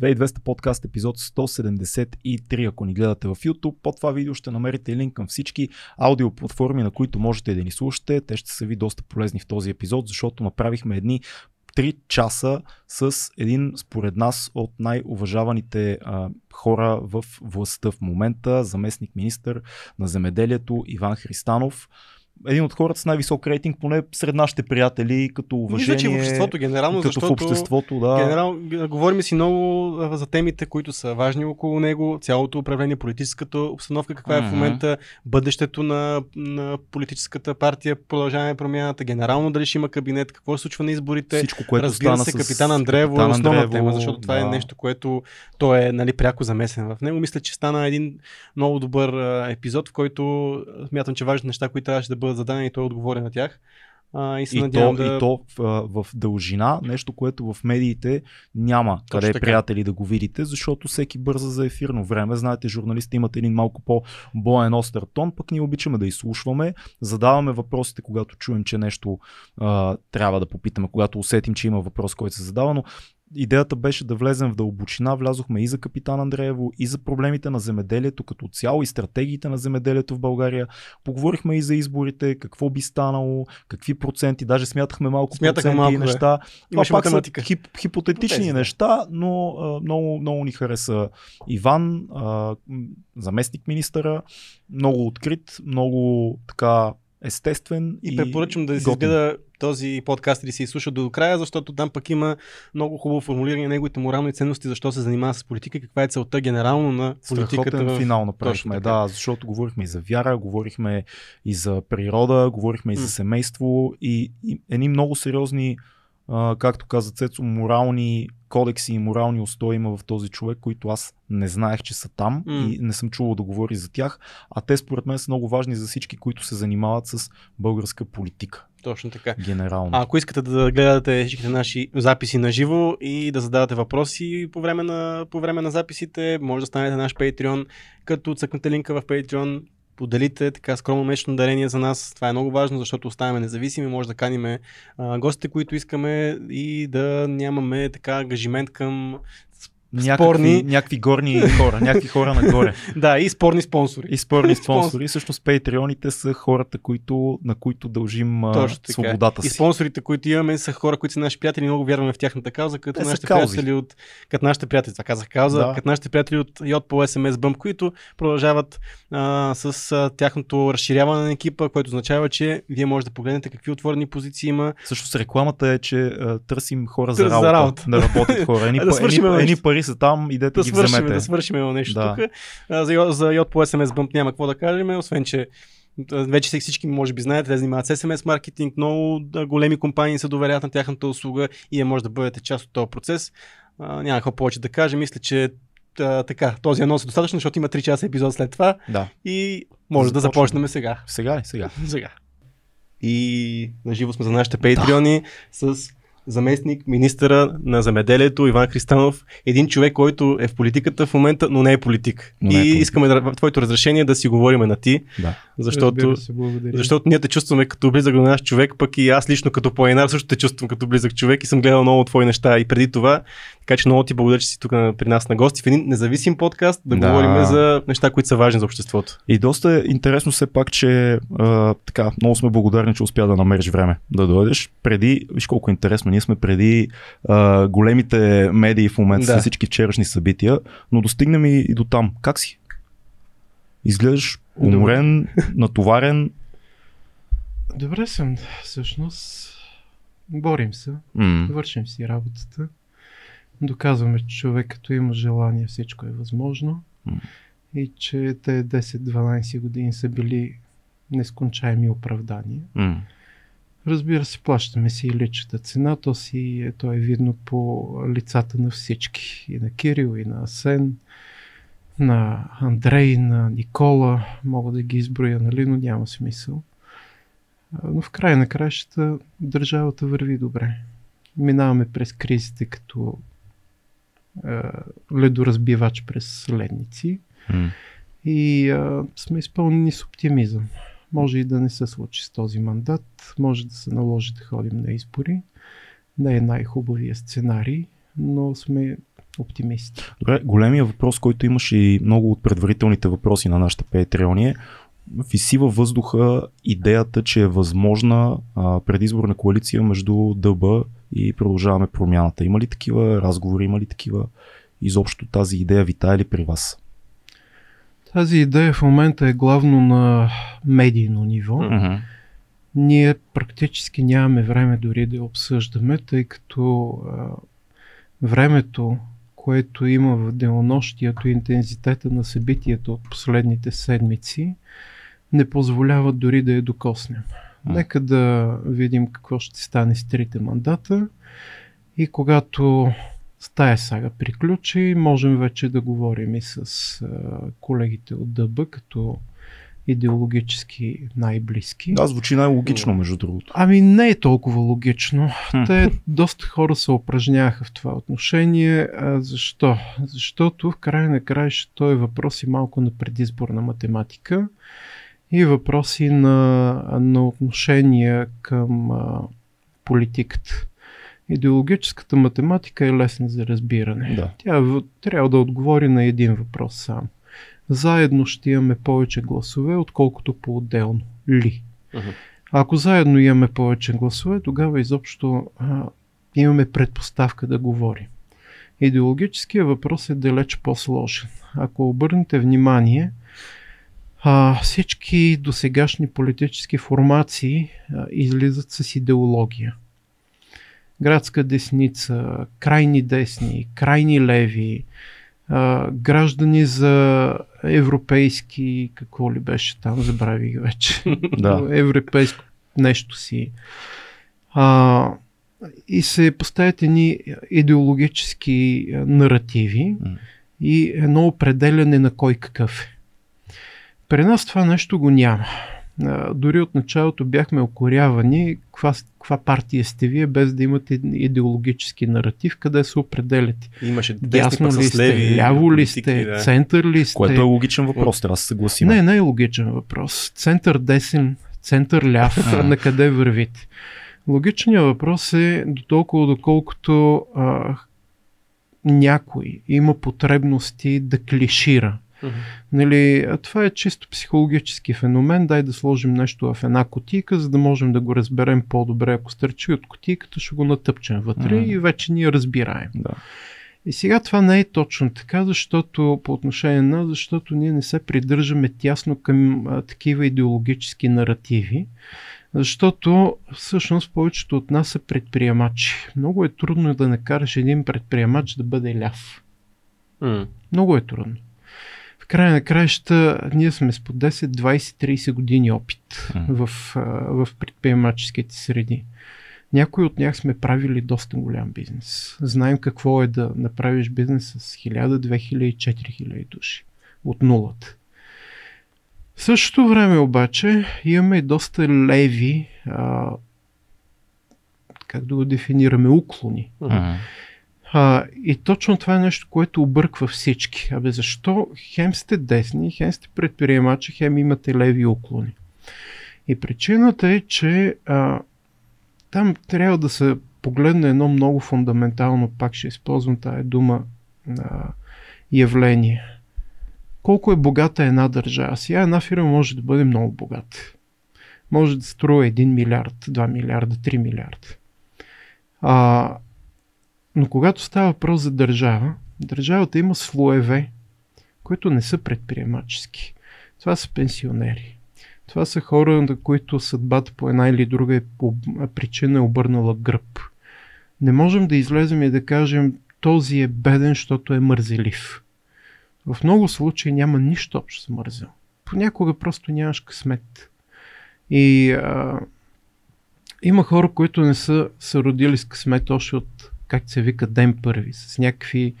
2200 подкаст епизод 173, ако ни гледате в YouTube. Под това видео ще намерите линк към всички аудиоплатформи, на които можете да ни слушате. Те ще са ви доста полезни в този епизод, защото направихме едни 3 часа с един, според нас, от най-уважаваните а, хора в властта в момента, заместник министър на земеделието Иван Христанов един от хората с най-висок рейтинг, поне сред нашите приятели, като уважение. Мисля, че в обществото генерално, като защото в обществото, да. Генерал, говорим си много за темите, които са важни около него, цялото управление, политическата обстановка, каква mm-hmm. е в момента, бъдещето на, на политическата партия, продължаване промяната, генерално дали ще има кабинет, какво се случва на изборите. Всичко, което Разбира се, капитан Андреево е основна тема, защото това е да. е нещо, което той е нали, пряко замесен в него. Мисля, че стана един много добър епизод, в който смятам, че важни неща, които трябваше да бъдат бъдат зададени и той отговори на тях. А, и, се и, то, да... и то в, в дължина, нещо, което в медиите няма Точно къде е приятели да го видите, защото всеки бърза за ефирно време. Знаете, журналистите имат един малко по-боен остър тон, пък ние обичаме да изслушваме, задаваме въпросите, когато чуем, че нещо а, трябва да попитаме, когато усетим, че има въпрос, който се задава, но идеята беше да влезем в дълбочина. Влязохме и за капитан Андреево, и за проблемите на земеделието като цяло, и стратегиите на земеделието в България. Поговорихме и за изборите, какво би станало, какви проценти, даже смятахме малко Смятахме проценти малко, и неща. Това пак математика. са хип, хипотетични Без, неща, но а, много, много ни хареса Иван, а, заместник министъра, много открит, много така естествен. И, и препоръчвам да си изгледа този подкаст или си изслуша до края, защото там пък има много хубаво формулиране на неговите морални ценности, защо се занимава с политика, каква е целта генерално на политиката. Страхотен финал направихме, да, защото говорихме и за вяра, говорихме и за природа, говорихме и за семейство и, и едни много сериозни а, както каза Цецо, морални кодекси и морални устои има в този човек, които аз не знаех, че са там mm. и не съм чувал да говори за тях, а те според мен са много важни за всички, които се занимават с българска политика. Точно така. Генерално. А ако искате да гледате всичките наши записи на живо и да задавате въпроси по време на, по време на записите, може да станете наш Patreon, като цъкнете линка в Patreon, поделите така скромно месечно дарение за нас. Това е много важно, защото оставаме независими, може да каниме а, гостите, които искаме и да нямаме така ангажимент към някакви, спорни... някакви горни хора, някакви хора нагоре. да, и спорни спонсори. И спорни спонсори. Всъщност патреоните са хората, които, на които дължим Точно така. свободата си. И спонсорите, които имаме, са хора, които са наши приятели, много вярваме в тяхната кауза, като Те нашите приятели от, като нашите приятели, това казах кауза, да. като нашите приятели от Йод по SMS Bump, които продължават а, с а, тяхното разширяване на екипа, което означава, че вие може да погледнете какви отворени позиции има. Също с рекламата е, че а, търсим хора за работа, за работа. Да работят хора. Едни, да едни, едни пари са там, идете да ги свършим, вземете. Да свършим нещо да. тук. За, за Йод по SMS Bump няма какво да кажем, освен че вече всички може би знаете, те занимават с SMS маркетинг, много големи компании се доверят на тяхната услуга и е може да бъдете част от този процес. А, няма какво повече да кажа. Мисля, че а, така, този анонс е достатъчно, защото има 3 часа епизод след това. Да. И може да започнем сега. Сега, сега. сега. И наживо сме за нашите патреони да. с заместник министъра на замеделието Иван Христанов, един човек, който е в политиката в момента, но не е политик. Но и е политик. искаме да, твоето разрешение да си говорим на ти, да. защото, се, защото ние те чувстваме като близък до наш човек, пък и аз лично като планинар също те чувствам като близък човек и съм гледал много твои неща и преди това. Така че много ти благодаря, че си тук при нас на гости в един независим подкаст да, да. говорим за неща, които са важни за обществото. И доста е интересно все пак, че а, така, много сме благодарни, че успя да намериш време да дойдеш. Преди, виж колко е интересно, ние сме преди а, големите медии в момента да. с всички вчерашни събития, но достигнем и, и до там. Как си? Изглеждаш уморен, натоварен. Добре съм, всъщност. Борим се, mm. вършим си работата. Доказваме, че човек като има желание всичко е възможно mm. и че те 10-12 години са били нескончаеми оправдания. Mm. Разбира се, плащаме си и личната цена, то, си, е, то е видно по лицата на всички. И на Кирил, и на Асен, на Андрей, на Никола. Мога да ги изброя, нали, но няма смисъл. Но в края на краищата държавата върви добре. Минаваме през кризите като е, ледоразбивач през ледници mm. и е, сме изпълнени с оптимизъм. Може и да не се случи с този мандат, може да се наложи да ходим на избори. Не е най-хубавия сценарий, но сме оптимисти. Добре, големия въпрос, който имаше и много от предварителните въпроси на нашите Patreon е виси във въздуха идеята, че е възможна предизборна коалиция между ДБ и продължаваме промяната. Има ли такива разговори, има ли такива изобщо тази идея витае ли при вас? Тази идея в момента е главно на медийно ниво. Mm-hmm. Ние практически нямаме време дори да я обсъждаме, тъй като а, времето, което има в денонощието и интензитета на събитията от последните седмици, не позволява дори да я докоснем. Нека да видим какво ще стане с трите мандата и когато с тая сага приключи, можем вече да говорим и с колегите от ДБ, като идеологически най-близки. Да, звучи най-логично, между другото. Ами не е толкова логично. Те доста хора се упражняваха в това отношение. А, защо? Защото в края на краища той е въпрос и малко на предизборна математика и въпроси на, на отношения към а, политиката. Идеологическата математика е лесна за разбиране. Да. Тя трябва да отговори на един въпрос сам. Заедно ще имаме повече гласове, отколкото по-отделно. Ли? Uh-huh. Ако заедно имаме повече гласове, тогава изобщо а, имаме предпоставка да говорим. Идеологическия въпрос е далеч по-сложен. Ако обърнете внимание, а, всички досегашни политически формации а, излизат с идеология. Градска десница, крайни десни, крайни леви, а, граждани за европейски, какво ли беше там, забравих вече. Да. Европейско нещо си. А, и се поставят едни идеологически наративи mm. и едно определяне на кой какъв е. При нас това нещо го няма. А, дори от началото бяхме окорявани каква, каква партия сте вие, без да имате идеологически наратив, къде се определяте. Имаше дясно ли сте, леви, ляво ли сте, да. център ли сте. Което е логичен въпрос, трябва да се съгласим. Не, не е логичен въпрос. Център десен, център ляв, на къде вървите. Логичният въпрос е до толкова доколкото а, някой има потребности да клишира Uh-huh. Нали, това е чисто психологически феномен. Дай да сложим нещо в една котийка, за да можем да го разберем по-добре. Ако стърчи от котийката, ще го натъпчем вътре uh-huh. и вече ние разбираем. Да. И сега това не е точно така, защото по отношение на, защото ние не се придържаме тясно към а, такива идеологически наративи, защото всъщност повечето от нас са предприемачи. Много е трудно да накараш един предприемач да бъде ляв. Mm. Много е трудно в края на краища ние сме с по 10, 20, 30 години опит mm. в, в предприемаческите среди. Някои от тях сме правили доста голям бизнес. Знаем какво е да направиш бизнес с 1000, 2000, 4000 души. От нулата. В същото време обаче имаме доста леви, а, как да го дефинираме, уклони. Mm-hmm. А, и точно това е нещо, което обърква всички. Абе защо хем сте десни, хем сте предприемачи, хем имате леви уклони? И причината е, че а, там трябва да се погледне едно много фундаментално, пак ще използвам тая дума, а, явление. Колко е богата една държава? Сега една фирма може да бъде много богата. Може да струва 1 милиард, 2 милиарда, 3 милиарда. А, но когато става въпрос за държава, държавата има слоеве, които не са предприемачески. Това са пенсионери. Това са хора, на които съдбата по една или друга е причина е обърнала гръб. Не можем да излезем и да кажем този е беден, защото е мързелив. В много случаи няма нищо общо с мързел. Понякога просто нямаш късмет. И а, има хора, които не са, са родили с късмет още от как се вика, ден първи, с някакви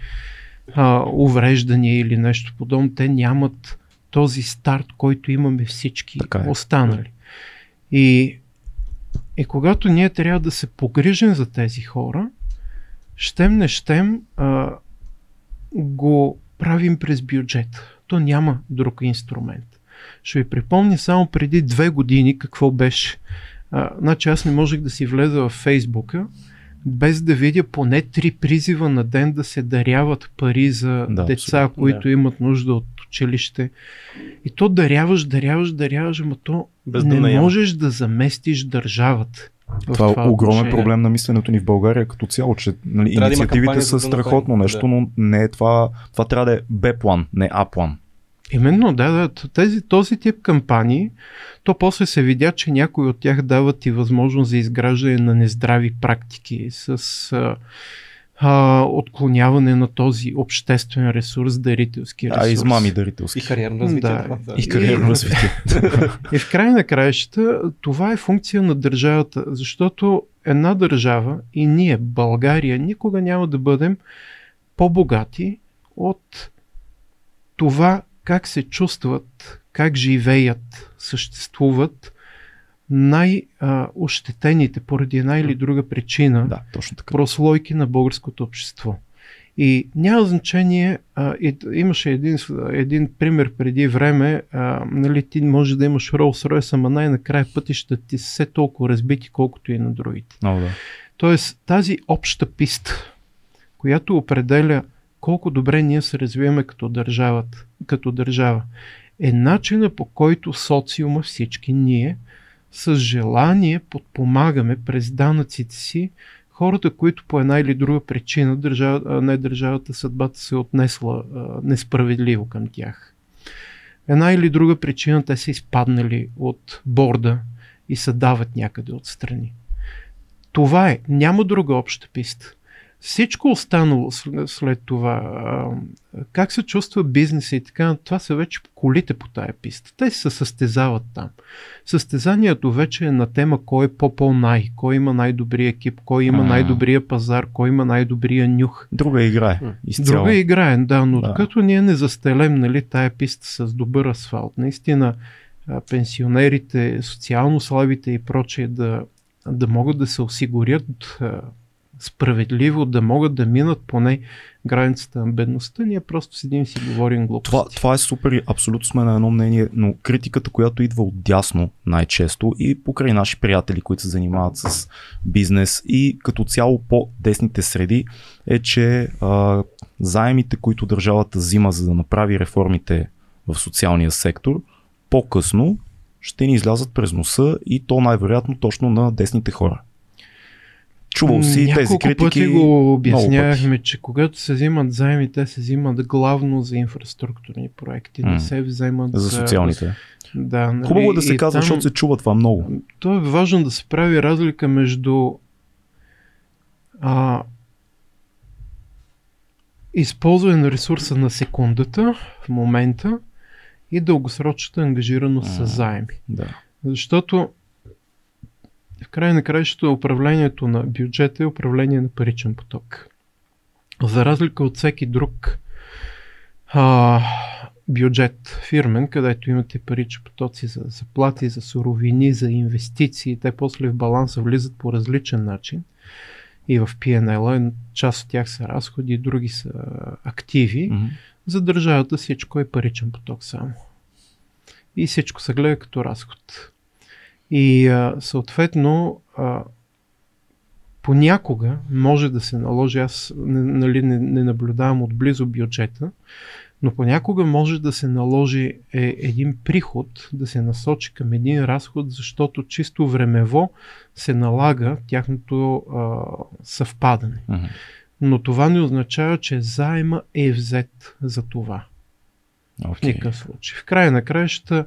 а, увреждания или нещо подобно, те нямат този старт, който имаме всички така е. останали. И, и когато ние трябва да се погрижим за тези хора, щем не щем, а, го правим през бюджет. То няма друг инструмент. Ще ви припомня само преди две години какво беше. А, значи аз не можех да си влеза в Фейсбука, без да видя поне три призива на ден да се даряват пари за да, деца, абсолютно. които да. имат нужда от училище. И то даряваш, даряваш, даряваш, ама то без не да можеш да заместиш държавата. Това, това е огромен отношение. проблем на мисленето ни в България като цяло, че нали, инициативите да са страхотно нещо, да. но не е това. Това трябва да е Б план, не А план. Именно, да, да. Тези, този тип кампании, то после се видя, че някои от тях дават и възможност за изграждане на нездрави практики с а, а, отклоняване на този обществен ресурс, дарителски ресурс. А, измами дарителски. И кариерно развитие. Да. да. И кариерно развитие. и в край на краищата това е функция на държавата, защото една държава и ние, България, никога няма да бъдем по-богати от това как се чувстват, как живеят, съществуват най-ощетените поради една или друга причина да, точно така. прослойки на българското общество. И няма значение, а, и, имаше един, един пример преди време, а, нали, ти може да имаш Rolls Royce, ама най-накрая пътища ти все толкова разбити, колкото и на другите. О, да. Тоест тази обща писта, която определя колко добре ние се развиваме като, държавата, като държава, е начина по който социума всички ние с желание подпомагаме през данъците си хората, които по една или друга причина държава, не държавата, съдбата се е отнесла а, несправедливо към тях. Една или друга причина те са изпаднали от борда и се дават някъде отстрани. Това е. Няма друга обща писта. Всичко останало след, това, как се чувства бизнеса и така, това са вече колите по тая писта. Те се състезават там. Състезанието вече е на тема кой е по-по-най, кой има най-добрия екип, кой има най-добрия пазар, кой има най-добрия нюх. Друга игра е. Изцяло. Друга игра е, да, но да. като ние не застелем нали, тая писта с добър асфалт, наистина пенсионерите, социално слабите и прочие да, да могат да се осигурят справедливо да могат да минат поне границата на бедността, ние просто седим и си говорим глупости. Това, това е супер, абсолютно сме на едно мнение, но критиката, която идва от дясно най-често и покрай наши приятели, които се занимават с бизнес и като цяло по десните среди е, че а, заемите, които държавата взима за да направи реформите в социалния сектор, по-късно ще ни излязат през носа и то най-вероятно точно на десните хора. Чувал си Няколко тези критики. пъти го обяснявахме, че когато се взимат заеми, те се взимат главно за инфраструктурни проекти, mm. не се вземат за, социалните. Да, нали, Хубаво е да се казва, там, защото се чува това много. То е важно да се прави разлика между а, използване на ресурса на секундата в момента и дългосрочната ангажираност с заеми. Да. Защото в край на краищата управлението на бюджета е управление на паричен поток. За разлика от всеки друг а, бюджет фирмен, където имате парични потоци за заплати, за суровини, за инвестиции, те после в баланса влизат по различен начин. И в PNL част от тях са разходи, други са активи. Mm-hmm. За държавата всичко е паричен поток само. И всичко се гледа като разход. И а, съответно а, понякога може да се наложи, аз нали, не, не наблюдавам отблизо бюджета, но понякога може да се наложи е, един приход да се насочи към един разход, защото чисто времево се налага тяхното а, съвпадане. Uh-huh. Но това не означава, че заема е взет за това. Okay. В никакъв случай. В края на краищата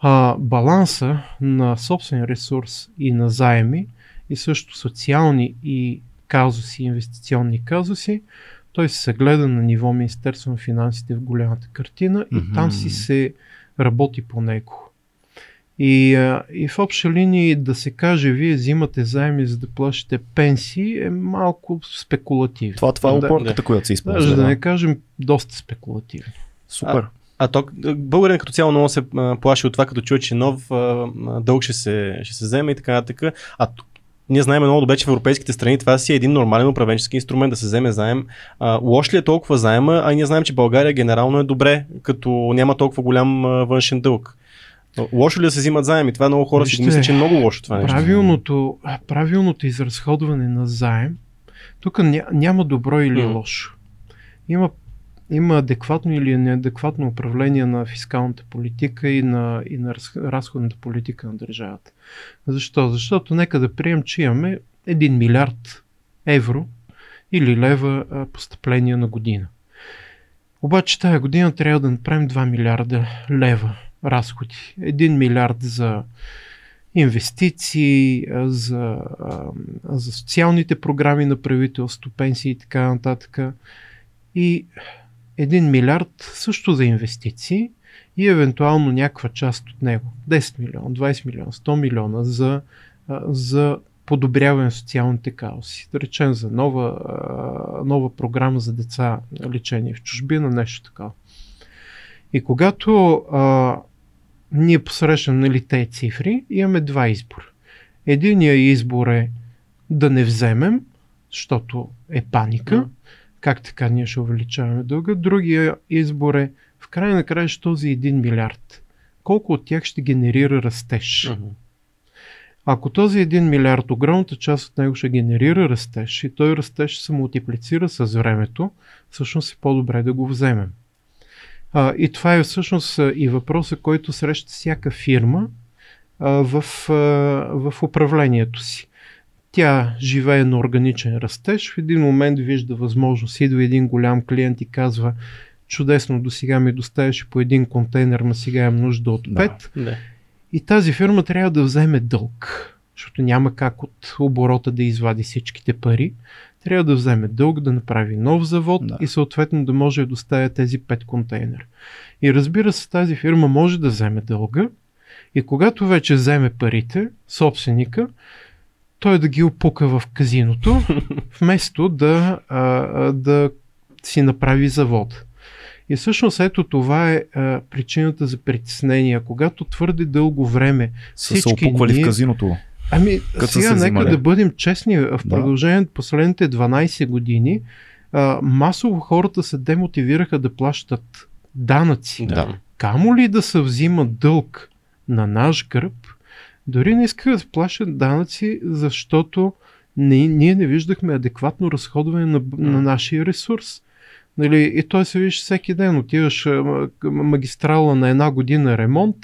а, баланса на собствен ресурс и на заеми и също социални и казуси, инвестиционни казуси, той се гледа на ниво Министерство на финансите в голямата картина и mm-hmm. там си се работи по него. И, а, и в обща линия да се каже, вие взимате заеми за да плащате пенсии е малко спекулативно. Това, това е опорката, да, която се използва. Да, да не кажем доста спекулативно. Супер. А, а то, българин като цяло много се плаши от това, като чуе, че нов дълг ще се, ще се вземе и така нататък. А ние знаем много добре, че в европейските страни това си е един нормален управленчески инструмент да се вземе заем. А, лош ли е толкова заема, а ние знаем, че България генерално е добре, като няма толкова голям външен дълг. Лошо ли да се взимат заеми? Това много хора Вижте, си мислят, че е много лошо това нещо. Правилното, правилното изразходване на заем, тук няма добро или mm. лошо. Има, има адекватно или неадекватно управление на фискалната политика и на, и на разходната политика на държавата. Защо? Защото нека да прием, че имаме 1 милиард евро или лева постъпления на година. Обаче тази година трябва да направим 2 милиарда лева разходи. 1 милиард за инвестиции, за, за социалните програми на правителство, пенсии и така нататък. И 1 милиард също за инвестиции и евентуално някаква част от него. 10 милиона, 20 милиона, 100 милиона за, за подобряване на социалните каоси. Да речем за нова, нова програма за деца лечение в чужбина, нещо такова. И когато а, ние посрещаме нали, тези цифри, имаме два избора. Единият избор е да не вземем, защото е паника. Как така ние ще увеличаваме дълга? Другия избор е в край на края този 1 милиард. Колко от тях ще генерира растеж? Ако този 1 милиард, огромната част от него ще генерира растеж и той растеж ще се мултиплицира с времето, всъщност е по-добре да го вземем. А, и това е всъщност и въпроса, който среща всяка фирма а, в, а, в управлението си. Тя живее на органичен растеж, в един момент вижда възможност, идва един голям клиент и казва чудесно, до сега ми доставяше по един контейнер, ма сега имам нужда от пет. Да, да. И тази фирма трябва да вземе дълг, защото няма как от оборота да извади всичките пари трябва да вземе дълг, да направи нов завод да. и съответно да може да доставя тези 5 контейнера. И разбира се, тази фирма може да вземе дълга и когато вече вземе парите, собственика, той да ги опука в казиното, вместо да, а, да си направи завод. И всъщност ето това е а, причината за притеснение. Когато твърде дълго време са се опуквали ние, в казиното. Ами, Като сега нека да бъдем честни. В продължение на последните 12 години а, масово хората се демотивираха да плащат данъци. Да. Камо ли да се взима дълг на наш гръб, дори не искаха да плащат данъци, защото не, ние не виждахме адекватно разходване на, на нашия ресурс. Нали, и той се вижда всеки ден. Отиваш магистрала на една година ремонт,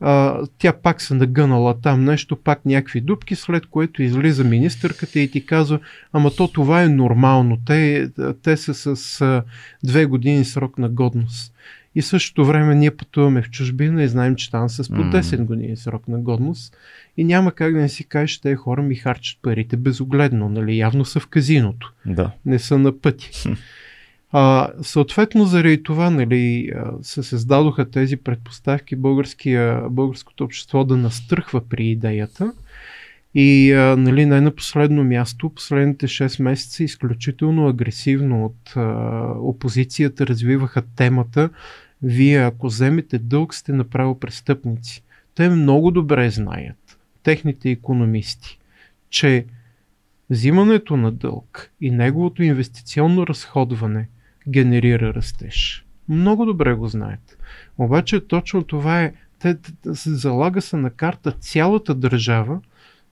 а, тя пак се нагънала там нещо, пак някакви дупки, след което излиза министърката и ти казва, ама то това е нормално, те, те са с а, две години срок на годност. И същото време ние пътуваме в чужбина и знаем, че там с по 10 години срок на годност. И няма как да не си кажеш, те хора ми харчат парите безогледно, нали? Явно са в казиното. Да. Не са на пъти. А, съответно, заради това нали, се създадоха тези предпоставки българското общество да настръхва при идеята. И а, нали, най на последно място, последните 6 месеца изключително агресивно от а, опозицията развиваха темата вие ако вземете дълг сте направо престъпници. Те много добре знаят, техните економисти, че взимането на дълг и неговото инвестиционно разходване – генерира растеж. Много добре го знаят. Обаче точно това е, те, залага се на карта цялата държава,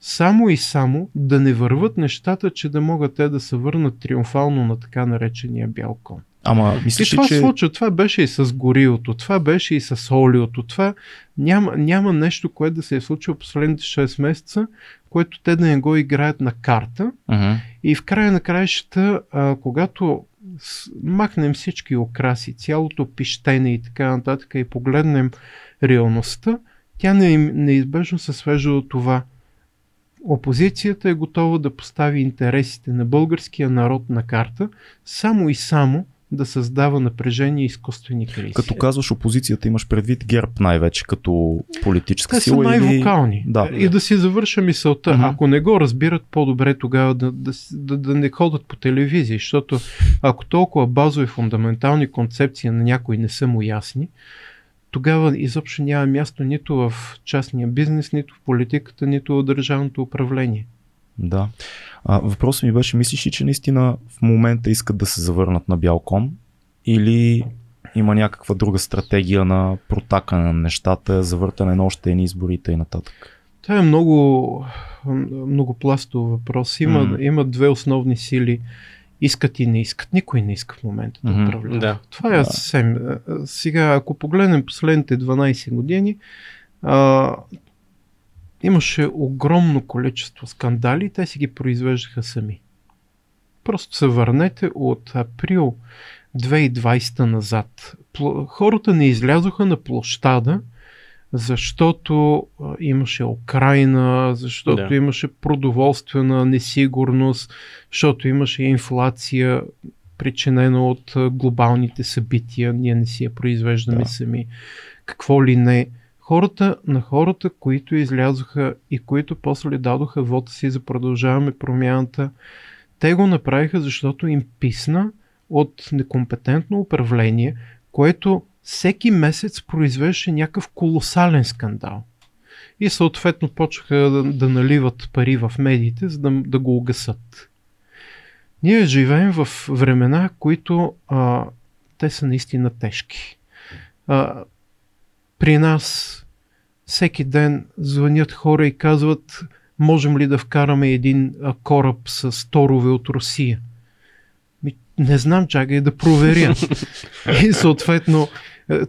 само и само да не върват нещата, че да могат те да се върнат триумфално на така наречения бял кон. Ама, мислиш, и това че... случва, това беше и с гориото, това беше и с олиото, това няма, няма нещо, което да се е случило последните 6 месеца, което те да не го играят на карта. Uh-huh. И в края на краищата, а, когато махнем всички окраси, цялото пищене и така нататък и погледнем реалността, тя неизбежно се свежда до това. Опозицията е готова да постави интересите на българския народ на карта, само и само да създава напрежение и изкуствени кризи. Като казваш опозицията, имаш предвид ГЕРБ най-вече като политическа Те сила. Те са най-вокални. Или... Да. И да си завърша мисълта. Mm-hmm. Ако не го разбират, по-добре тогава да, да, да, да не ходят по телевизия, защото ако толкова базови фундаментални концепции на някои не са му ясни, тогава изобщо няма място нито в частния бизнес, нито в политиката, нито в държавното управление. Да. А, въпросът ми беше, мислиш ли, че наистина в момента искат да се завърнат на Бялком или има някаква друга стратегия на протакане на нещата, завъртане на още едни изборите и нататък? Това е много, много пластов въпрос. Има, mm. има две основни сили. Искат и не искат. Никой не иска в момента да mm-hmm. управлява. Да. Това е да. съвсем. Сега, ако погледнем последните 12 години, а, имаше огромно количество скандали, те си ги произвеждаха сами. Просто се върнете от април 2020 назад. Хората не излязоха на площада, защото имаше Украина, защото да. имаше продоволствена несигурност, защото имаше инфлация, причинена от глобалните събития. Ние не си я произвеждаме да. сами. Какво ли не. Хората на хората, които излязоха и които после дадоха вода си за продължаваме промяната, те го направиха, защото им писна от некомпетентно управление, което всеки месец произвеждаше някакъв колосален скандал. И съответно почнаха да, да наливат пари в медиите, за да, да го угасат. Ние живеем в времена, които а, те са наистина тежки. А, при нас всеки ден звънят хора и казват, можем ли да вкараме един кораб с торове от Русия. Ми, не знам, чакай да проверя. и съответно,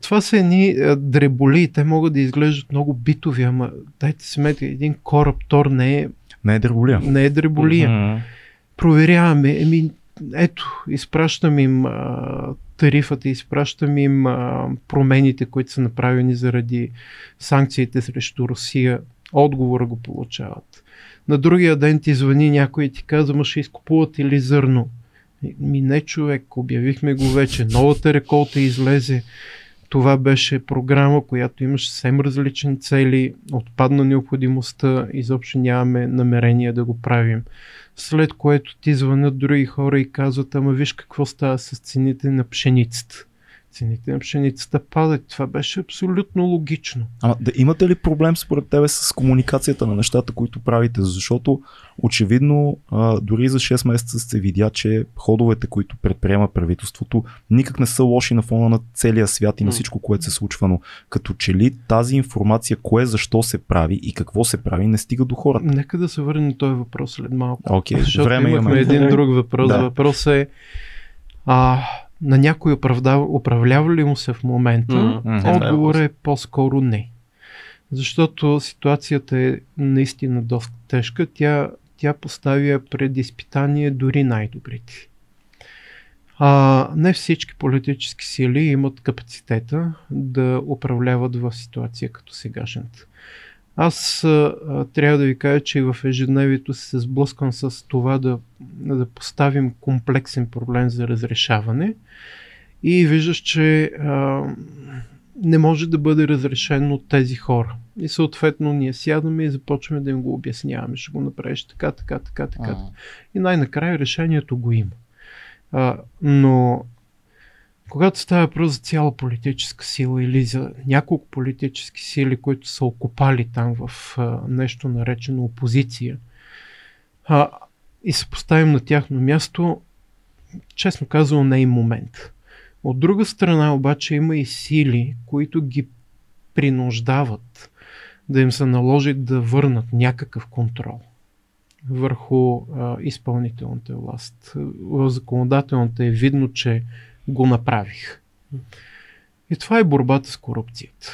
това са едни е, дреболи, те могат да изглеждат много битови, ама дайте си мети, един кораб Тор не е... Не е дреболия. Не е дреболия. Mm-hmm. Проверяваме, еми, ето, изпращам им а, тарифата, изпращам им а, промените, които са направени заради санкциите срещу Русия. Отговора го получават. На другия ден ти звъни някой и ти казва, ма ще изкупувате ли зърно? Ми не човек, обявихме го вече, новата реколта излезе. Това беше програма, която имаше съвсем различни цели, отпадна необходимостта, изобщо нямаме намерение да го правим. След което ти звънят други хора и казват, ама виж какво става с цените на пшеницата цените на пшеницата падат. Това беше абсолютно логично. Ама да имате ли проблем според тебе с комуникацията на нещата, които правите? Защото очевидно а, дори за 6 месеца се видя, че ходовете, които предприема правителството, никак не са лоши на фона на целия свят и на всичко, което се случва. Но като че ли тази информация, кое защо се прави и какво се прави, не стига до хората? Нека да се върнем този въпрос след малко. Okay, защото време имахме имаме. един друг въпрос. Да. Въпросът е а, на някой управлява, управлява ли му се в момента? Mm-hmm. Отговор е по-скоро не. Защото ситуацията е наистина доста тежка. Тя, тя поставя пред изпитание дори най-добрите. А, не всички политически сили имат капацитета да управляват в ситуация като сегашната. Аз а, трябва да ви кажа, че в ежедневието се сблъсквам с това да, да поставим комплексен проблем за разрешаване и виждаш, че а, не може да бъде разрешен от тези хора. И съответно ние сядаме и започваме да им го обясняваме. Ще го направиш така, така, така, така. А. И най-накрая решението го има. А, но когато става въпрос за цяла политическа сила или за няколко политически сили, които са окупали там в а, нещо наречено опозиция, а, и се поставим на тяхно място, честно казано не е момент. От друга страна обаче има и сили, които ги принуждават да им се наложи да върнат някакъв контрол върху а, изпълнителната власт. В законодателната е видно, че го направих. И това е борбата с корупцията.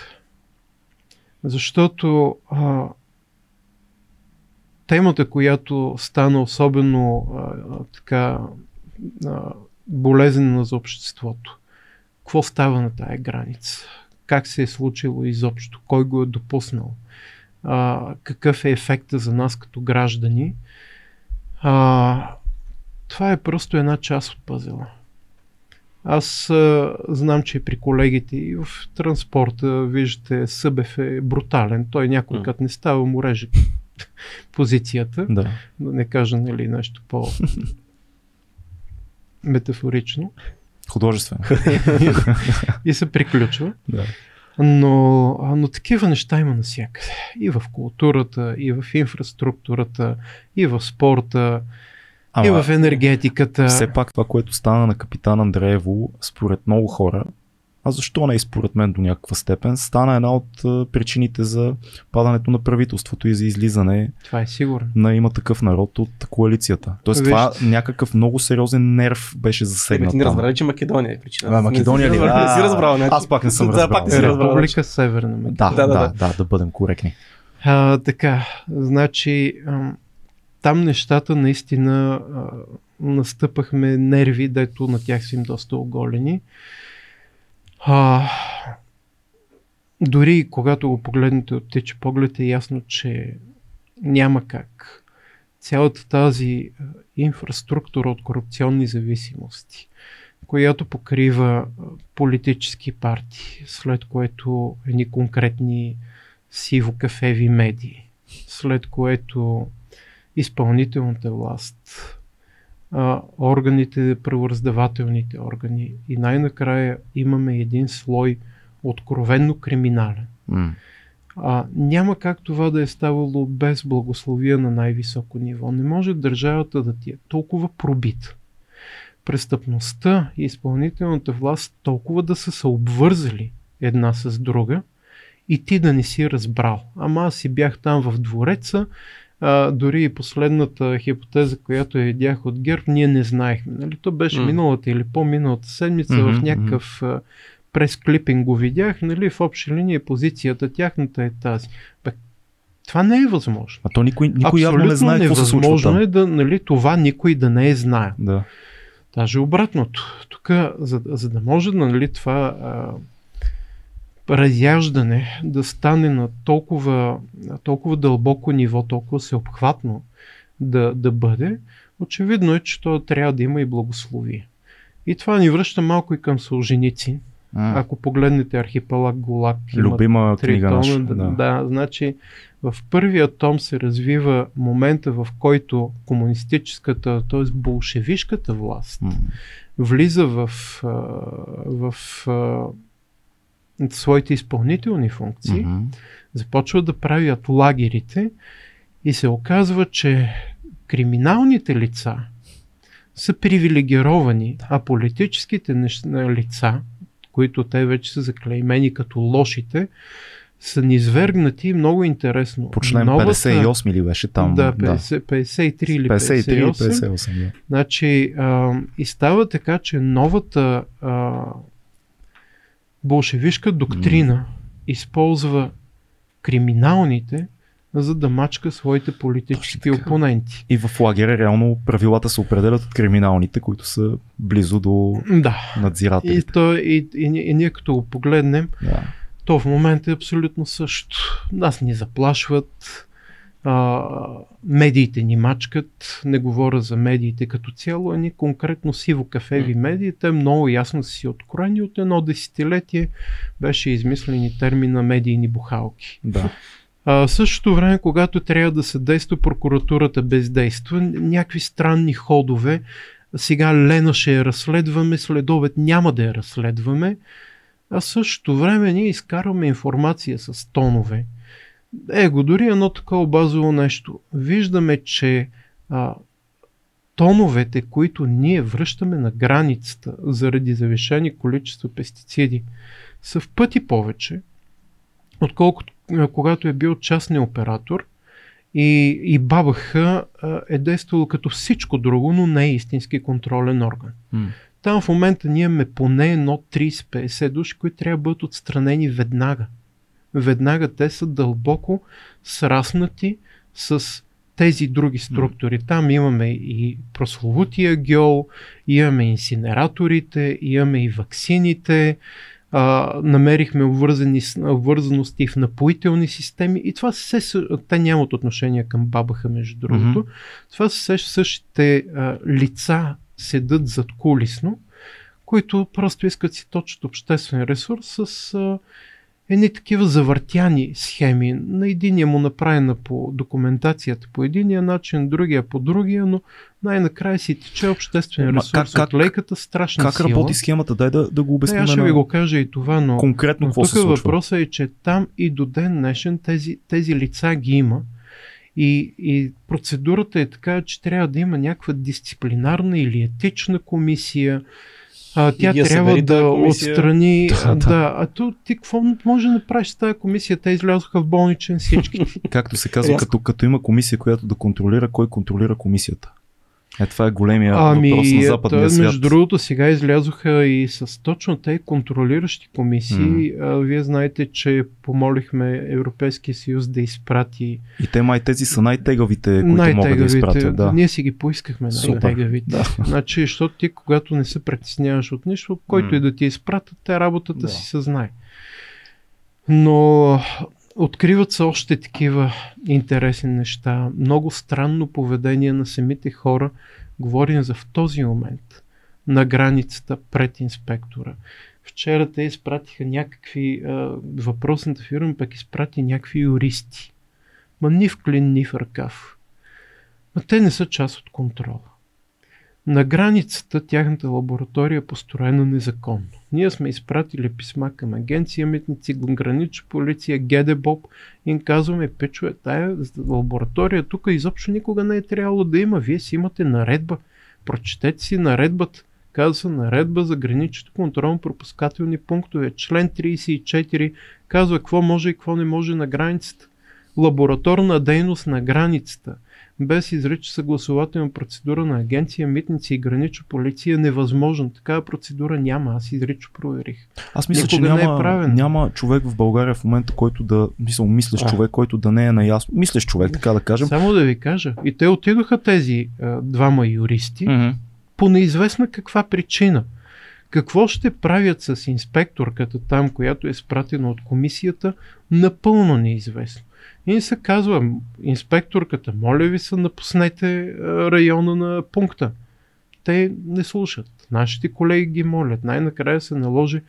Защото а, темата, която стана особено а, така а, болезнена за обществото, какво става на тая граница? Как се е случило изобщо? Кой го е допуснал? А, какъв е ефекта за нас като граждани? А, това е просто една част от пъзела. Аз а, знам, че при колегите и в транспорта, виждате, Събев е брутален. Той някой като не става му реже позицията. Да. да не кажа нали, нещо по метафорично. Художествено. и се приключва. Да. Но, но такива неща има навсякъде. И в културата, и в инфраструктурата, и в спорта. Ама, и в енергетиката. Все пак това, което стана на капитан Андреево, според много хора, а защо не и според мен до някаква степен, стана една от причините за падането на правителството и за излизане това е сигурно. на има такъв народ от коалицията. Тоест Виж... това някакъв много сериозен нерв беше засегнат. Ти не разбрали, че Македония е причина. А, Македония ли? Не си разбрал. Не Аз пак не съм разбрал. Да, пак не си разбрал. Република Северна Македония. Да, да, да, да, да, да бъдем коректни. А, така, значи там нещата наистина а, настъпахме нерви, дето на тях си им доста оголени. А, дори когато го погледнете от тече поглед е ясно, че няма как цялата тази инфраструктура от корупционни зависимости, която покрива политически партии, след което едни конкретни сиво-кафеви медии, след което изпълнителната власт, а, органите, правораздавателните органи и най-накрая имаме един слой откровенно криминален. Mm. А, няма как това да е ставало без благословия на най-високо ниво. Не може държавата да ти е толкова пробита. Престъпността и изпълнителната власт толкова да са се обвързали една с друга и ти да не си разбрал. Ама аз си бях там в двореца, а, дори и последната хипотеза, която я видях от ГЕРБ, ние не знаехме. Нали? То беше mm. миналата или по-миналата седмица mm-hmm, в някакъв mm-hmm. прес-клипинг го видях. Нали? В общи линии позицията тяхната е тази. Бе, това не е възможно. А то никой, никой явно не знае какво се случва е да, нали, това никой да не е знае. Да. Даже обратното. Тук, за, за да може нали, това а, разяждане да стане на толкова, на толкова дълбоко ниво, толкова всеобхватно да, да бъде, очевидно е, че то трябва да има и благословие. И това ни връща малко и към Солженицин. А. Ако погледнете архипелаг Голак, Любима три книга тона, наша, да. да, значи в първия том се развива момента, в който комунистическата, т.е. болшевишката власт mm. влиза в, в, в своите изпълнителни функции, mm-hmm. започват да правят лагерите и се оказва, че криминалните лица са привилегировани, а политическите лица, които те вече са заклеймени като лошите, са низвергнати много интересно. По член Новата... 58 ли беше там? Да, 50, 53 или 53 58. 58 да. Значи, а, и става така, че новата а, болшевишка доктрина използва криминалните, за да мачка своите политически опоненти. И в лагера реално правилата се определят от криминалните, които са близо до да. надзирателите. И, то, и, и, и, и ние като го погледнем, да. то в момента е абсолютно също. Нас ни заплашват, а, медиите ни мачкат, не говоря за медиите като цяло, а ни конкретно сиво-кафеви медии, те много ясно са си откроени. От едно десетилетие беше измислени термина медийни бухалки. Да. А, в същото време, когато трябва да се действа, прокуратурата бездейства, някакви странни ходове, сега Лена ще я разследваме, следовет няма да я разследваме, а същото време ние изкарваме информация с тонове, Его, дори едно такова базово нещо. Виждаме, че а, тоновете, които ние връщаме на границата заради завишени количества пестициди, са в пъти повече, отколкото когато е бил частния оператор и, и БАБХ е действало като всичко друго, но не е истински контролен орган. Mm. Там в момента ние имаме поне едно 30-50 души, които трябва да бъдат отстранени веднага веднага те са дълбоко сраснати с тези други структури. Там имаме и прословутия геол, имаме инсинераторите, имаме и ваксините, а, намерихме обвързаности в напоителни системи и това се, те нямат отношение към бабаха, между другото. Mm-hmm. Това са същите а, лица седат зад кулисно, които просто искат си точат обществен ресурс с а, едни такива завъртяни схеми. На единия му направена по документацията по единия начин, другия по другия, но най-накрая си тече обществен ресурс как, как, от лейката страшна Как сила. работи схемата? Дай да, да го обясним. аз ще ви го кажа и това, но, конкретно но тук се въпросът е, че там и до ден днешен тези, тези лица ги има. И, и процедурата е така, че трябва да има някаква дисциплинарна или етична комисия, а, тя трябва събери да отстрани. Да, Да, да. А то ти какво може да направиш с тази комисия? Те излязоха в болничен всички. Както се казва, като, като има комисия, която да контролира, кой контролира комисията. Е, това е големия въпрос на Ами, западния свят. между другото, сега излязоха и с точно те контролиращи комисии. А, вие знаете, че помолихме Европейския съюз да изпрати И те май тези са най-тегавите, които могат да най-тегавите. изпратят. Да. Ние си ги поискахме най-тегавите. Да. Значи, защото ти, когато не се притесняваш от нищо, който М. и да ти изпратят, те работата Да. си се знае. Но откриват се още такива интересни неща. Много странно поведение на самите хора. Говорим за в този момент на границата пред инспектора. Вчера те изпратиха някакви, а, въпросната фирма пък изпрати някакви юристи. Ма ни в клин, ни в ръкав. Ма те не са част от контрола. На границата тяхната лаборатория е построена незаконно. Ние сме изпратили писма към агенция Митници, гранична полиция, ГДБОП и им казваме, печове, тая лаборатория тук изобщо никога не е трябвало да има. Вие си имате наредба. Прочетете си наредбата. Казва наредба за граничните контролно-пропускателни пунктове. Член 34 казва какво може и какво не може на границата. Лабораторна дейност на границата без изрича съгласователна процедура на агенция, митници и гранична полиция е невъзможно. Такава процедура няма. Аз изрично проверих. Аз мисля, че Никога не е няма, правен. няма човек в България в момента, който да, мисля, мислещ А. човек, който да не е наясно. Мислещ човек, така да кажем. Само да ви кажа. И те отидоха тези а, двама юристи Мгм. по неизвестна каква причина. Какво ще правят с инспекторката там, която е спратена от комисията, напълно неизвестно. И се казва, инспекторката, моля ви се, напуснете а, района на пункта. Те не слушат. Нашите колеги ги молят. Най-накрая се наложи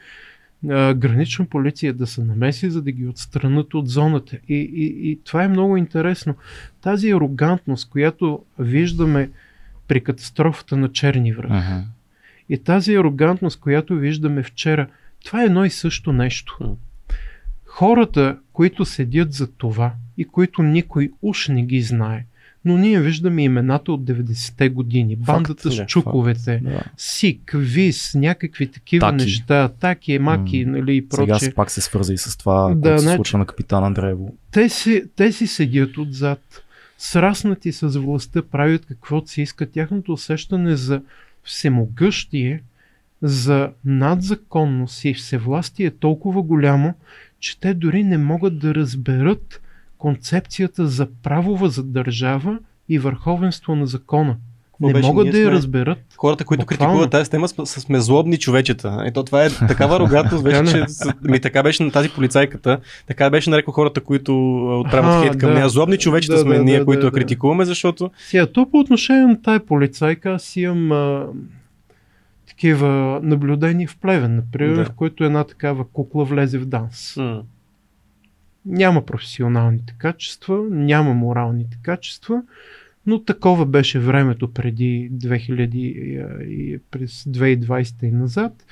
а, гранична полиция да се намеси, за да ги отстранат от зоната. И, и, и това е много интересно. Тази арогантност, която виждаме при катастрофата на Черни връх. Мгм. И тази арогантност, която виждаме вчера, това е едно и също нещо. Хората, които седят за това и които никой уж не ги знае, но ние виждаме имената от 90-те години. Бандата с да, чуковете, Да. СИК, ВИС, някакви такива Таки. неща, таки, маки, М. нали и Сега прочее. се пак се свърза и с това, Да, което се значи- случва на капитан Андреево. те си, те си седят отзад, сраснати с властта, правят каквото си искат. Тяхното усещане за всемогъщие, за надзаконност и всевластие е толкова голямо, че те дори не могат да разберат концепцията за правова за държава и върховенство на закона. Какво не беше? могат да я разберат. Хората, които Буквално. критикуват тази тема, сме, сме злобни човечета. Ето това е такава арогантност, вече, Така че ми, така беше на тази полицайката, така беше нарекал хората, които отправят хейт към да. нея. Злобни човечета Да, сме да, ние, да, които да, я критикуваме, защото Сега, то по отношение на тая полицайка, аз имам такива наблюдения в Плевен, например, Да. в който една такава кукла влезе в данс. м, Няма професионалните качества, няма моралните качества, но такова беше времето преди 2000 и, и през 2020 и назад,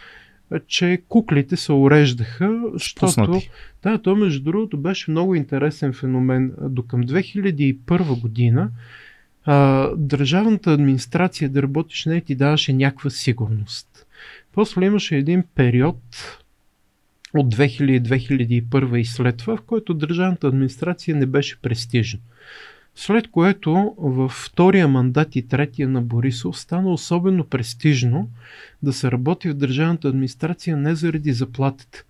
че куклите се уреждаха, защото да, то между другото беше много интересен феномен. До към 2001 година а, държавната администрация да работиш не ти даваше някаква сигурност. После имаше един период от 2000-2001 и след това, в който държавната администрация не беше престижна. След което във втория мандат и третия на Борисов стана особено престижно да се работи в държавната администрация не заради заплатите,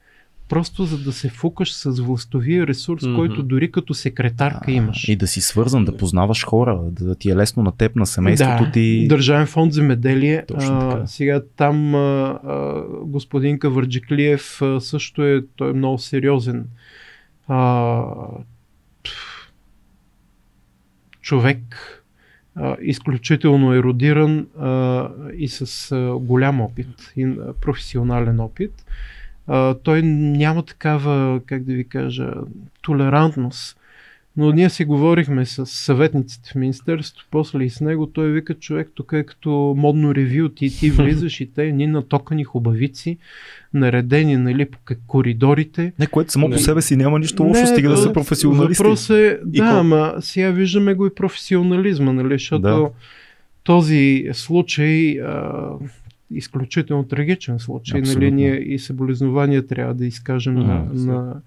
просто за да се фукаш с властовия ресурс, Мгм. който дори като секретарка имаш. И да си свързан, да познаваш хора, да ти е лесно на теб, на семейството да, ти. Държавен фонд земеделие. Точно а, така. сега там а, а, господин Кавърджиклиев а, също е, той е много сериозен а, човек, а, изключително еродиран а, и с а, голям опит, и, а, професионален опит. А, той няма такава, как да ви кажа, толерантност. Но ние си говорихме с съветниците в Министерството, после и с него. Той вика, човек, тук е като модно ревю. Ти, ти влизаш и те ни натокани хубавици, наредени нали, по коридорите. Не, което само по Не. себе си няма нищо лошо, стига да а, са професионалисти. Въпрос е, И да, кол- ама сега виждаме го и професионализма, нали, защото Да. този случай а, изключително трагичен случай. Нали, ние и съболезнования трябва да изкажем mm, на, на,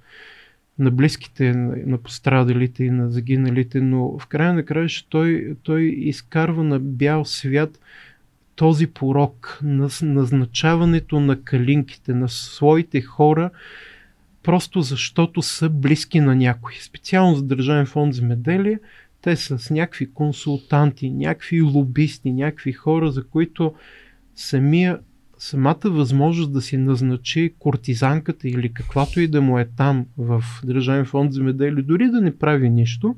на близките, на, на пострадалите и на загиналите, но в края на краища той, той изкарва на бял свят този порок на назначаването на калинките, на своите хора, просто защото са близки на някой. Специално за Държавен фонд земеделие, те са с някакви консултанти, някакви лобисти, някакви хора, за които самия, самата възможност да си назначи кортизанката или каквато и да му е там в Държавен фонд земеделие, дори да не прави нищо,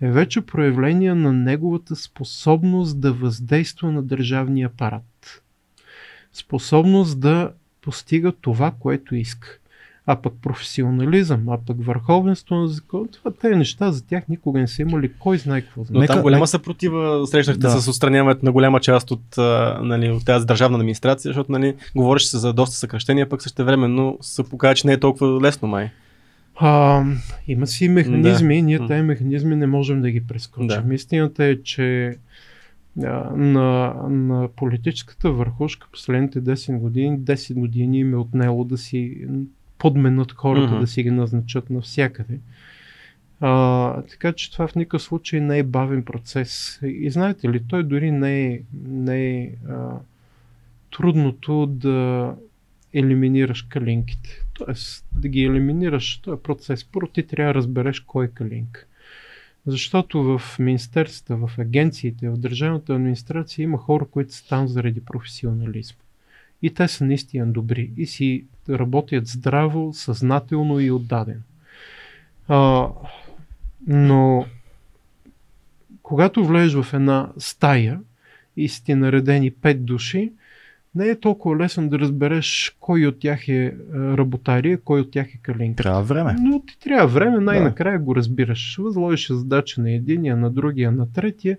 е вече проявление на неговата способност да въздейства на държавния апарат. Способност да постига това, което иска а пък професионализъм, а пък върховенство на закон, това те неща за тях никога не са имали кой знае какво. Но там голяма съпротива срещнахте да. с отстраняването на голяма част от, нали, от тази държавна администрация, защото нали, говориш се за доста съкръщения, пък също времено се показва, че не е толкова лесно май. А, има си механизми, да. ние тези механизми не можем да ги прескочим. Да. Истината е, че на, на политическата върхушка последните 10 години, 10 години им е отнело да си подменят хората, mm-hmm. да си ги назначат навсякъде. А, така че това в никакъв случай не е бавен процес. И знаете ли, той дори не е, не е а, трудното да елиминираш калинките. Тоест да ги елиминираш, този процес. Първо ти трябва да разбереш кой е калинка. Защото в министерствата, в агенциите, в държавната администрация има хора, които са там заради професионализм. И те са наистина добри и си работят здраво, съзнателно и отдадено. А, но когато влезеш в една стая и сте наредени пет души, не е толкова лесно да разбереш кой от тях е работария, кой от тях е калинка. Трябва време. Но ти трябва време, най-накрая да. го разбираш. Възложиш задача на единия, на другия, на третия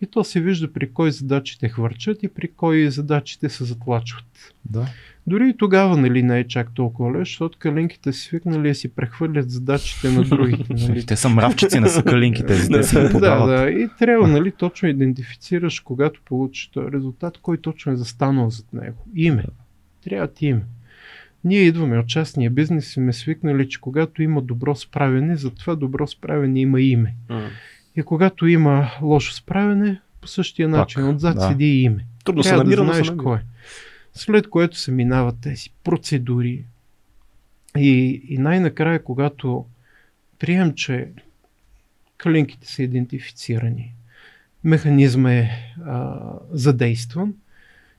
и то се вижда при кой задачите хвърчат и при кой задачите се затлачват. Да. Дори и тогава нали, не е чак толкова леш, защото калинките си свикнали да си прехвърлят задачите на другите. Нали. Те са мравчици, не са калинките. да, да, да. И трябва нали, точно идентифицираш, когато получиш този резултат, кой точно е застанал зад него. Име. Трябва ти име. Ние идваме от частния бизнес и сме свикнали, че когато има добро справяне, за това добро справяне има име. И когато има лошо справяне, по същия начин, Пак, отзад да. седи име. Трудно се намира, да знаеш кой. След което се минават тези процедури. И, и най-накрая, когато прием, че калинките са идентифицирани, механизма е а, задействан,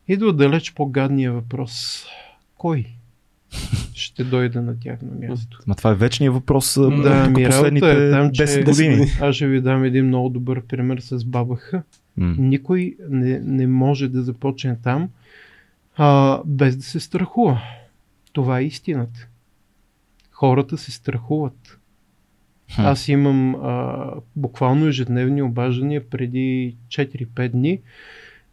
идва далеч по-гадния въпрос. Кой? Ще дойде на тяхно място. Ма това е вечният въпрос да, ми последните е там, 10 години. Аз ще ви дам един много добър пример с БАБХ. Mm. Никой не, не може да започне там а, без да се страхува. Това е истината. Хората се страхуват. Хм. Аз имам а, буквално ежедневни обаждания преди 4-5 дни.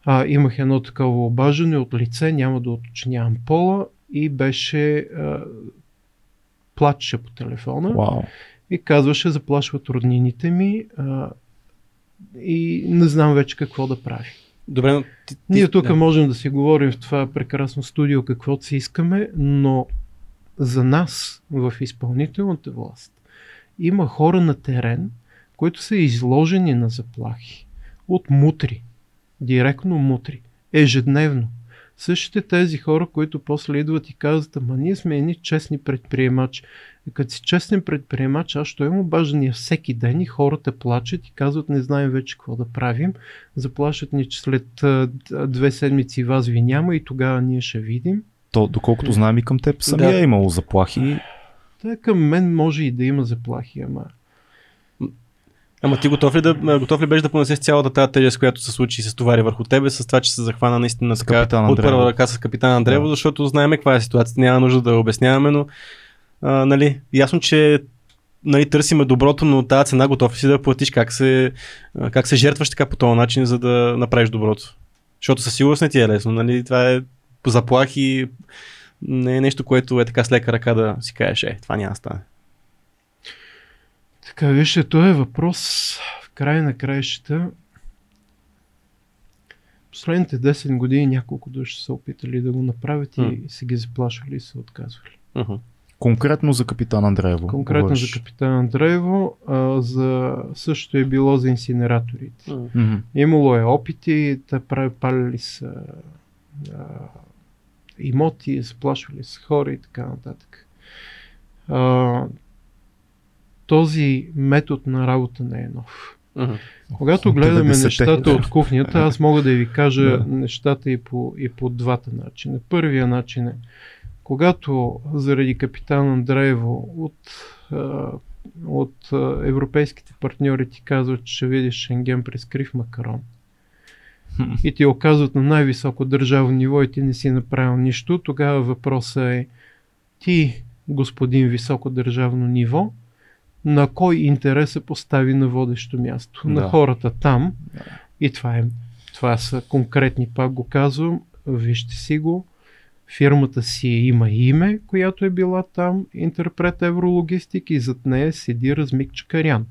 А, имах едно такова обаждане от лице, няма да уточнявам пола и беше а, плачеше по телефона wow. и казваше заплашват роднините ми а, и не знам вече какво да прави. Добре, но ти, ти, Ние тук да. можем да си говорим в това прекрасно студио каквото си искаме, но за нас в изпълнителната власт има хора на терен, които са изложени на заплахи от мутри, директно мутри, ежедневно. Същите тези хора, които после идват и казват, ама ние сме едни честни предприемачи. И като си честен предприемач, аз ще имам обаждания всеки ден и хората плачат и казват, не знаем вече какво да правим. Заплашат ни, че след две седмици вас ви няма и тогава ние ще видим. То, доколкото знаем и към теб, самия да. е имало заплахи. Та към мен може и да има заплахи, ама Ама ти готов ли, да, готов ли беше да понесеш цялата тази тежест, която се случи и се стовари върху тебе, с това, че се захвана наистина така от първа ръка с капитан Андреево, да. защото знаем каква е ситуацията, няма нужда да обясняваме, но а, нали, ясно, че нали, търсиме доброто, но тази цена готов ли си да платиш, как се, как се жертваш така по този начин, за да направиш доброто. Защото със сигурност не ти е лесно, нали, това е заплахи, не е нещо, което е така с лека ръка да си кажеш, е, това няма да стане. Така, вижте, този е въпрос в края на краищата последните 10 години няколко души са опитали да го направят mm. и се ги заплашвали и се отказвали. Uh-huh. Конкретно за капитан Андреево. Конкретно говориш. за капитан Андреево, а, за, също е било за инсинераторите. Mm-hmm. Имало е опити, да прави, палили са а, имоти, сплашвали с хора и така нататък. А, този метод на работа не е нов. Uh-huh. Когато гледаме нещата от кухнята, аз мога да ви кажа нещата и по, и по двата начина. Първия начин е, когато заради капитан Андреево от, от европейските партньори ти казват, че ще видиш Шенген през крив макарон и ти оказват на най-високо държавно ниво и ти не си направил нищо, тогава въпросът е ти, господин високо държавно ниво, на кой интерес се постави на водещо място? Да. На хората там. Да. И това, е, това са конкретни, пак го казвам, вижте си го. Фирмата си има име, която е била там, интерпрет Еврологистик и зад нея седи Размик Чакарян.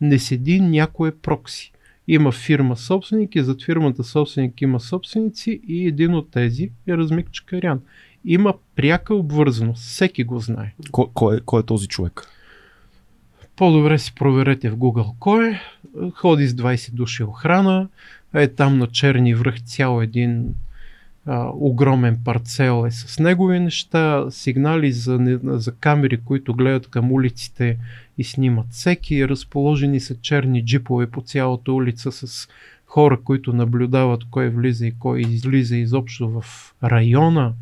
Не седи някое прокси. Има фирма собственик и зад фирмата собственик има собственици и един от тези е Размик Чакарян. Има пряка обвързаност. Всеки го знае. Кой, кой, е, кой е този човек? По-добре си проверете в Google кой е. Ходи с 20 души охрана. Е там на черни връх цял един а, огромен парцел е с негови неща, сигнали за, за камери, които гледат към улиците и снимат всеки. Разположени са черни джипове по цялата улица с хора, които наблюдават кой влиза и кой излиза изобщо в района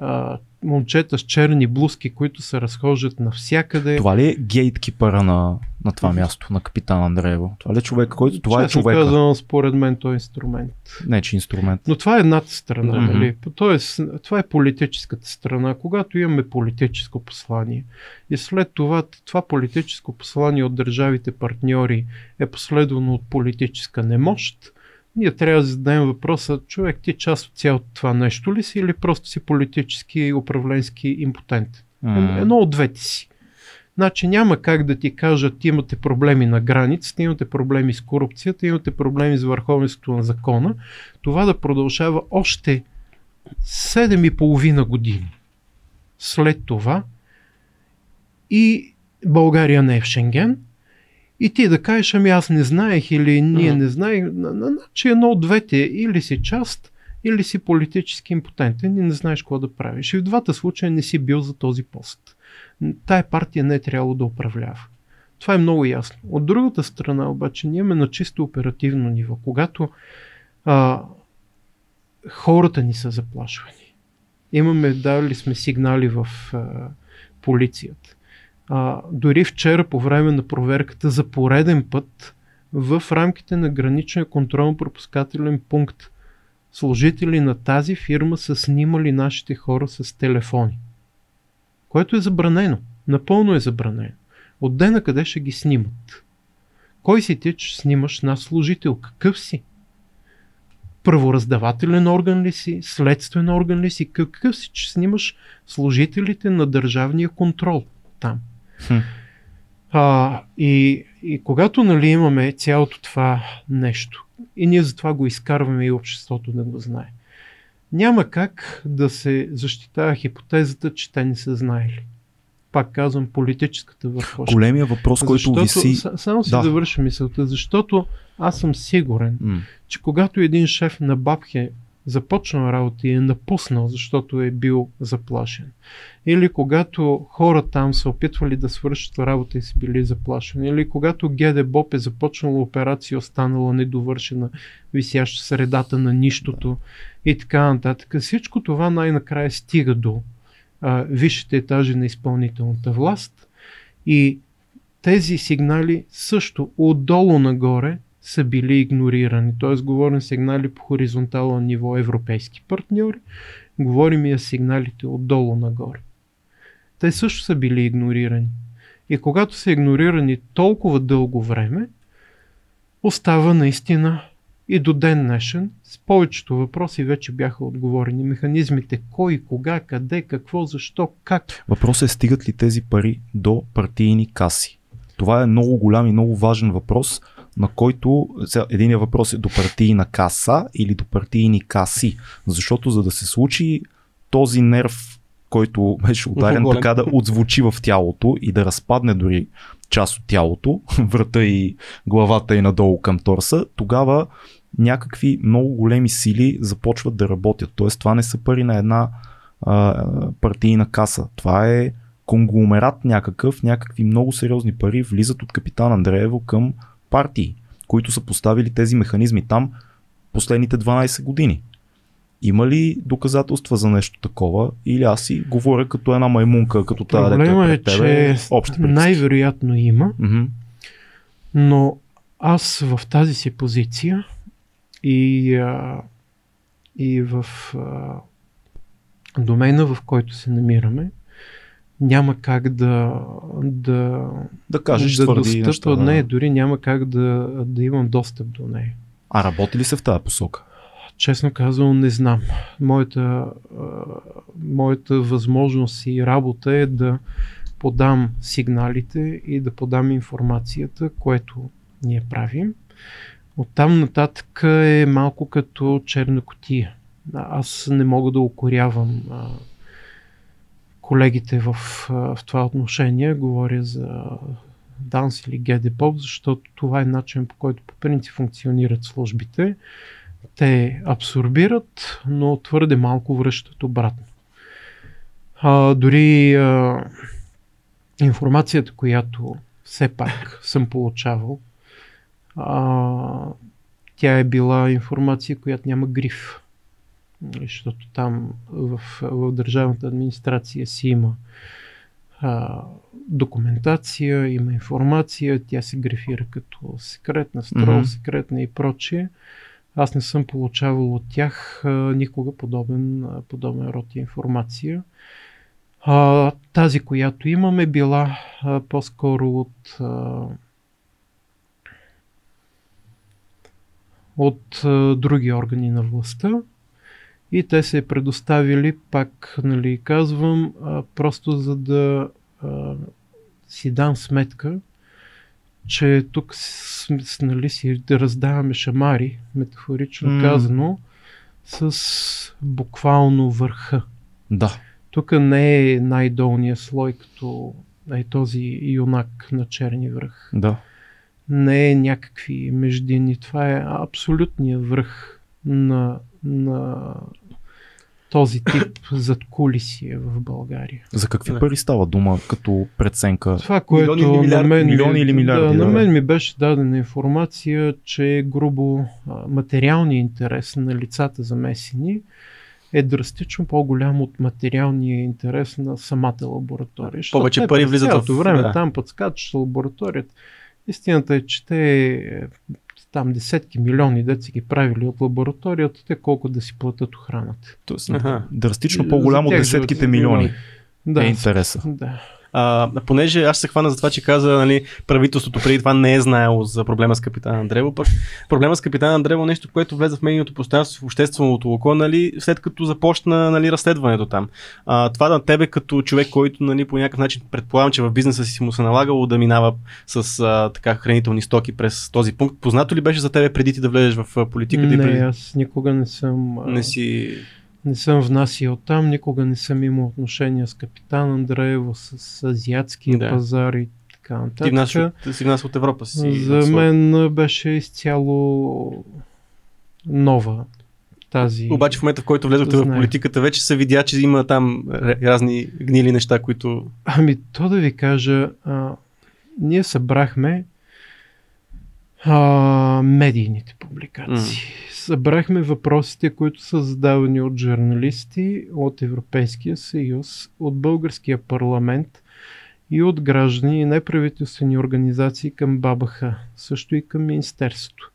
а, момчета с черни блузки, които се разхождат навсякъде. Това ли е гейткипъра на, на това място, на капитан Андреево? Това ли е човек, който това Честно е човек? казано, според мен той е инструмент. Не, че инструмент. Но това е едната страна, mm-hmm. нали? Тоест, това е политическата страна. Когато имаме политическо послание и след това това политическо послание от държавите партньори е последвано от политическа немощ, ние трябва да зададем въпроса, човек ти част от цялото това нещо ли си или просто си политически и управленски импотент? Mm. Едно от двете си. Значи няма как да ти кажат, имате проблеми на границата, имате проблеми с корупцията, имате проблеми с върховенството на закона. Това да продължава още 7,5 години. След това и България не е в Шенген, и ти да кажеш, ами аз не знаех или ние не знаех, значи едно от двете или си част, или си политически импотентен и не знаеш какво да правиш. И в двата случая не си бил за този пост. Тая партия не е трябвало да управлява. Това е много ясно. От другата страна обаче ние имаме на чисто оперативно ниво. Когато а, хората ни са заплашвани. Имаме, дали сме сигнали в а, полицията а, дори вчера по време на проверката за пореден път в рамките на граничния контролно-пропускателен пункт служители на тази фирма са снимали нашите хора с телефони. Което е забранено. Напълно е забранено. От дена къде ще ги снимат? Кой си ти, че снимаш нас служител? Какъв си? Първораздавателен орган ли си? Следствен орган ли си? Какъв си, че снимаш служителите на държавния контрол там? Хм. А, и, и когато нали, имаме цялото това нещо, и ние затова го изкарваме и обществото да го знае, няма как да се защитава хипотезата, че те не са знаели. Пак казвам, политическата върховщина. Големия въпрос, който виси... Само си да. завърша мисълта, защото аз съм сигурен, mm. че когато един шеф на Бабхе започнал работа и е напуснал, защото е бил заплашен. Или когато хора там са опитвали да свършат работа и са били заплашени. Или когато ГД Боб е започнала операция, останала недовършена, висяща средата на нищото и така нататък. Всичко това най-накрая стига до а, висшите етажи на изпълнителната власт и тези сигнали също отдолу нагоре са били игнорирани. Т.е. говорим сигнали по хоризонтално ниво европейски партньори, говорим и сигналите отдолу нагоре. Те също са били игнорирани. И когато са игнорирани толкова дълго време, остава наистина и до ден днешен с повечето въпроси вече бяха отговорени. Механизмите кой, кога, къде, какво, защо, как. Въпросът е стигат ли тези пари до партийни каси? Това е много голям и много важен въпрос, на който един въпрос е до партийна каса или до партийни каси. Защото за да се случи този нерв, който беше ударен така да отзвучи в тялото и да разпадне дори част от тялото, врата и главата и надолу към торса, тогава някакви много големи сили започват да работят. Тоест това не са пари на една а, партийна каса. Това е конгломерат някакъв, някакви много сериозни пари влизат от капитан Андреево към партии, които са поставили тези механизми там последните 12 години. Има ли доказателства за нещо такова или аз си говоря като една маймунка, като тази Проблема е, тебе, че най-вероятно има, mm-hmm. но аз в тази си позиция и, а, и в а, домена, в който се намираме, няма как да да, да кажеш да твърди достъпва, неща, да. не, дори няма как да, да имам достъп до нея. А работи ли се в тази посока? Честно казвам, не знам. Моята, моята възможност и работа е да подам сигналите и да подам информацията, което ние правим. Оттам нататък е малко като черна котия. Аз не мога да укорявам а, колегите в, в това отношение. Говоря за Данс или ГДПОП, защото това е начин по който по принцип функционират службите. Те абсорбират, но твърде малко връщат обратно. А, дори а, информацията, която все пак съм получавал, а, тя е била информация, която няма гриф. Защото там в, в държавната администрация си има а, документация, има информация, тя се грифира като секретна, строго mm-hmm. секретна и прочие. Аз не съм получавал от тях а, никога подобен, а, подобен род информация. А, тази, която имаме, била а, по-скоро от а, от а, други органи на властта и те се предоставили, пак нали, казвам, а, просто за да а, си дам сметка, че тук с, с, нали, си да раздаваме шамари, метафорично mm. казано, с буквално върха. Да. Тук не е най-долният слой, като е този юнак на черни връх. Да не е някакви междинни. Това е абсолютният връх на, на този тип зад кулисие в България. За какви пари става дума като преценка? Това, което милиони, милиард, на мен, милиони или милиарди? Да, на мен ми беше дадена информация, че грубо материалният интерес на лицата замесени е драстично по-голям от материалния интерес на самата лаборатория. Повече пари влизат в време. Да. Там подскачаш лабораторията Истината е, че те там десетки милиони деца ги правили от лабораторията, те колко да си платят охраната. Тоест, ага. драстично по-голямо от десетките милиони. Да, е интереса. Да. А, понеже аз се хвана за това, че каза, нали, правителството преди това не е знаело за проблема с капитан Андрево, пък проблема с капитан Андрево е нещо, което влезе в медийното пространство, в общественото око, нали, след като започна нали, разследването там. А, това на тебе като човек, който нали, по някакъв начин предполагам, че в бизнеса си му се налагало да минава с а, така хранителни стоки през този пункт. Познато ли беше за тебе преди ти да влезеш в политиката? Не, преди... аз никога не съм. Не си не съм внасял там, никога не съм имал отношения с капитан Андреево, с, с азиатския да. пазар и така нататък. Ти внас от, си внас от Европа си. За мен беше изцяло нова тази. Обаче в момента, в който влезохте в политиката, вече се видя, че има там разни гнили неща, които. Ами, то да ви кажа, а, ние събрахме а, медийните публикации. Mm. Събрахме въпросите, които са задавани от журналисти, от Европейския съюз, от Българския парламент и от граждани и неправителствени организации към БАБХ, също и към Министерството.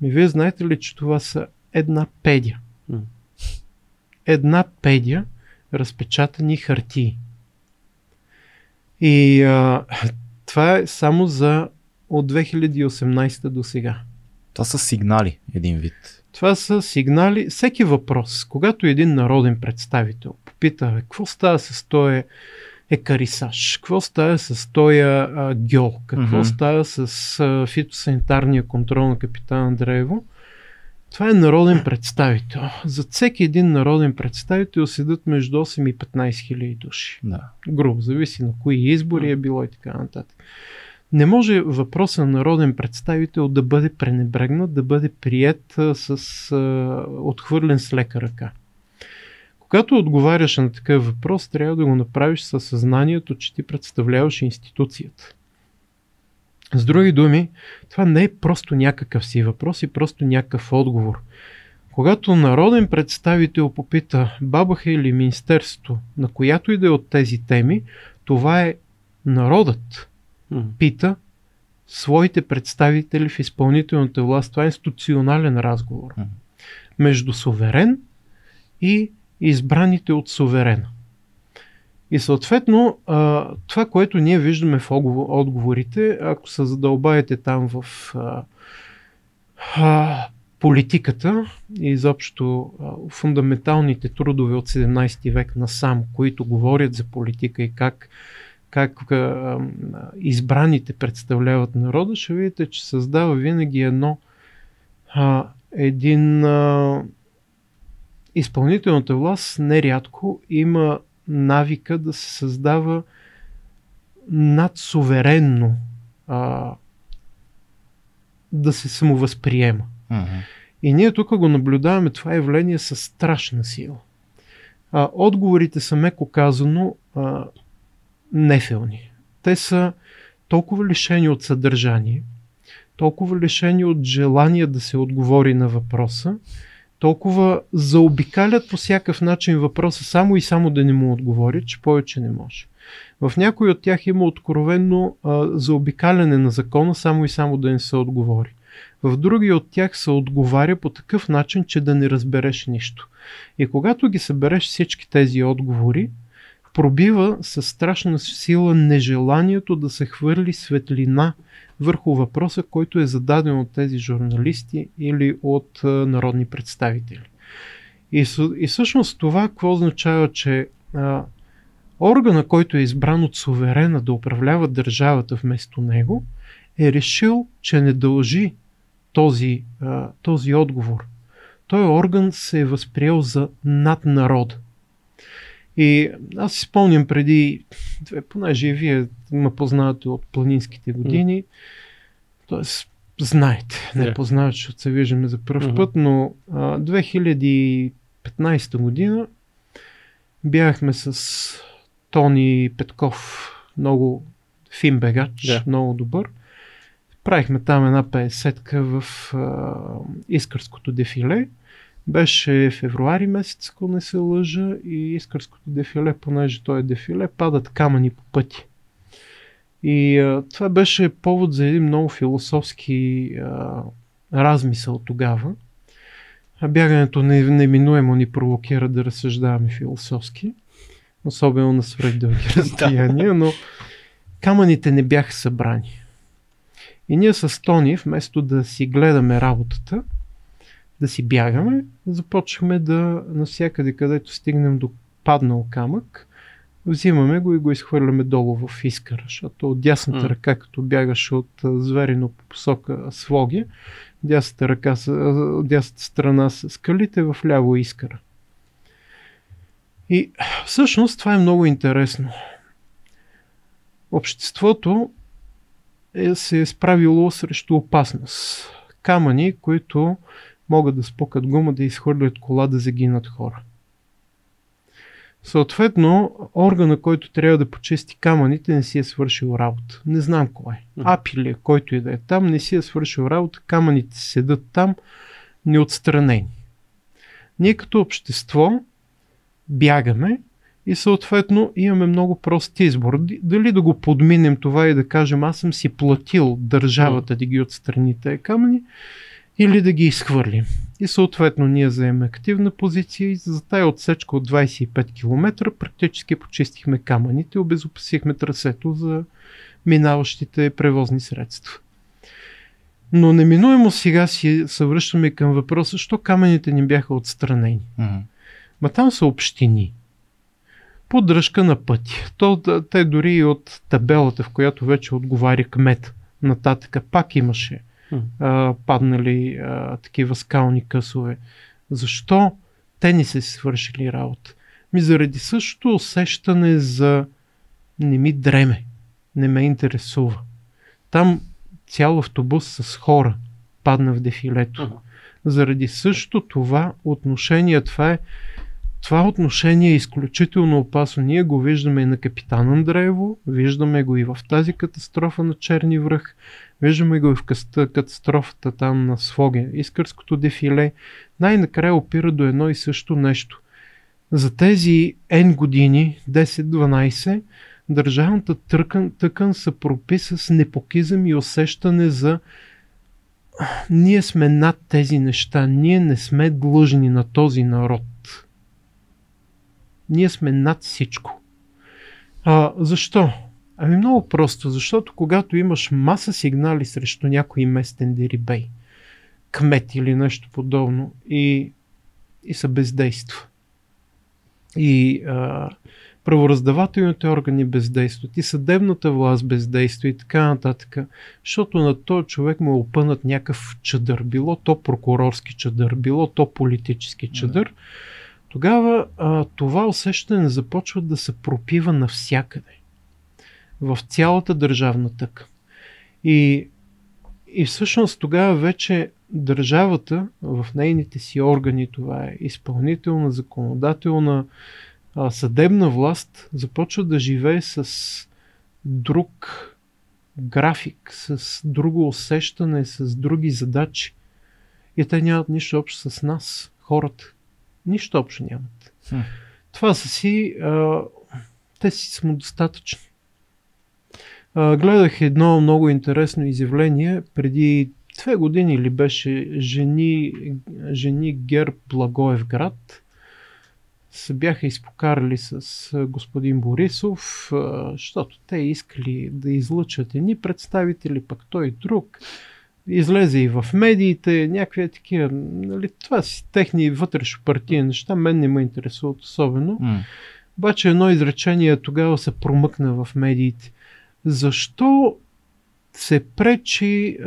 Ми вие знаете ли, че това са една педия? Една педия разпечатани хартии. И а, това е само за от 2018 до сега. Това са сигнали, един вид. Това са сигнали. Всеки въпрос, когато един народен представител попита какво става с този екарисаж? Какво става с тоя а, гьол? Какво mm-hmm. става с а, фитосанитарния контрол на капитан Андреево? Това е народен представител. За всеки един народен представител седат между 8 и 15 хиляди души. Да. Грубо, зависи на кои избори е било и така нататък. Не може въпроса на народен представител да бъде пренебрегнат, да бъде прият с а, отхвърлен с лека ръка. Когато отговаряш на такъв въпрос, трябва да го направиш със съзнанието, че ти представляваш институцията. С други думи, това не е просто някакъв си въпрос и просто някакъв отговор. Когато народен представител попита бабаха или министерство на която и да е от тези теми, това е народът пита своите представители в изпълнителната власт. Това е институционален разговор между суверен и избраните от суверена. И съответно, това, което ние виждаме в отговорите, ако се задълбаете там в политиката и изобщо фундаменталните трудове от 17 век насам, които говорят за политика и как, как а, избраните представляват народа, ще видите, че създава винаги едно а, един а, изпълнителната власт нерядко има навика да се създава надсуверенно а, да се самовъзприема. Uh-huh. И ние тук го наблюдаваме това явление с страшна сила. А, отговорите са меко казано а, нефелни. Те са толкова лишени от съдържание, толкова лишени от желание да се отговори на въпроса, толкова заобикалят по всякакъв начин въпроса само и само да не му отговорят, че повече не може. В някои от тях има откровенно а, заобикаляне на закона, само и само да не се отговори. В други от тях се отговаря по такъв начин, че да не разбереш нищо. И когато ги събереш всички тези отговори, пробива със страшна сила нежеланието да се хвърли светлина върху въпроса, който е зададен от тези журналисти или от народни представители. И, и всъщност това какво означава, че а, органа, който е избран от суверена да управлява държавата вместо него, е решил, че не дължи този, а, този отговор. Той орган се е възприел за над народа. И аз си спомням преди, понеже и вие ме познавате от планинските години, т.е. знаете, не yeah. познавате, защото се виждаме за първ uh-huh. път, но а, 2015 година бяхме с Тони Петков, много фин бегач, yeah. много добър. Правихме там една 50-ка в а, Искърското дефиле. Беше февруари месец, ако не се лъжа, и Искърското дефиле, понеже то е дефиле, падат камъни по пъти. И а, това беше повод за един много философски а, размисъл тогава. А бягането не, неминуемо ни провокира да разсъждаваме философски, особено на свръхдълги разстояния, но камъните не бяха събрани. И ние с Тони, вместо да си гледаме работата, да си бягаме, започнахме да навсякъде, където стигнем до паднал камък, взимаме го и го изхвърляме долу в искъра, защото от дясната mm. ръка, като бягаш от зверино по посока слоги, дясната ръка, дясната страна с скалите, в ляво искъра. И всъщност това е много интересно. Обществото е, се е справило срещу опасност. Камъни, които могат да спукат гума, да изхвърлят кола, да загинат хора. Съответно, органа, който трябва да почисти камъните, не си е свършил работа. Не знам кой. Апилия, който и да е там, не си е свършил работа, камъните седат там неотстранени. Ние като общество бягаме и съответно имаме много прост избор. Дали да го подминем това и да кажем аз съм си платил държавата да ги отстрани тези камъни или да ги изхвърлим. И съответно ние заемем активна позиция и за тая отсечка от 25 км практически почистихме камъните и обезопасихме трасето за минаващите превозни средства. Но неминуемо сега си съвръщаме към въпроса, защо камъните ни бяха отстранени. Mm-hmm. Ма там са общини. поддръжка на пъти. То, те дори и от табелата, в която вече отговаря кмет, нататък пак имаше а, паднали а, такива скални късове. Защо те не се свършили работа? Ми заради същото усещане за не ми дреме, не ме интересува. Там цял автобус с хора падна в дефилето. Заради също това отношение, това е това отношение е изключително опасно. Ние го виждаме и на капитан Андреево, виждаме го и в тази катастрофа на Черни връх, виждаме го и в катастрофата там на Своге, Искърското дефиле. Най-накрая опира до едно и също нещо. За тези N години, 10-12, държавната тъкан, тъкан се пропи с непокизъм и усещане за ние сме над тези неща, ние не сме длъжни на този народ. Ние сме над всичко. А, защо? Ами много просто, защото когато имаш маса сигнали срещу някой местен дерибей, кмет или нещо подобно и, и са бездейства. И а, правораздавателните органи бездействат и съдебната власт бездейства и така нататък. Защото на този човек му е опънат някакъв чадър. Било то прокурорски чадър, било то политически чадър. Да. Тогава а, това усещане започва да се пропива навсякъде. В цялата държавна тък. И, и всъщност тогава вече държавата в нейните си органи, това е изпълнителна, законодателна, а, съдебна власт започва да живее с друг график, с друго усещане, с други задачи. И те нямат нищо общо с нас, хората. Нищо общо нямат. Хм. Това са си, а, те си самодостатъчни. А, гледах едно много интересно изявление преди две години ли беше жени, жени Герб Благоевград се бяха изпокарали с господин Борисов, защото те искали да излъчат едни представители, пък той друг. Излезе и в медиите, някакви такива, нали, това си техни вътрешно партийни неща, мен не ме интересуват особено. Mm. Обаче едно изречение тогава се промъкна в медиите. Защо се пречи,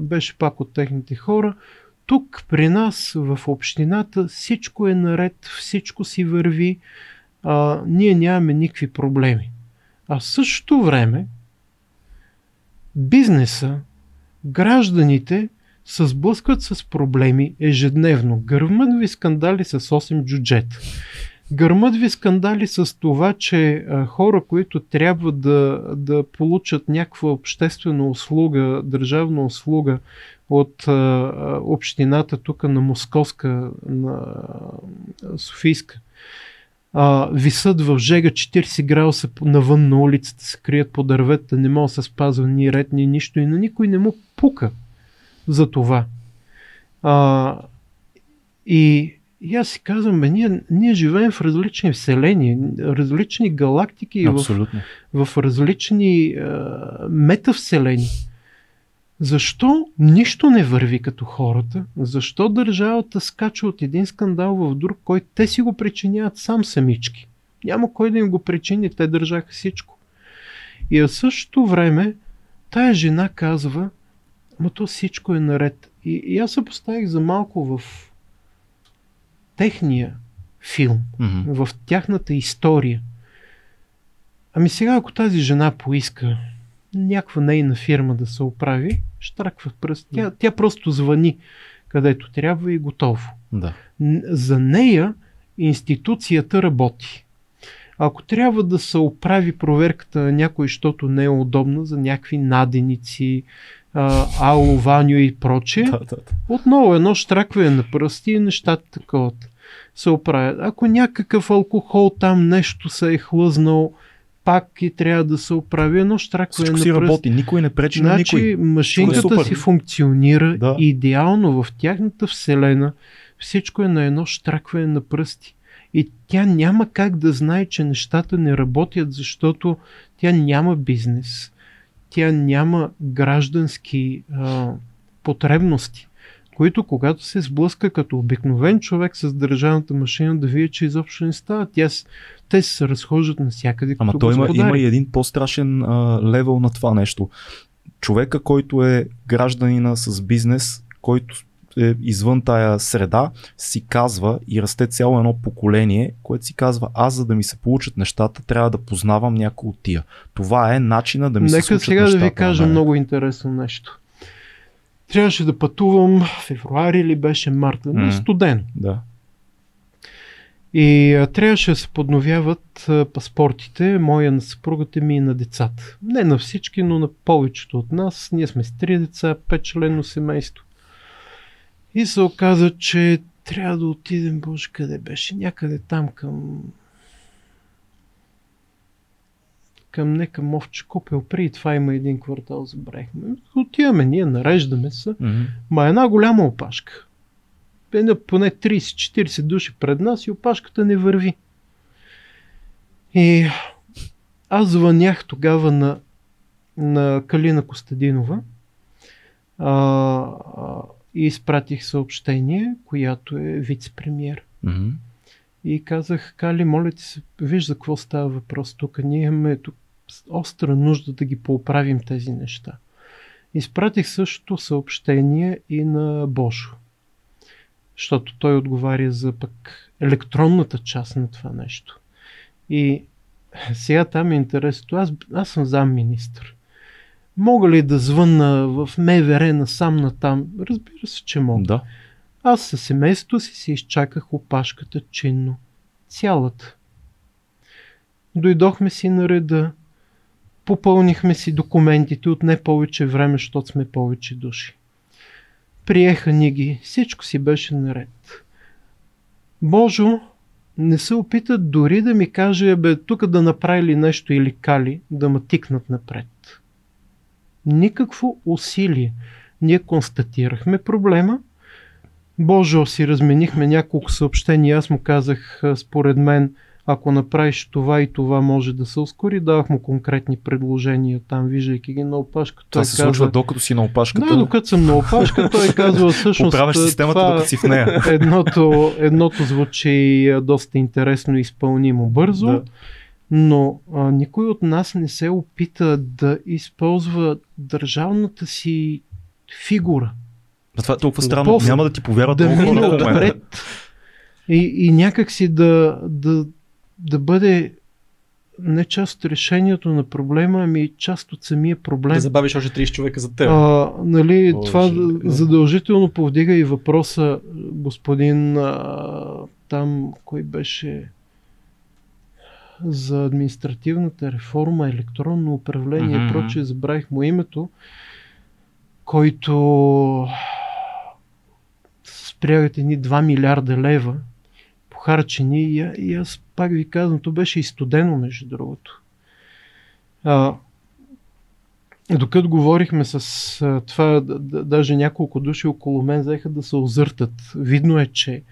беше пак от техните хора, тук при нас в общината всичко е наред, всичко си върви, а, ние нямаме никакви проблеми. А в същото време бизнеса, гражданите се сблъскват с проблеми ежедневно. Гърмат ви скандали с 8 джуджета. Гърмат ви скандали с това, че хора, които трябва да, да получат някаква обществена услуга, държавна услуга, от общината тук на Московска, на Софийска. А, висът в жега 40 градуса навън на улицата, се крият по дървета, не могат да се спазва ни ред, ни нищо и на никой не му пука за това. А, и, и аз си казвам, бе, ние, ние живеем в различни вселени, различни галактики в, в различни а, метавселени. Защо нищо не върви като хората? Защо държавата скача от един скандал в друг, който те си го причиняват сам самички? Няма кой да им го причини, те държаха всичко. И в същото време тая жена казва, ма то всичко е наред. И, и аз се поставих за малко в техния филм, mm-hmm. в тяхната история. Ами сега, ако тази жена поиска някаква нейна фирма да се оправи, штраква пръст. Тя, тя просто звъни където трябва и готово. Да. За нея институцията работи. Ако трябва да се оправи проверката на някой, защото не е удобно за някакви наденици, ало, ваню и прочее, да, да, да. отново едно штракване на пръсти и нещата такова се оправят. Ако някакъв алкохол там нещо се е хлъзнал, пак и трябва да се оправи едно штракване Всичко си работи, никой не пречи значи, на никой. машинката си функционира да. идеално в тяхната вселена. Всичко е на едно штракване на пръсти. И тя няма как да знае, че нещата не работят, защото тя няма бизнес. Тя няма граждански а, потребности. Които когато се сблъска като обикновен човек с държавната машина да види, че изобщо не става. Тя, те се разхождат навсякъде. Ама той има, има и един по-страшен а, левел на това нещо. Човека, който е гражданина с бизнес, който е извън тая среда, си казва и расте цяло едно поколение, което си казва, аз за да ми се получат нещата, трябва да познавам някой от тия. Това е начина да ми Нека се случат сега нещата. да ви кажа много интересно нещо. Трябваше да пътувам в февруари или беше марта, mm. студено. Да. И а, трябваше да се подновяват а, паспортите, моя на съпругата ми и на децата. Не на всички, но на повечето от нас. Ние сме с три деца, петчленно семейство. И се оказа, че трябва да отидем, боже, къде беше? Някъде там към... Към не към Овче купел. Преди това има един квартал, забравихме. Отиваме, ние нареждаме се. Mm-hmm. Ма една голяма опашка. Една поне 30-40 души пред нас и опашката не върви. И аз звънях тогава на, на Калина Костадинова. А, и изпратих съобщение, която е вице-премьер. Mm-hmm. И казах, Кали, моля ти се, виж за какво става въпрос тук. Ние имаме тук остра нужда да ги поправим тези неща. Изпратих същото съобщение и на Бошо. Защото той отговаря за пък електронната част на това нещо. И сега там е интересно. Аз, аз съм замминистър. Мога ли да звънна в МВР насам натам? Разбира се, че мога. Да. Аз със семейството си си изчаках опашката чинно. Цялата. Дойдохме си на реда. Попълнихме си документите от не повече време, защото сме повече души. Приеха ни ги. Всичко си беше наред. Божо не се опитат дори да ми каже, бе, тук да направили нещо или кали, да ме тикнат напред никакво усилие. Ние констатирахме проблема. Боже, си разменихме няколко съобщения. Аз му казах, според мен, ако направиш това и това може да се ускори, давах му конкретни предложения там, виждайки ги на опашка. Това се казва, случва докато си на опашката. Да, докато съм на опашка, той казва всъщност. Поправяш системата, това, докато си в нея. Едното, едното звучи доста интересно и изпълнимо бързо. Да но а, никой от нас не се опита да използва държавната си фигура. А това е толкова странно. Да, Няма да ти повярват да мине отпред и, и някак си да, да, да бъде не част от решението на проблема, ами част от самия проблем. Да забавиш още 30 човека за теб. А, нали, Боже, това да. задължително повдига и въпроса, господин а, там, кой беше за административната реформа, електронно управление mm-hmm. и прочее, забравих му името, който спрягат едни 2 милиарда лева похарчени и, и аз пак ви казвам, то беше и студено между другото. А, докато говорихме с а, това, да, даже няколко души около мен взеха да се озъртат. Видно е, че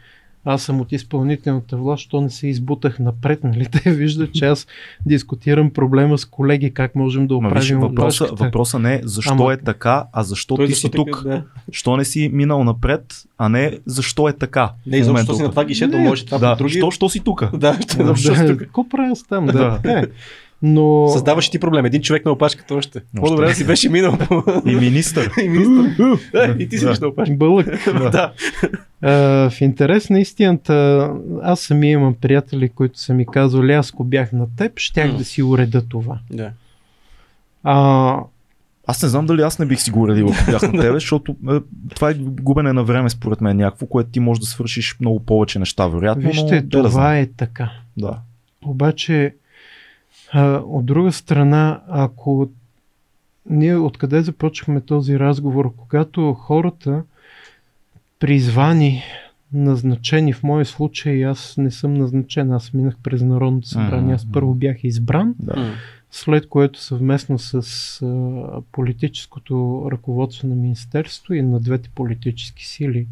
аз съм от изпълнителната власт, що не се избутах напред, нали? Те виждат, че аз дискутирам проблема с колеги, как можем да оправим въпроса, въпроса не е защо Ама... е така, а защо Той ти защо си тук. Да. Що не си минал напред, а не защо е така. Не, защо си на това гишето, може това да, други... Що, що си тук? Да, що, да, що си тук? Какво правя с там? Да. да. Но... Създаваш ти проблем. Един човек на опашката още. По-добре да си беше минал. и министър. и министър. да, и ти си да. на опашка. Бълък. да. Uh, в интерес на истината, аз самия имам приятели, които са ми казвали, аз ако бях на теб, щях mm. да си уреда това. Да. Uh, аз не знам дали аз не бих си го уредил, ако бях на тебе, защото е, това е губене на време според мен някакво, което ти можеш да свършиш много повече неща, вероятно. Вижте, но, това да е така. Да. Обаче, а, от друга страна, ако ние откъде започнахме този разговор, когато хората призвани, назначени, в моя случай аз не съм назначен, аз минах през Народното събрание, аз първо бях избран, да. след което съвместно с а, политическото ръководство на Министерство и на двете политически сили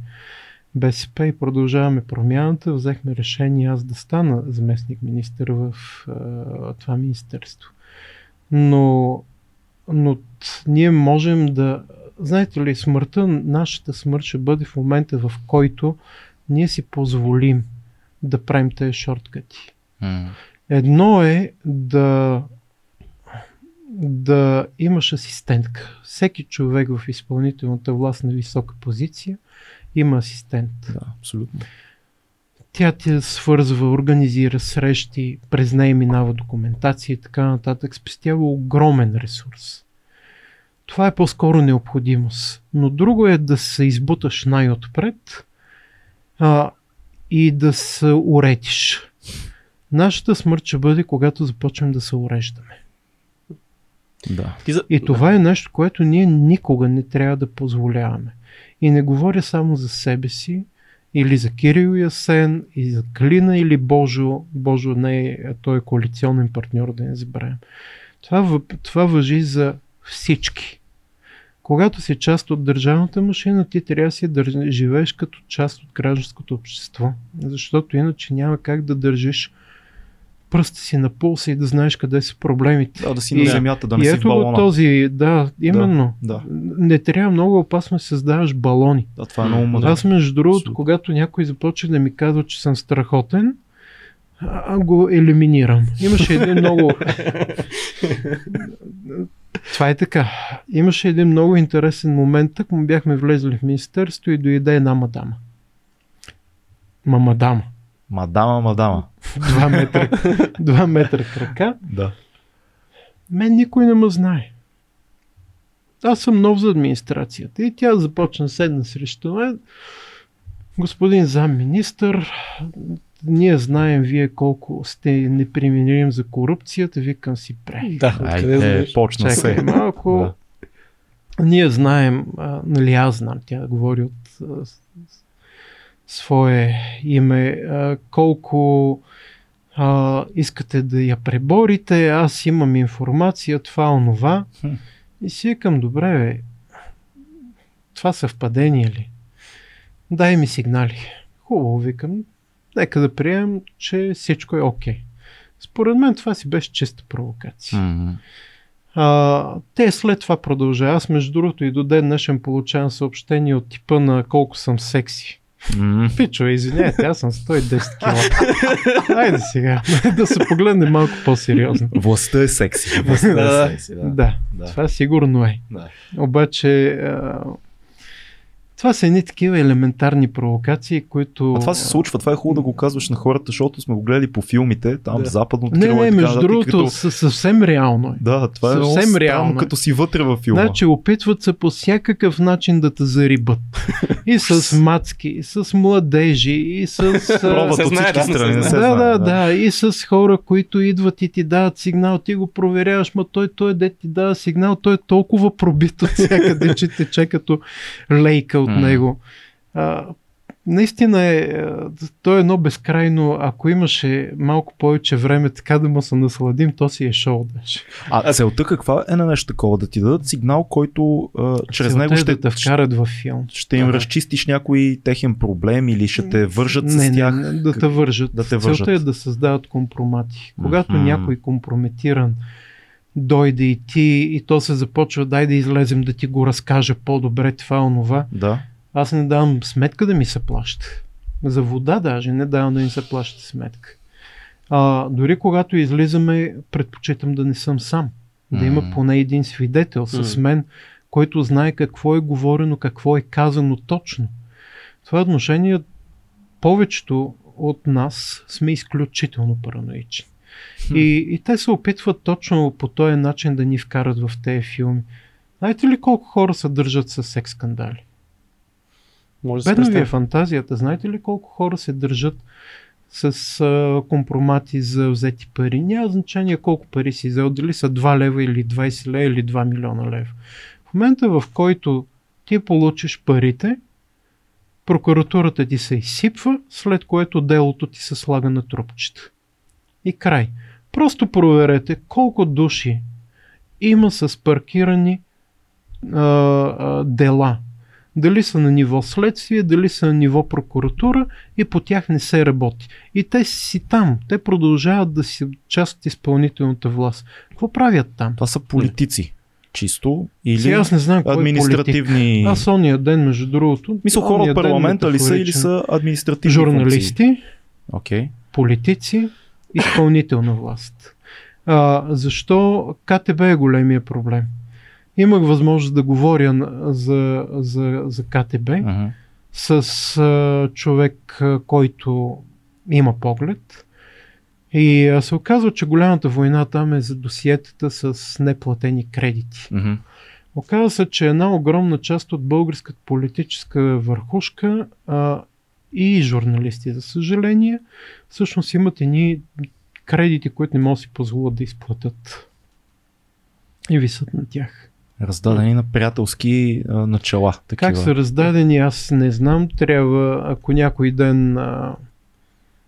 БСП и продължаваме промяната, взехме решение аз да стана заместник министър в а, това министерство. Но, но ние можем да знаете ли, смъртта, нашата смърт ще бъде в момента, в който ние си позволим да правим тези шорткати. Mm. Едно е да да имаш асистентка. Всеки човек в изпълнителната власт на висока позиция има асистент. Да, абсолютно. Тя ти свързва, организира срещи, през нея минава документация и така нататък. Спестява огромен ресурс. Това е по-скоро необходимост. Но друго е да се избуташ най-отпред а, и да се уретиш. Нашата смърт ще бъде, когато започнем да се уреждаме. Да. И това е нещо, което ние никога не трябва да позволяваме. И не говоря само за себе си, или за Кирил и Асен, и за Клина или Божо. Божо не е, той е коалиционен партньор, да не забравим. Това, това въжи за всички. Когато си част от държавната машина, ти трябва да си държ... живееш като част от гражданското общество. Защото иначе няма как да държиш пръста си на пулса и да знаеш къде са проблемите. Да, да си и, на земята, да не и си в балона. този, да, именно. Да, да. Не трябва много опасно да създаваш балони. Да, това е много мъдро. Аз между другото, Абсолютно. когато някой започне да ми казва, че съм страхотен, а го елиминирам. Имаше един много... Това е така. Имаше един много интересен момент, так му бяхме влезли в министерство и дойде една мадама. Ма мадама. Мадама. Два метра, два метра крака. Да. Мен никой не ме знае. Аз съм нов за администрацията. И тя започна седна срещу мен. Господин замминистър, ние знаем вие колко сте непримирим за корупцията, викам си пре. Да, Айде, е, почна Чакай се. малко. Да. Ние знаем, а, нали аз знам, тя говори от а, свое име, колко а, искате да я преборите, аз имам информация, това, онова. И си викам, добре, бе, това съвпадение ли? Дай ми сигнали. Хубаво, викам, нека да приемем, че всичко е окей. Okay. Според мен това си беше чиста провокация. Mm-hmm. А, те след това продължа. Аз между другото и до ден днешен получавам съобщение от типа на колко съм секси. Mm. Пичо, извиняйте, аз съм 110 кг. Айде сега, да се погледне малко по-сериозно. Властта е секси. Властта е секси, да. да. да. Това сигурно е. Да. Обаче, а, това са едни такива елементарни провокации, които... А това се случва, това е хубаво да го казваш на хората, защото сме го гледали по филмите, там да. западното Не, не, между другото, като... съвсем реално е. Да, това е съвсем реално. Там, като си вътре във филма. Значи опитват се по всякакъв начин да те зарибат. И с мацки, и с младежи, и с... Пробват от всички страни, да, да, да, да, и с хора, които идват и ти дават сигнал, ти го проверяваш, ма той, той де ти дава сигнал, той е толкова пробит от всякъде, че те че като лейка от mm. него. А, наистина е, то е едно безкрайно, ако имаше малко повече време така да му се насладим, то си е шоу даже. А целта каква е на нещо такова? Да ти дадат сигнал, който а, чрез целта него е ще да те вкарат в филм. Ще им да. разчистиш някой техен проблем или ще те вържат не, с тях? Не, не, да те вържат. Да те вържат. Целта е да създават компромати. Когато mm-hmm. някой компрометиран дойде и ти и то се започва, дай да излезем да ти го разкажа по-добре това, онова. Да аз не давам сметка да ми се плаща. За вода даже не давам да ми се плаща сметка. А, дори когато излизаме, предпочитам да не съм сам. Да mm. има поне един свидетел mm. с мен, който знае какво е говорено, какво е казано точно. В това отношение повечето от нас сме изключително параноични. И, и те се опитват точно по този начин да ни вкарат в тези филми. Знаете ли колко хора се държат с секс скандали? Може да Бедна ви е фантазията. Знаете ли колко хора се държат с а, компромати за взети пари? Няма значение колко пари си взел, дали са 2 лева или 20 лева или 2 милиона лева. В момента в който ти получиш парите, прокуратурата ти се изсипва, след което делото ти се слага на трупчета. И край. Просто проверете колко души има с паркирани а, а, дела дали са на ниво следствие, дали са на ниво прокуратура и по тях не се работи. И те си там, те продължават да си част от изпълнителната власт. Какво правят там? Това са политици. чисто или Сега аз не знам кой административни... Е. Аз ония ден, между другото... Мисля, хора от парламента ли са или са административни Журналисти, okay. политици, изпълнителна власт. А, защо КТБ е големия проблем? Имах възможност да говоря за, за, за КТБ uh-huh. с а, човек, който има поглед. И а, се оказва, че голямата война там е за досиетата с неплатени кредити. Uh-huh. Оказва се, че една огромна част от българската политическа върхушка а, и журналисти, за съжаление, всъщност имат едни кредити, които не могат да си позволят да изплатят. И висят на тях. Раздадени на приятелски а, начала. Такива. Как са раздадени, аз не знам. Трябва, ако някой ден а,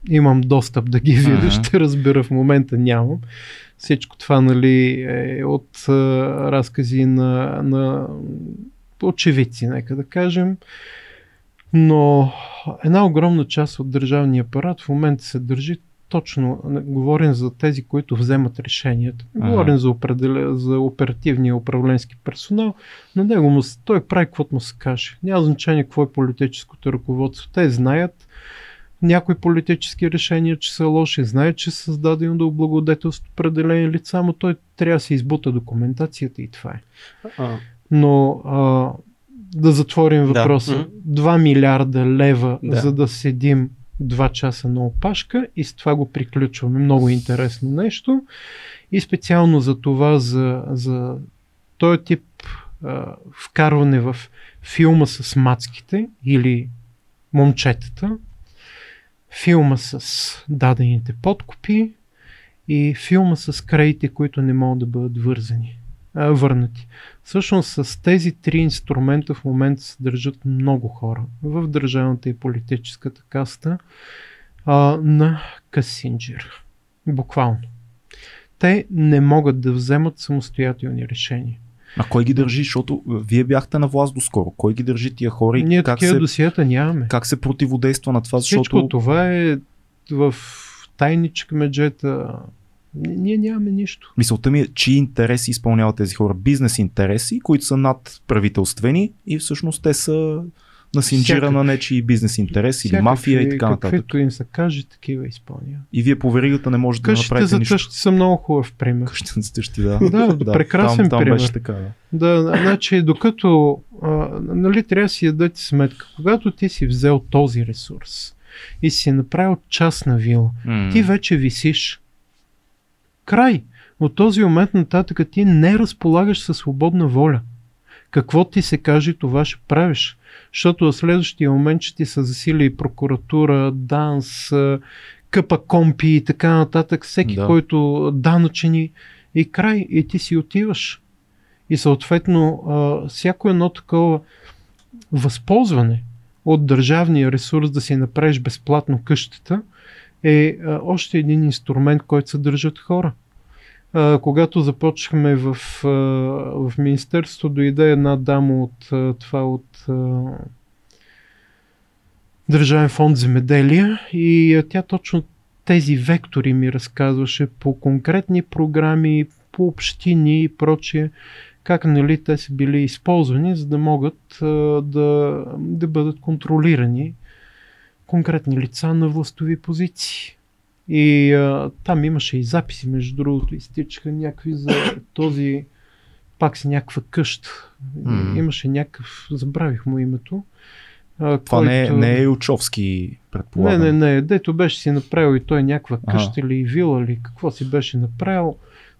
имам достъп да ги видя, uh-huh. ще разбера. В момента нямам. Всичко това нали, е от а, разкази на, на очевидци, нека да кажем. Но една огромна част от държавния апарат в момента се държи точно, говорим за тези, които вземат решенията. Ага. Говорим за, определя, за оперативния управленски персонал. На него му, той прави каквото му се каже. Няма значение какво е политическото ръководство. Те знаят някои политически решения, че са лоши, знаят, че са създадено да облагодетелстват определени лица, но той трябва да се избута документацията и това е. А. Но а, да затворим въпроса. Да. 2 милиарда лева, да. за да седим 2 часа на опашка и с това го приключваме. Много интересно нещо. И специално за това, за, за този тип а, вкарване в филма с мацките или момчетата, филма с дадените подкупи и филма с кредити, които не могат да бъдат вързани, а, върнати. Всъщност с тези три инструмента в момента се държат много хора в държавната и политическата каста а, на Касинджер. Буквално. Те не могат да вземат самостоятелни решения. А кой ги държи? Защото вие бяхте на власт доскоро. Кой ги държи тия хора? Ние как такива се, досията нямаме. Как се противодейства на това? Защото... Всичко това е в тайничка меджета, ние нямаме нищо. Мисълта ми е, чии интереси изпълняват тези хора? Бизнес интереси, които са над правителствени и всъщност те са на синджира на нечи бизнес интерес или мафия и така нататък. Каквито им се каже, такива изпълняват. И вие по веригата не можете Къщите да направите за нищо. Къщите са много хубав пример. Къщите за тъщи, да. да, да, прекрасен там, пример. Там беше така, да. да. значи докато, а, нали, трябва да си дадете сметка, когато ти си взел този ресурс и си направил частна вила, mm. ти вече висиш Край. От този момент нататък ти не разполагаш със свободна воля. Какво ти се каже, това ще правиш. Защото в следващия момент ще ти са засили и прокуратура, данс, къпа компи и така нататък. Всеки, да. който данъчени и край, и ти си отиваш. И съответно, всяко едно такова възползване от държавния ресурс да си направиш безплатно къщата – е а, още един инструмент, който съдържат хора. А, когато започнахме в, а, в Министерството, дойде една дама от а, това от а, Държавен фонд земеделие и а, тя точно тези вектори ми разказваше по конкретни програми, по общини и прочие, как нали, те са били използвани, за да могат а, да, да бъдат контролирани конкретни лица на властови позиции. И а, там имаше и записи, между другото, изтичаха някакви за този, пак си някаква къща. Mm. Имаше някакъв, забравих му името. А, Това който... не, е, не е Ючовски, предполагам. Не, не, не, дето беше си направил и той някаква къща ага. или вила или какво си беше направил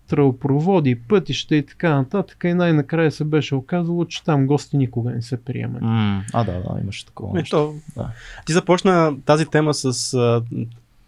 тръбопроводи, пътища и така нататък. И най-накрая се беше оказало, че там гости никога не се приемат. Mm, а, да, да, имаше такова. Ето, да. Ти започна тази тема с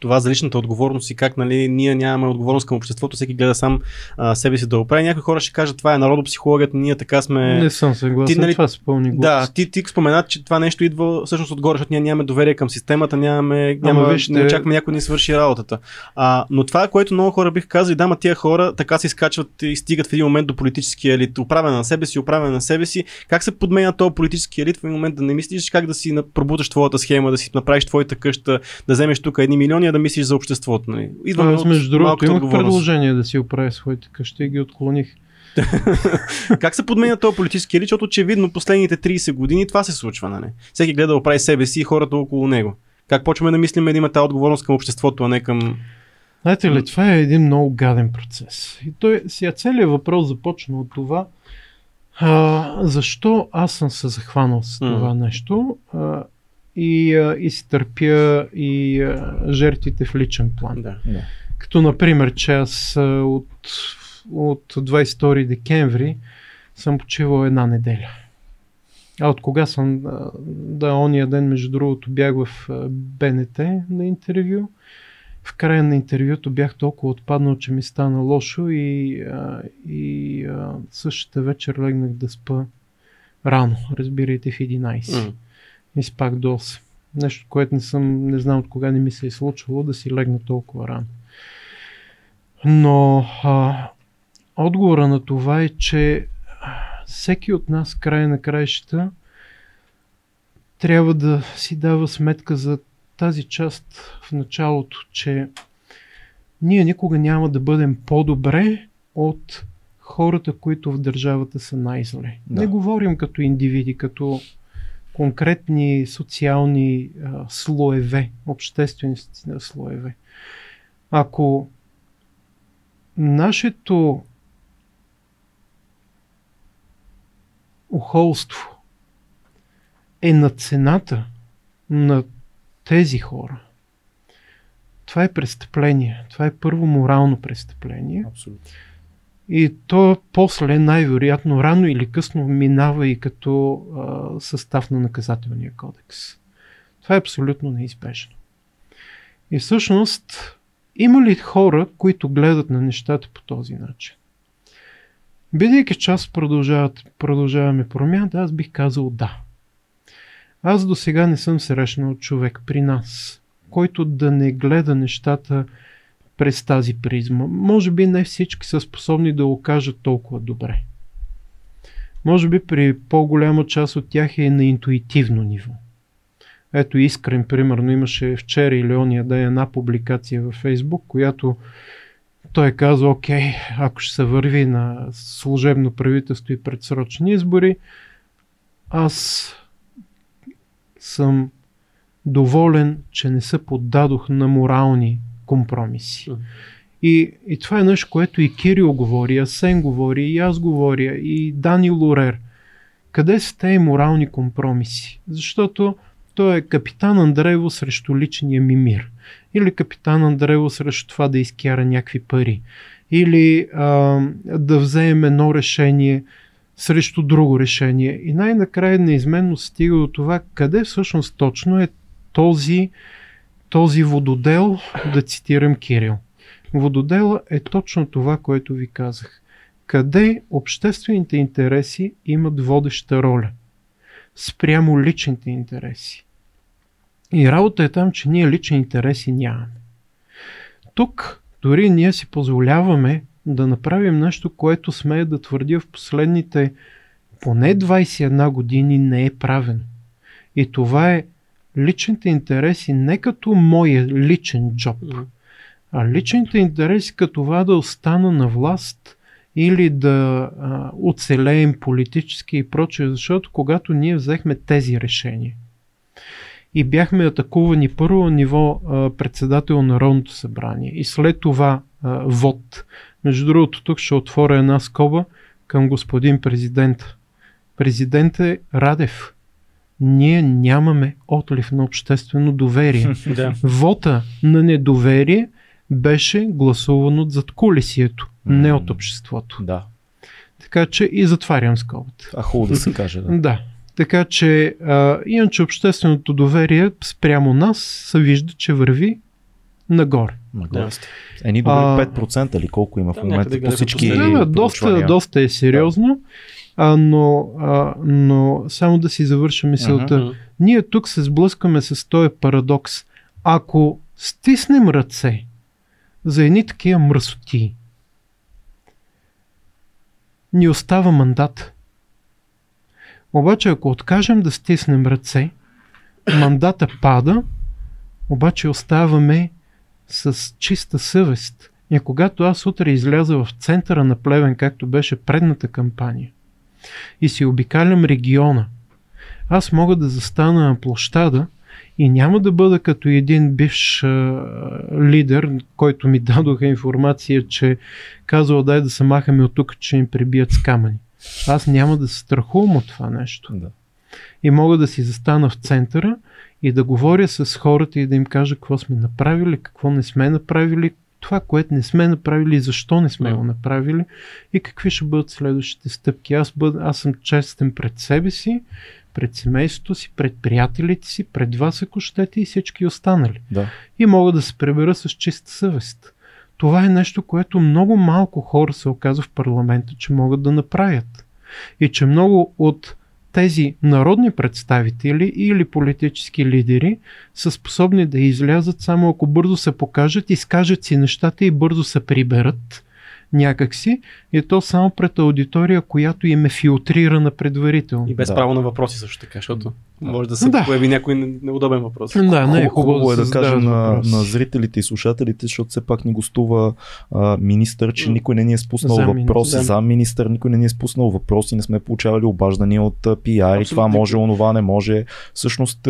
това за личната отговорност и как нали, ние нямаме отговорност към обществото, всеки гледа сам а, себе си да оправи. Някои хора ще кажат, това е народопсихологията, ние така сме. Не съм съгласен, ти, нали, това се пълни Да, ти, ти спомена, че това нещо идва всъщност отгоре, защото ние нямаме доверие към системата, нямаме, няма, вижте... не очакваме някой да ни свърши работата. А, но това, което много хора бих казали, да, ма тия хора така се изкачват и стигат в един момент до политическия елит. Управя на себе си, управя на себе си. Как се подменя този политически елит в един момент да не мислиш как да си пробуташ твоята схема, да си направиш твоята къща, да вземеш тук едни милиони, да мислиш за обществото. Нали? Идваме Аз, между другото, имах предложение да си оправя своите къщи и ги отклоних. как се подменя този политически елит, защото очевидно последните 30 години това се случва. Нали? Всеки гледа да оправи себе си и хората около него. Как почваме да мислим да има тази отговорност към обществото, а не към... Знаете ли, това е един много гаден процес. И той, сега целият въпрос започна от това, а, защо аз съм се захванал с това mm. нещо а, и, а, и си търпя и а, жертвите в личен план. Да, да. Като, например, че аз а, от, от 22 декември съм почивал една неделя. А от кога съм, да, ония ден, между другото, бях в БНТ на интервю. В края на интервюто бях толкова отпаднал, че ми стана лошо и, а, и а, същата вечер легнах да спа рано, разбирайте в 11. Mm. И спах до 8. Нещо, което не съм, не знам от кога не ми се е случвало да си легна толкова рано. Но а, отговора на това е, че всеки от нас, край на краищата, трябва да си дава сметка за тази част в началото, че ние никога няма да бъдем по-добре от хората, които в държавата са най-зле. Да. Не говорим като индивиди, като конкретни социални а, слоеве, обществени слоеве. Ако нашето ухолство е на цената на тези хора. Това е престъпление. Това е първо морално престъпление. Абсолютно. И то после най-вероятно рано или късно минава и като а, състав на наказателния кодекс. Това е абсолютно неизбежно. И всъщност има ли хора, които гледат на нещата по този начин? Бидейки част продължаваме промяната, аз бих казал да. Аз до сега не съм срещнал човек при нас, който да не гледа нещата през тази призма. Може би не всички са способни да го кажат толкова добре. Може би при по-голяма част от тях е на интуитивно ниво. Ето Искрен, примерно, имаше вчера или ония да е една публикация във Фейсбук, която той казва, окей, ако ще се върви на служебно правителство и предсрочни избори, аз съм доволен, че не се поддадох на морални компромиси. И, и това е нещо, което и Кирил говори, Асен говори, и аз говоря, и Дани Лорер. Къде са тези морални компромиси? Защото той е капитан Андреево срещу личния ми мир. Или капитан Андреево срещу това да изкяра някакви пари. Или а, да вземем едно решение срещу друго решение. И най-накрая неизменно стига до това къде всъщност точно е този, този вододел, да цитирам Кирил. Вододела е точно това, което ви казах. Къде обществените интереси имат водеща роля спрямо личните интереси. И работа е там, че ние лични интереси нямаме. Тук дори ние си позволяваме да направим нещо, което смея да твърдя в последните поне 21 години не е правено. И това е личните интереси не като моя личен джоб, а личните интереси като това да остана на власт или да а, оцелеем политически и прочее, защото когато ние взехме тези решения и бяхме атакувани първо ниво а, председател на Народното събрание и след това а, вод между другото, тук ще отворя една скоба към господин президент. Президент е Радев. Ние нямаме отлив на обществено доверие. да. Вота на недоверие беше гласуван от зад колесието, mm. не от обществото. Да. Така че и затварям скобата. А хубаво да се каже. Да. да. Така че, а, иначе общественото доверие спрямо нас се вижда, че върви нагоре. Нагоре. Да. Ени добри а, 5% или колко има в момента да, по всички Да, да доста, доста е сериозно. Да. А, но, а, но само да си завърша мисълта. Uh-huh. Ние тук се сблъскаме с този парадокс. Ако стиснем ръце за едни такива мръсоти, ни остава мандат. Обаче ако откажем да стиснем ръце, мандата пада, обаче оставаме с чиста съвест. И когато аз утре изляза в центъра на Плевен, както беше предната кампания, и си обикалям региона, аз мога да застана на площада и няма да бъда като един бивш а, лидер, който ми дадоха информация, че казал дай да се махаме от тук, че им прибият с камъни. Аз няма да се страхувам от това нещо. Да. И мога да си застана в центъра и да говоря с хората и да им кажа какво сме направили, какво не сме направили, това, което не сме направили, защо не сме го направили и какви ще бъдат следващите стъпки. Аз, бъд, аз съм честен пред себе си, пред семейството си, пред приятелите си, пред вас, ако щете и всички останали. Да. И мога да се пребера с чиста съвест. Това е нещо, което много малко хора се оказва в парламента, че могат да направят. И че много от тези народни представители или политически лидери са способни да излязат само ако бързо се покажат, изкажат си нещата и бързо се приберат някакси, и то само пред аудитория, която им е филтрирана предварително. И без да. право на въпроси също така, защото може да се да. появи някой неудобен въпрос. Да, не е хубаво, хубаво е да, да кажем на, на зрителите и слушателите, защото все пак ни гостува а, министър, че никой не ни е спуснал за въпроси. Да. За министър никой не ни е спуснал въпроси, не сме получавали обаждания от пиар и това може, онова не може. Всъщност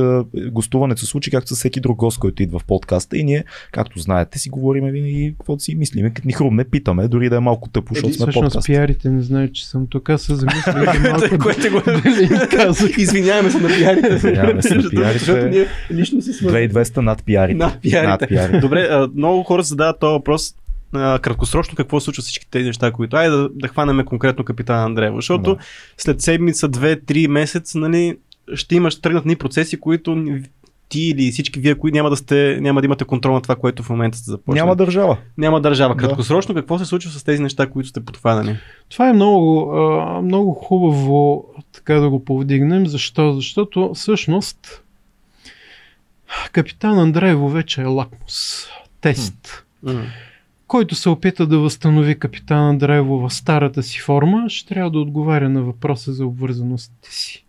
гостуването се случи както с всеки друг гост, който идва в подкаста и ние, както знаете, си говорим винаги каквото си мислиме, като ни хрумне, питаме, дори да е малко тъпо, защото сме подкаст. пиарите не знаят, че съм тук, аз се замислих малко. Което го Извиняваме се на пиарите пиарите. се на пиарите. лично си 2200 над пиарите. Над пиарите. Над пиарите. Добре, много хора задават този въпрос. краткосрочно какво се случва всички тези неща, които. Айде да, да хванеме конкретно капитан Андреева, защото да. след седмица, две, три месец, нали, ще имаш тръгнат ни процеси, които ти или всички вие, които няма да, сте, няма да имате контрол на това, което в момента сте започнали. Няма държава. Няма държава. Краткосрочно какво се случва с тези неща, които сте подхванали? Това е много, много хубаво така да го повдигнем. Защо? Защото всъщност капитан Андреево вече е лакмус. Тест. Mm. Който се опита да възстанови капитан Андреево в старата си форма, ще трябва да отговаря на въпроса за обвързаностите си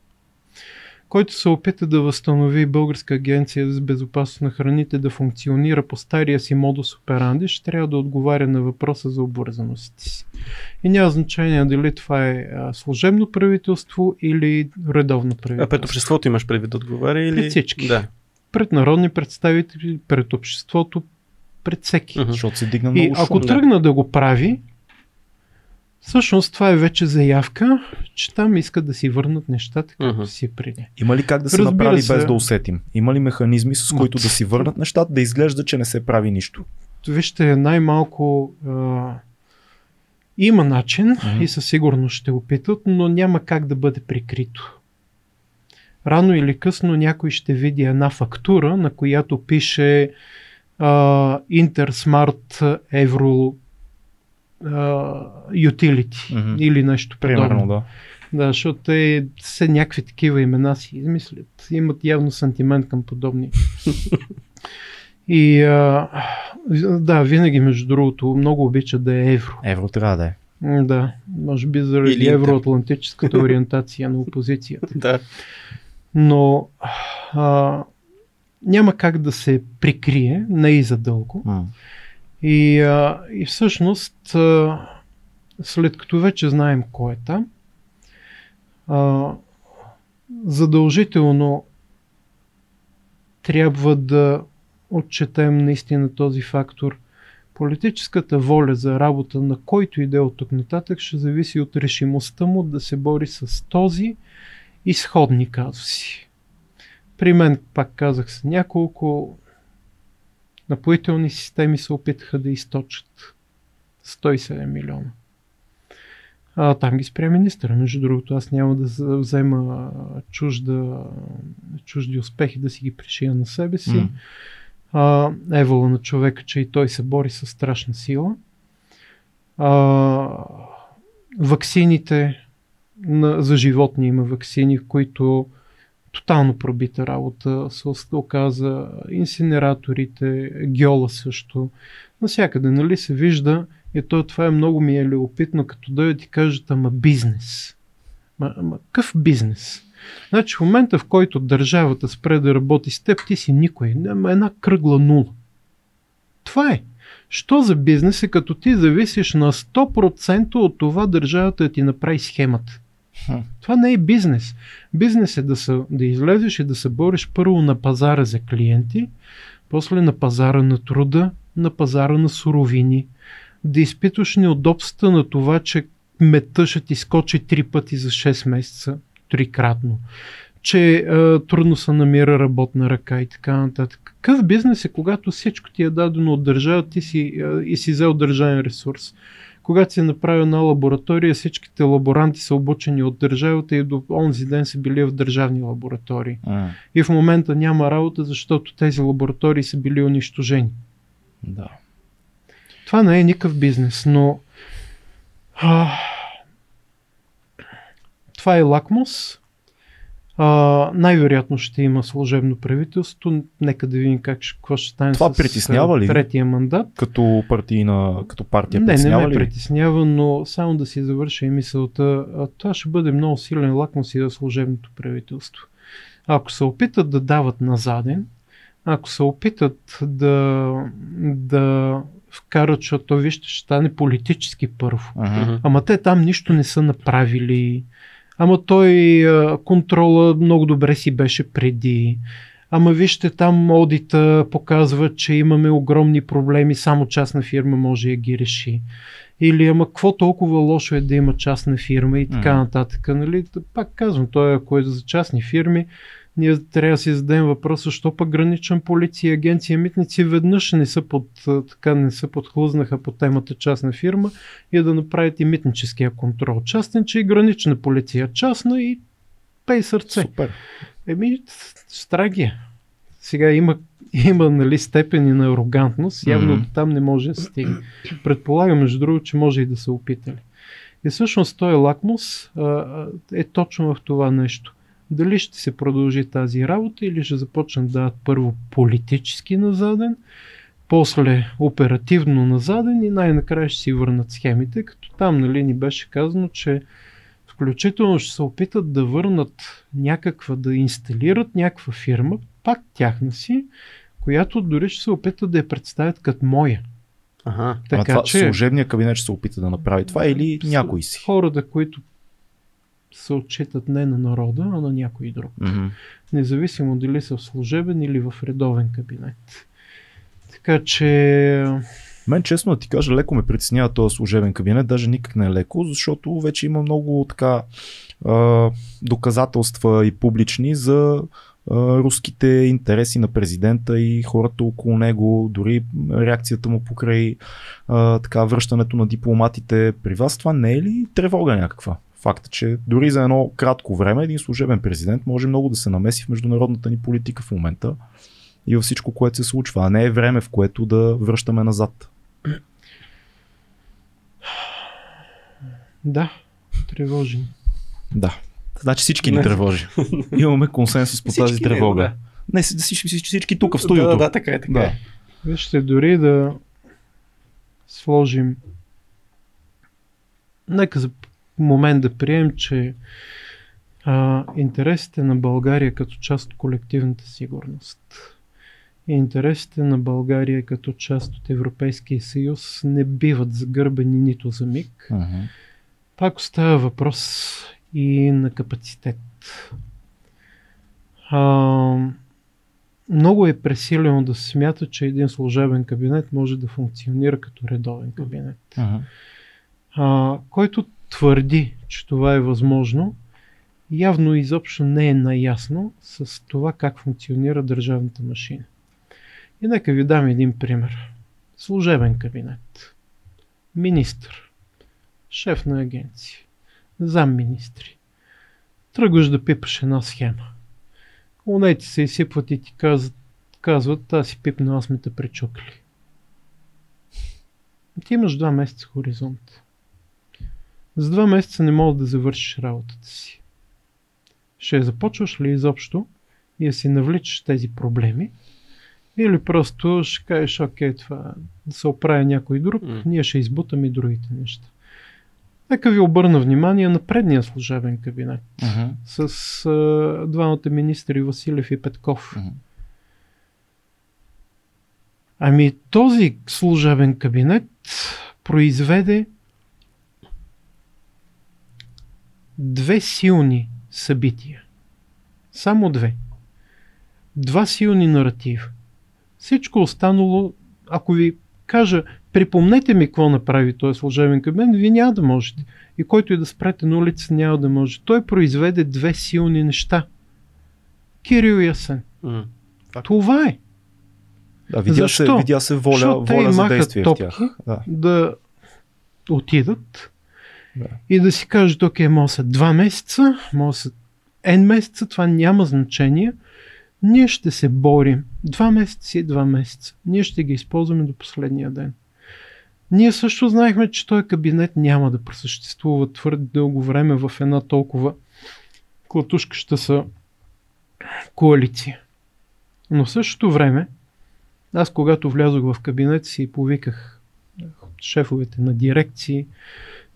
който се опита да възстанови Българска агенция за безопасност на храните да функционира по стария си модус операнди, ще трябва да отговаря на въпроса за обвързаностите си. И няма значение дали това е служебно правителство или редовно правителство. А пред обществото имаш предвид да отговаря или? Пред всички. Да. Пред народни представители, пред обществото, пред всеки. Uh-huh. Защото се дигна много И ако шум, тръгна да. да го прави, Всъщност това е вече заявка, че там искат да си върнат нещата, както uh-huh. си е преди. Има ли как да се Разбира направи се... без да усетим? Има ли механизми, с които да си върнат нещата, да изглежда, че не се прави нищо? Вижте, най-малко а, има начин uh-huh. и със сигурност ще опитат, но няма как да бъде прикрито. Рано или късно някой ще види една фактура, на която пише uh, Intersmart Евро utility mm-hmm. или нещо подобно. Примерно, да. Да, защото те все някакви такива имена си измислят. Имат явно сантимент към подобни. И а, да, винаги между другото много обича да е евро. Евро трябва да е. Да, може би заради Или евроатлантическата ориентация на опозицията. да. Но а, няма как да се прикрие, не и задълго. И, а, и всъщност, а, след като вече знаем кой е там, а, задължително трябва да отчетем наистина този фактор. Политическата воля за работа на който иде от тук нататък ще зависи от решимостта му да се бори с този изходни казуси. При мен, пак казах се няколко, Напоителни системи се опитаха да източат 107 милиона. А, там ги спря министъра. Между другото, аз няма да взема чужда, чужди успехи да си ги пришия на себе си. Mm. А, евола на човека, че и той се бори с страшна сила. А, ваксините на, за животни има ваксини, в които тотално пробита работа се оказа, инсинераторите, геола също. Насякъде, нали, се вижда и то, това е много ми е любопитно, като дойде ти кажат, ама бизнес. Ма, ма къв бизнес? Значи в момента, в който държавата спре да работи с теб, ти си никой. Няма една кръгла нула. Това е. Що за бизнес е като ти зависиш на 100% от това държавата да ти направи схемата? Това не е бизнес. Бизнес е да, са, да излезеш и да се бориш първо на пазара за клиенти, после на пазара на труда, на пазара на суровини, да изпитваш неудобствата на това, че мета ще ти скочи три пъти за 6 месеца, трикратно, че е, трудно се намира работна ръка и така нататък. Какъв бизнес е, когато всичко ти е дадено от държава ти си, е, и си взел държавен ресурс? Когато си направил една лаборатория, всичките лаборанти са обучени от държавата и до онзи ден са били в държавни лаборатории. А. И в момента няма работа, защото тези лаборатории са били унищожени. Да. Това не е никакъв бизнес, но а, това е лакмус. А, най-вероятно ще има служебно правителство. Нека да видим как, какво ще стане Това с притеснява ли? третия мандат. Като, партийна, като партия не, притеснява не ме притеснява, но само да си завърша и мисълта. Това ще бъде много силен лакмус и за служебното правителство. Ако се опитат да дават назаден, ако се опитат да, да вкарат, защото вижте, ще стане политически първо. Uh-huh. Ама те там нищо не са направили. Ама той контрола много добре си беше преди. Ама вижте, там одита показва, че имаме огромни проблеми, само частна фирма може да ги реши. Или ама какво толкова лошо е да има частна фирма и така нататък. Нали? Пак казвам, той ако е за частни фирми, ние трябва да си зададем въпроса, защо пък граничен полиция и агенция митници веднъж не са, под, така, не са подхлузнаха по темата частна фирма и да направите митническия контрол. Частен, че и гранична полиция частна и пей сърце. Супер. Еми, страгия. Сега има, има нали, степени на арогантност, явно mm-hmm. там не може да стигне. Предполагам, между другото, че може и да са опитали. И всъщност този лакмус а, е точно в това нещо дали ще се продължи тази работа или ще започнат да дадат първо политически назаден, после оперативно назаден и най-накрая ще си върнат схемите, като там нали, ни беше казано, че включително ще се опитат да върнат някаква, да инсталират някаква фирма, пак тяхна си, която дори ще се опитат да я представят като моя. Ага. Така, а това че, служебния кабинет ще се опита да направи това или някой си? Хората, които се отчитат не на народа, а на някой друг. Mm-hmm. Независимо дали са в служебен или в редовен кабинет. Така че... Мен честно да ти кажа, леко ме притеснява този служебен кабинет, даже никак не е леко, защото вече има много така а, доказателства и публични за а, руските интереси на президента и хората около него, дори реакцията му покрай а, така връщането на дипломатите при вас. Това не е ли тревога някаква? Факта, че дори за едно кратко време един служебен президент може много да се намеси в международната ни политика в момента и във всичко, което се случва, а не е време, в което да връщаме назад. Да, тревожим. Да. Значи всички ни тревожи. Имаме консенсус по тази тревога. Да. Не, всички, всички, всички тук в студиото. Да, да, така е, така да. е. Вижте, дори да сложим нека за момент да приемем, че а, интересите на България като част от колективната сигурност и интересите на България като част от Европейския съюз не биват загърбени нито за миг. Uh-huh. Пак остава въпрос и на капацитет. А, много е пресилено да се смята, че един служебен кабинет може да функционира като редовен кабинет. Uh-huh. А, който твърди, че това е възможно, явно изобщо не е наясно с това как функционира държавната машина. И нека ви дам един пример. Служебен кабинет, министр, шеф на агенция, замминистри. Тръгваш да пипаш една схема. Унети се изсипват и ти казват, казват, тази си пипна, аз сме те пречукали. Ти имаш два месеца хоризонт. За два месеца не мога да завършиш работата си. Ще започваш ли изобщо и да си навличаш тези проблеми? Или просто ще кажеш, окей, това да се оправя някой друг, mm. ние ще избутаме и другите неща. Нека ви обърна внимание на предния служебен кабинет uh-huh. с а, двамата министри Василев и Петков. Uh-huh. Ами този служебен кабинет произведе две силни събития. Само две. Два силни наратива. Всичко останало, ако ви кажа, припомнете ми какво направи този служебен кабинет, вие няма да можете. И който и да спрете на улица, няма да може. Той произведе две силни неща. Кирил и Ясен. Mm. Това е. Да, видя, Защо? се, видя се воля, Защо воля за действие в тях. Да. да отидат да. и да си кажат, окей, може са два месеца, може са N месеца, това няма значение. Ние ще се борим. Два месеца и два месеца. Ние ще ги използваме до последния ден. Ние също знаехме, че този кабинет няма да просъществува твърде дълго време в една толкова клатушкаща са коалиция. Но в същото време, аз когато влязох в кабинет си повиках шефовете на дирекции,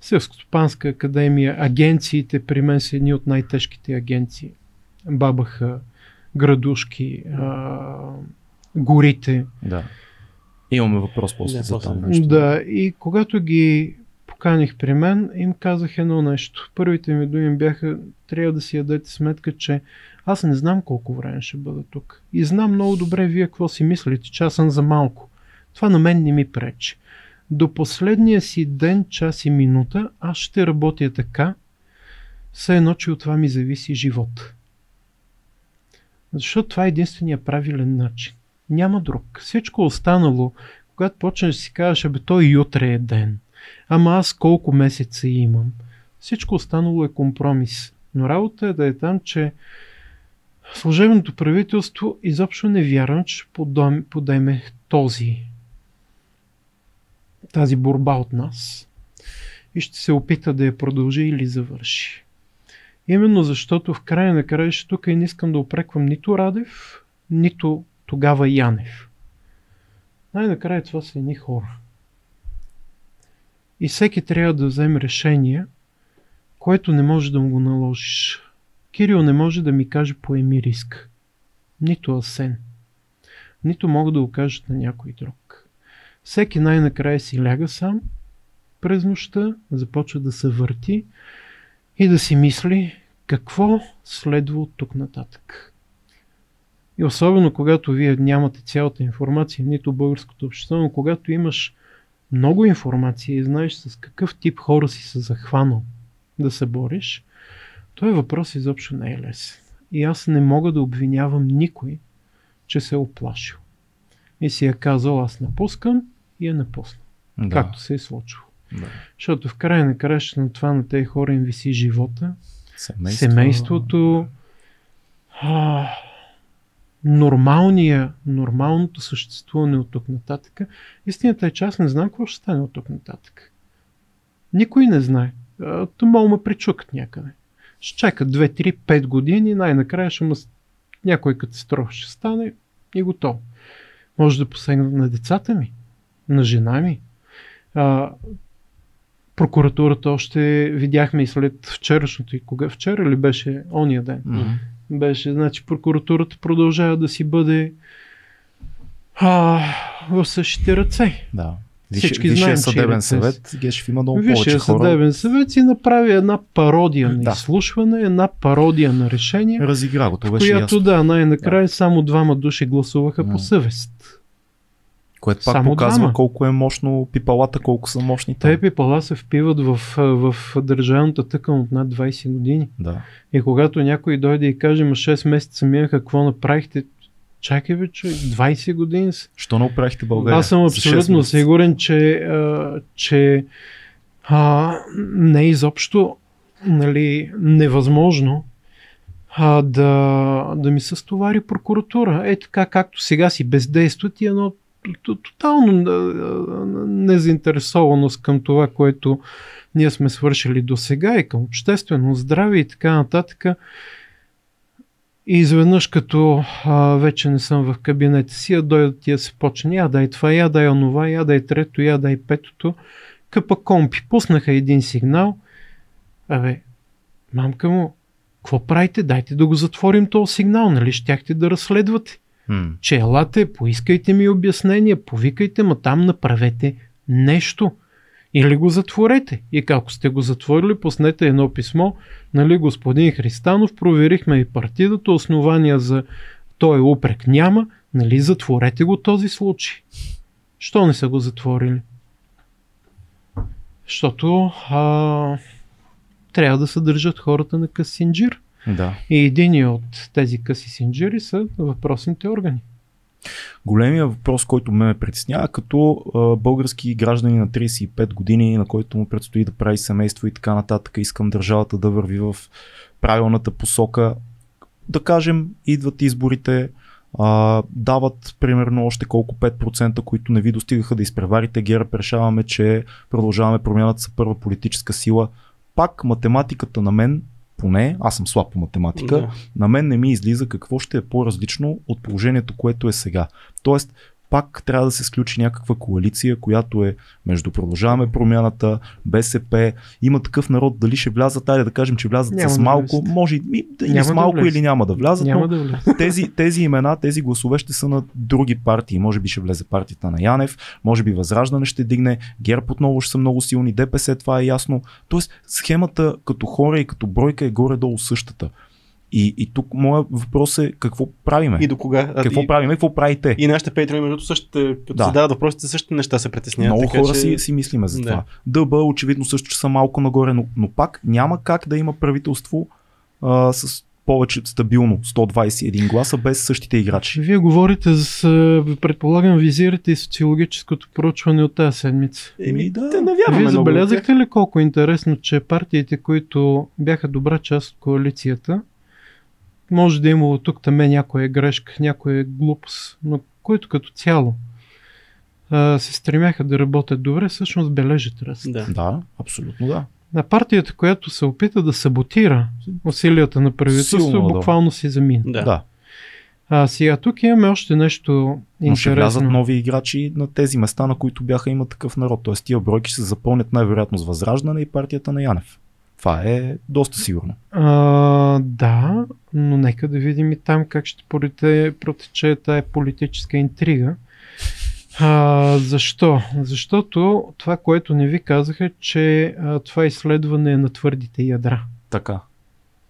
Селскостопанска академия, агенциите, при мен са едни от най-тежките агенции. Бабаха, градушки, а, горите. Да. Имаме въпрос после за там нещо. Да, и когато ги поканих при мен, им казах едно нещо. Първите ми думи бяха, трябва да си ядете сметка, че аз не знам колко време ще бъда тук. И знам много добре вие какво си мислите, че аз съм за малко. Това на мен не ми пречи. До последния си ден, час и минута, аз ще работя така, все едно, че от това ми зависи живот. Защото това е единствения правилен начин. Няма друг. Всичко останало, когато почнеш да си кажеш, абе той утре е ден, ама аз колко месеца имам, всичко останало е компромис. Но работа е да е там, че служебното правителство изобщо не вярвам, че подеме този тази борба от нас и ще се опита да я продължи или завърши. Именно защото в края на краища тук и не искам да опреквам нито Радев, нито тогава Янев. Най-накрая това са едни хора. И всеки трябва да вземе решение, което не може да му го наложиш. Кирил не може да ми каже поеми риск. Нито Асен. Нито мога да го кажат на някой друг. Всеки най-накрая си ляга сам през нощта, започва да се върти и да си мисли какво следва от тук нататък. И особено когато вие нямате цялата информация, нито българското общество, но когато имаш много информация и знаеш с какъв тип хора си се захванал да се бориш, този въпрос изобщо не е лесен. И аз не мога да обвинявам никой, че се е оплашил. И си е казал, аз напускам и е напуснал. Да. Както се е случило. Да. Защото в края на краща на това на тези хора им виси живота, Семейство... семейството, а, нормалния, нормалното съществуване от тук нататък. Истината е, че аз не знам какво ще стане от тук нататък. Никой не знае. То мога ме причукат някъде. Ще чакат 2, 3, 5 години, най-накрая ще му някой катастрофа ще стане и готово. Може да посегнат на децата ми на жена ми. А, прокуратурата още видяхме и след вчерашното и кога вчера ли беше ония ден. Mm-hmm. Беше, значи прокуратурата продължава да си бъде а, в същите ръце. Да. Всички Висшия знаем, съдебен че съвет, Гешев има много Висшия повече хора. съдебен съвет си направи една пародия на да. изслушване, една пародия на решение. Разигра го, това беше която, ясно. да, най-накрая да. само двама души гласуваха да. по съвест. Което пак Само показва двама. колко е мощно пипалата, колко са мощни. Те пипала се впиват в, в държавната тъкан от над 20 години. Да. И когато някой дойде и каже, ма 6 месеца минаха, какво направихте? Чакай бе, че 20 години са. Що не оправихте България? Аз съм абсолютно сигурен, че, а, че а, не е изобщо нали, невъзможно а, да, да ми се стовари прокуратура. Е така, както сега си бездействат и едно тотално незаинтересованост към това, което ние сме свършили до сега и към обществено здраве и така нататък. И изведнъж, като а, вече не съм в кабинета си, а дойдат тия се почне, я дай това, я дай онова, я дай трето, я дай петото. Къпа компи, пуснаха един сигнал. Абе, мамка му, какво правите? Дайте да го затворим този сигнал, нали щяхте да разследвате. Hmm. Че елате, поискайте ми обяснение, повикайте, ма там направете нещо. Или го затворете. И ако сте го затворили, пуснете едно писмо. Нали, господин Христанов, проверихме и партидата, основания за той упрек няма. Нали, затворете го този случай. Що не са го затворили? Защото а, трябва да съдържат хората на късинджир. Да. И един от тези къси синджири са въпросните органи. Големия въпрос, който ме притеснява, като а, български граждани на 35 години, на който му предстои да прави семейство и така нататък, искам държавата да върви в правилната посока. Да кажем, идват изборите, а, дават примерно още колко 5%, които не ви достигаха да изпреварите. Гера решаваме, че продължаваме промяната са първа политическа сила. Пак математиката на мен поне, аз съм слаб по математика, да. на мен не ми излиза какво ще е по-различно от положението, което е сега. Тоест, пак трябва да се сключи някаква коалиция, която е между Продължаваме промяната, БСП, има такъв народ, дали ще влязат, айде да кажем, че влязат няма с малко, да може и да с малко да или няма да влязат, няма но да тези, тези имена, тези гласове ще са на други партии. Може би ще влезе партията на Янев, може би Възраждане ще дигне, ГЕРБ отново ще са много силни, ДПС това е ясно. Тоест схемата като хора и като бройка е горе-долу същата. И, и тук моят въпрос е какво правиме? И до кога? Какво и, правиме? Какво правите? И нашите патреони, между другото, също, като да. се дават въпросите, също неща се притесняват. Много така, хора че... си, си мислиме за това. Да. ДБ очевидно също че са малко нагоре, но, но пак няма как да има правителство а, с повече стабилно 121 гласа без същите играчи. Вие говорите за, предполагам, визирате и социологическото проучване от тази седмица. Еми да, да Вие забелязахте ли колко интересно, че партиите, които бяха добра част от коалицията, може да е имало тук там някоя грешка, някоя глупост, но които като цяло а, се стремяха да работят добре, всъщност бележат ръст. Да. да, абсолютно да. На партията, която се опита да саботира усилията на правителството, буквално да. си замина. Да. да. А сега тук имаме още нещо интересно. Но ще влязат нови играчи на тези места, на които бяха има такъв народ. Тоест тия бройки ще се запълнят най-вероятно с Възраждане и партията на Янев. Това е доста сигурно. А, да, но нека да видим и там как ще протече тая политическа интрига. А, защо? Защото това, което не ви казаха, че а, това изследване е на твърдите ядра. Така.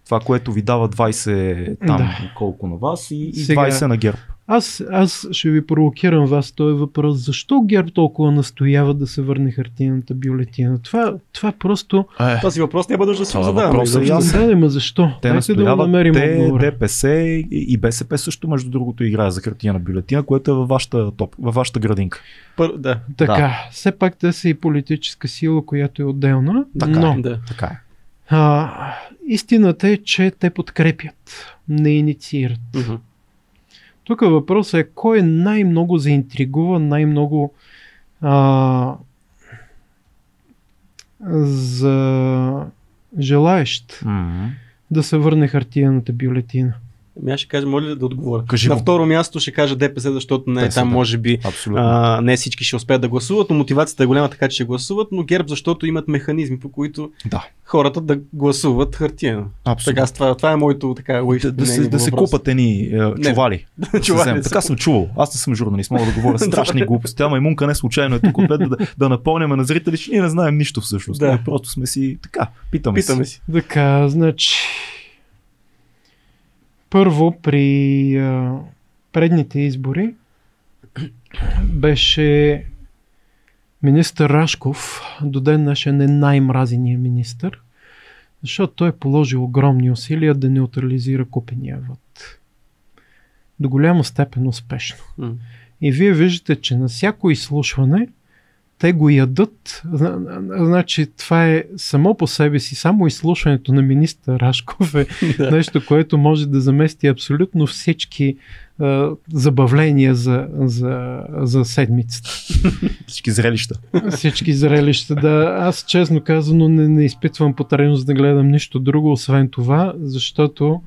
Това, което ви дава 20 там да. колко на вас и, и Сега, 20 на ГЕРБ. Аз, аз ще ви провокирам вас този въпрос. Защо ГЕРБ толкова настоява да се върне хартийната бюлетина? Това, това просто... Е, Този въпрос няма да се задаваме. Въпрос е ясен. Да, ма защо? Те Дайте да намерим те. ДПС и БСП също между другото играе за хартийна бюлетина, което е във вашата, топ, във вашата градинка. Пър, да. Така, да. все пак те са и политическа сила, която е отделна. Така, но, е, да. така е. А, истината е, че те подкрепят, не инициират. Uh-huh. Тук въпросът е кой най-много заинтригуван, най-много а, за желаещ mm-hmm. да се върне хартияната бюлетина. Ами аз ще кажа, моля ли да отговоря? Кажи на второ място ще кажа ДПС, защото не, там да. може би а, не всички ще успеят да гласуват, но мотивацията е голяма така, че ще гласуват, но ГЕРБ, защото имат механизми, по които да. хората да гласуват хартиено. Абсолютно. Така, това, това е моето така да, да, се, да се купат едни е, чували. чували така съм чувал. Аз не съм журналист, мога да говоря страшни глупости. Ама Мунка не случайно е тук ответ да, да напомняме на зрители, че ние не знаем нищо всъщност. Да. просто сме си така, питаме, питаме си. си. Така, значи първо, при а, предните избори беше министър Рашков, до ден днешен е най-мразения министър, защото той е положил огромни усилия да неутрализира купения вод. До голяма степен успешно. Mm. И вие виждате, че на всяко изслушване те го ядат. Значи това е само по себе си, само изслушването на министър Рашков е нещо, което може да замести абсолютно всички а, забавления за, за, за седмицата. Всички зрелища. Всички зрелища, да. Аз честно казано не, не изпитвам потребност да гледам нищо друго, освен това, защото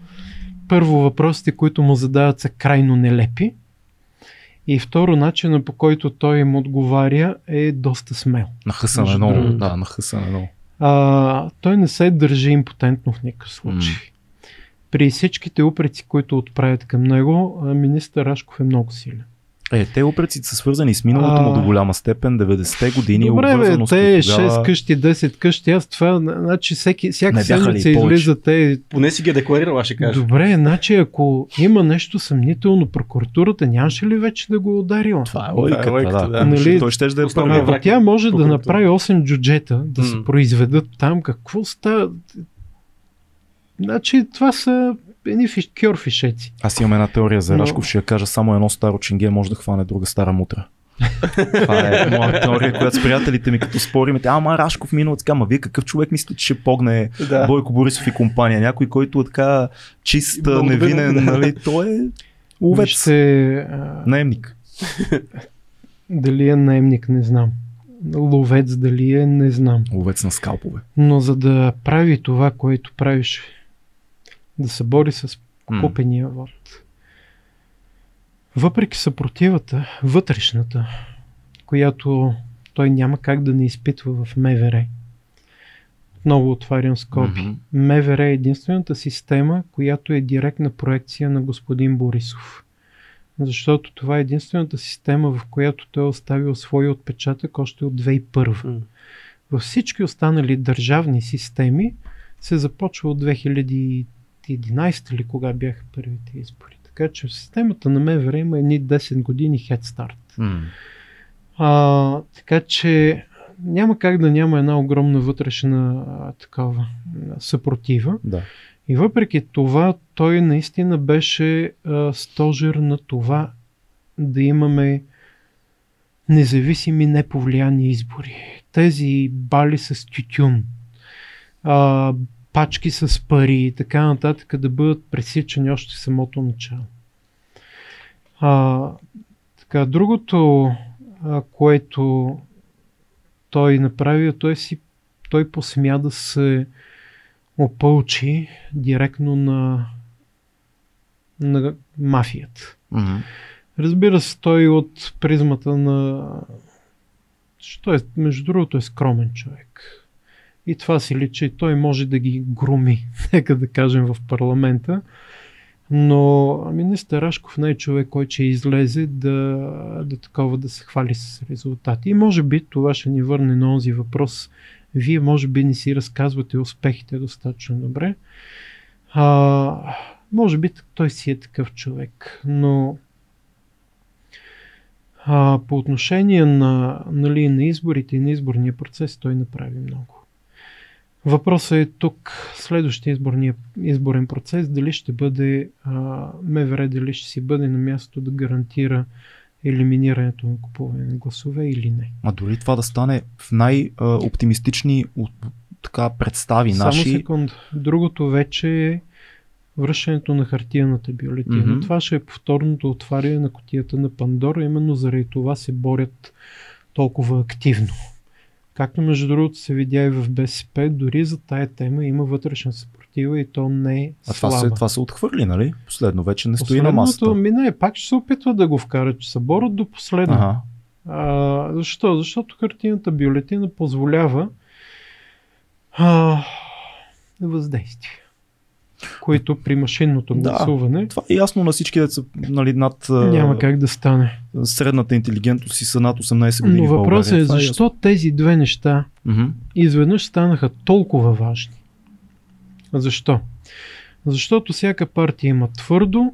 първо въпросите, които му задават са крайно нелепи. И второ, начина по който той им отговаря е доста смел. Нахъсан е много. Да, нахъсан е много. А, той не се държи импотентно в никакъв случай. Mm. при всичките упреци, които отправят към него, министър Рашков е много силен. Е, те упреците са свързани с миналото му до голяма степен, 90-те години. Добре, бе, те 6 къщи, 10 къщи, аз това, значи всеки, всяка седмица излиза те... Поне си ги е декларирала, ще кажа. Добре, значи ако има нещо съмнително, прокуратурата нямаше ли вече да го ударила? Това е логиката, е да. да. Нали, Той ще да е първи. Тя може да направи 8 джуджета, да се произведат там. Какво става? Значи това са едни фиш, кьорфишеци. Аз имам една теория за Рашков, ще я кажа само едно старо чинге може да хване друга стара мутра. Това е моя теория, която с приятелите ми като спорим. Ама Рашков минал така, ама вие какъв човек мислите, че ще погне да. Бойко Борисов и компания? Някой, който е така чист, невинен, да. нали? Той е. Вижте, а... Наемник. Дали е наемник, не знам. Ловец дали е, не знам. Ловец на скалпове. Но за да прави това, което правиш да се бори с купения вод. Въпреки съпротивата, вътрешната, която той няма как да не изпитва в МВР. Много отварям скоби. Mm-hmm. МВР е единствената система, която е директна проекция на господин Борисов. Защото това е единствената система, в която той е оставил своя отпечатък още от 2001. Mm. Във всички останали държавни системи се започва от 2011 или кога бяха първите избори. Така че в системата на МВР има едни 10 години head start. Mm. А, така че няма как да няма една огромна вътрешна а, такава съпротива. Да. И въпреки това, той наистина беше а, стожер на това да имаме независими, неповлияни избори. Тези бали с тютюн, а, пачки с пари и така нататък да бъдат пресичани още в самото начало. А, така, другото, а, което той направи, той си той посмя да се опълчи директно на, на мафията. Mm-hmm. Разбира се, той от призмата на... Що е, между другото е скромен човек. И това си личи. Той може да ги груми, нека да кажем, в парламента. Но министър Рашков не е човек, който ще излезе да, да такова да се хвали с резултати. И може би това ще ни върне на този въпрос. Вие може би не си разказвате успехите достатъчно добре. А, може би той си е такъв човек, но а, по отношение на, нали, на изборите и на изборния процес той направи много. Въпросът е тук, следващия изборния, изборен процес, дали ще бъде а, МВР, дали ще си бъде на място да гарантира елиминирането на купуване на гласове или не. А дори това да стане в най-оптимистични така, представи Само наши... Само секунд. Другото вече е връщането на хартияната бюлетина. Mm-hmm. Това ще е повторното отваряне на котията на Пандора. Именно заради това се борят толкова активно. Както между другото се видя и в БСП, дори за тая тема има вътрешна съпротива и то не е А това се, това се отхвърли, нали? Последно вече не стои на масата. Ми не, пак ще се опитват да го вкарат, че се борят до последно. Ага. А, защо? Защото картината бюлетина позволява а, въздействие които при машинното гласуване. Да, това е ясно на всички деца нали, над. Няма как да стане. Средната интелигентност си са над 18 години. Но въпросът е, е защо е тези две неща mm-hmm. изведнъж станаха толкова важни? Защо? Защото всяка партия има твърдо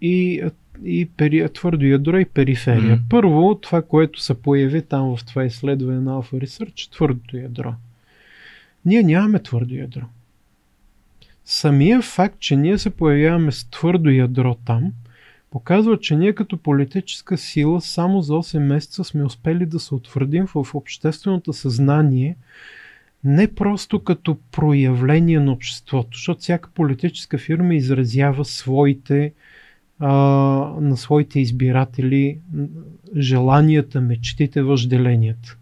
и, и пери, твърдо ядро и периферия. Mm-hmm. Първо, това, което се появи там в това изследване на Alpha Research, твърдото ядро. Ние нямаме твърдо ядро самия факт, че ние се появяваме с твърдо ядро там, показва, че ние като политическа сила само за 8 месеца сме успели да се утвърдим в общественото съзнание, не просто като проявление на обществото, защото всяка политическа фирма изразява своите а, на своите избиратели желанията, мечтите, въжделенията.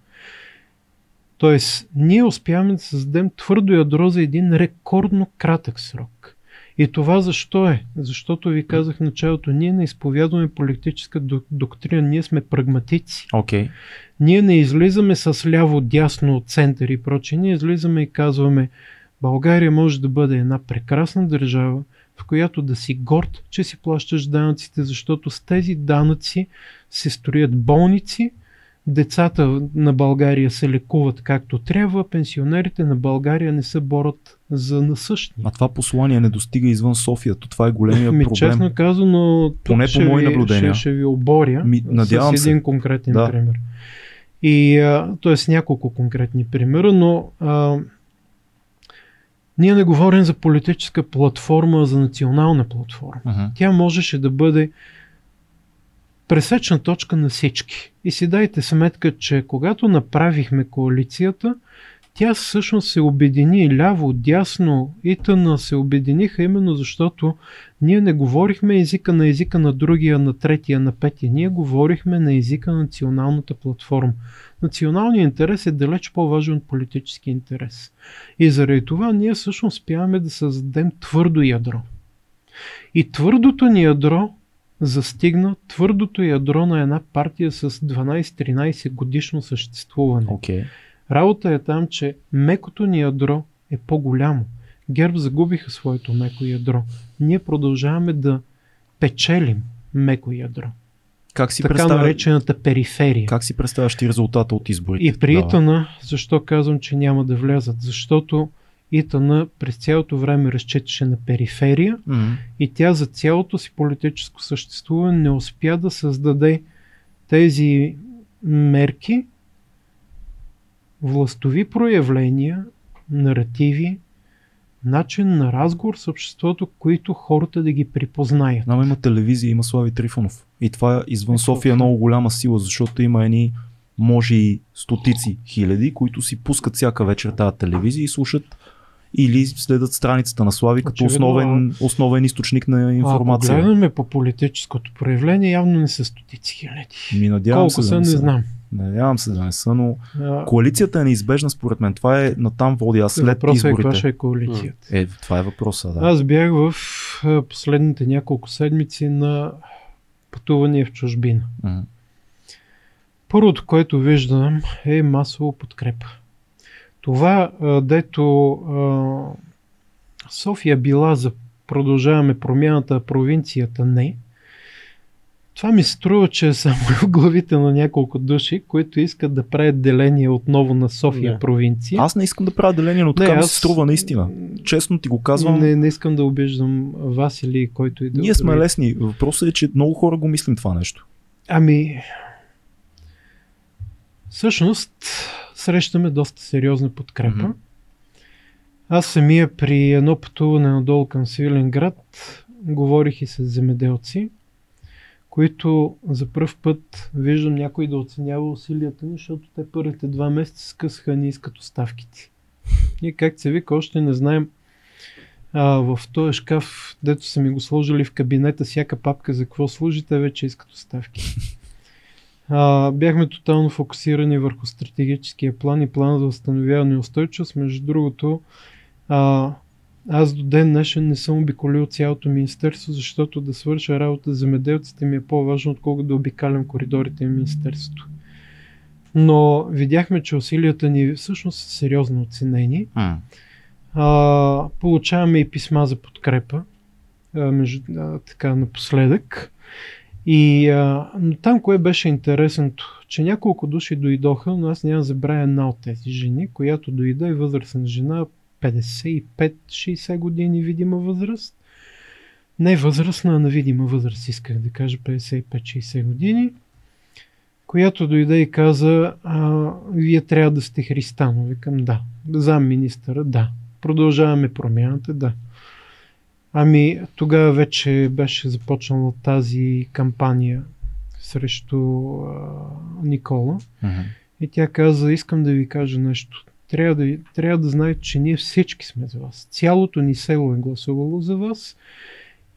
Тоест, ние успяваме да създадем твърдо ядро за един рекордно кратък срок. И това защо е? Защото ви казах в началото, ние не изповядваме политическа доктрина, ние сме прагматици. Okay. Ние не излизаме с ляво, дясно, център и прочее. Ние излизаме и казваме, България може да бъде една прекрасна държава, в която да си горд, че си плащаш данъците, защото с тези данъци се строят болници, децата на България се лекуват както трябва, пенсионерите на България не се борят за насъщни. А това послание не достига извън София. То това е големия Ми, проблем. честно казано, Поне по мои наблюдения. Ще, ще ви оборя Ми, надявам с един се. конкретен Да. пример. И, т.е. няколко конкретни примера, но а, ние не говорим за политическа платформа, за национална платформа. Мгм. Тя можеше да бъде пресечна точка на всички. И си дайте сметка, че когато направихме коалицията, тя всъщност се обедини ляво, дясно, ИТН се обединиха именно защото ние не говорихме езика на езика на другия, на третия, на петия. Ние говорихме на езика на националната платформа. Националният интерес е далеч по-важен от политически интерес. И заради това ние всъщност успяваме да създадем твърдо ядро. И твърдото ни ядро застигна твърдото ядро на една партия с 12-13 годишно съществуване. Окей. Работа е там, че мекото ни ядро е по-голямо. ГЕРБ загубиха своето меко ядро. Ние продължаваме да печелим меко ядро. Как си така представя... наречената периферия. Как си представяш ти резултата от изборите? И при тогава? Итана, защо казвам, че няма да влязат? Защото Итана през цялото време разчиташе на периферия Мгм. и тя за цялото си политическо съществуване не успя да създаде тези мерки, властови проявления, наративи, начин на разговор с обществото, които хората да ги припознаят. Нам има телевизия, има Слави Трифонов. И това извън Е, София е много голяма сила, защото има едни, може и стотици хиляди, които си пускат всяка вечер тази телевизия и слушат или следят страницата на Слави като основен, основен източник на Ако информация. гледаме по политическото проявление, явно не са стотици хиляди. Ми надявам Колко се, са, да не са. знам. Надявам се да не са, но А, коалицията е неизбежна според мен. Това е натам води аз след Въпросът е каква ще изборите. е коалицията. Е, това е въпроса, да. Аз бях в а, последните няколко седмици на пътуване в чужбина. Първото, което виждам е масово подкрепа. Това, дето София била за продължаваме промяната, провинцията не, това ми струва, че е само в главите на няколко души, които искат да правят деление отново на София Да. провинция. Аз не искам да правя деление, но така ми се струва наистина. Честно ти го казвам. Не, не искам да обиждам вас или който и да Ние сме лесни. Въпросът е, че много хора го мислим това нещо. Ами, всъщност, срещаме доста сериозна подкрепа. Мгм. Аз самия при едно пътуване надолу към Свиленград говорих и с земеделци, които за първ път виждам някой да оценява усилията ни, защото те първите два месеца скъсаха ни искат оставките. Ние как се вика, още не знаем а, в този шкаф, дето са ми го сложили в кабинета, всяка папка за какво служи, те вече искат оставки. А, бяхме тотално фокусирани върху стратегическия план и плана за възстановяване и устойчивост. Между другото, а, аз до ден днешен не съм обиколил цялото министерство, защото да свърша работа за земеделците ми е по-важно, отколкото да обикалям коридорите на министерството. Но видяхме, че усилията ни всъщност са сериозно оценени. А, получаваме и писма за подкрепа, а, между, а, така напоследък. И а, там кое беше интересното, че няколко души дойдоха, но аз няма да забравя една от тези жени, която дойде и възрастна жена, 55-60 години видима възраст. Не възрастна, а на видима възраст, исках да кажа 55-60 години, която дойде и каза, а, вие трябва да сте християно. Викам, да. Зам министъра, да. Продължаваме промяната, да. Ами тогава вече беше започнала тази кампания срещу а, Никола. Мгм. И тя каза, искам да ви кажа нещо. Трябва да, трябва да знаете, че ние всички сме за вас. Цялото ни село е гласувало за вас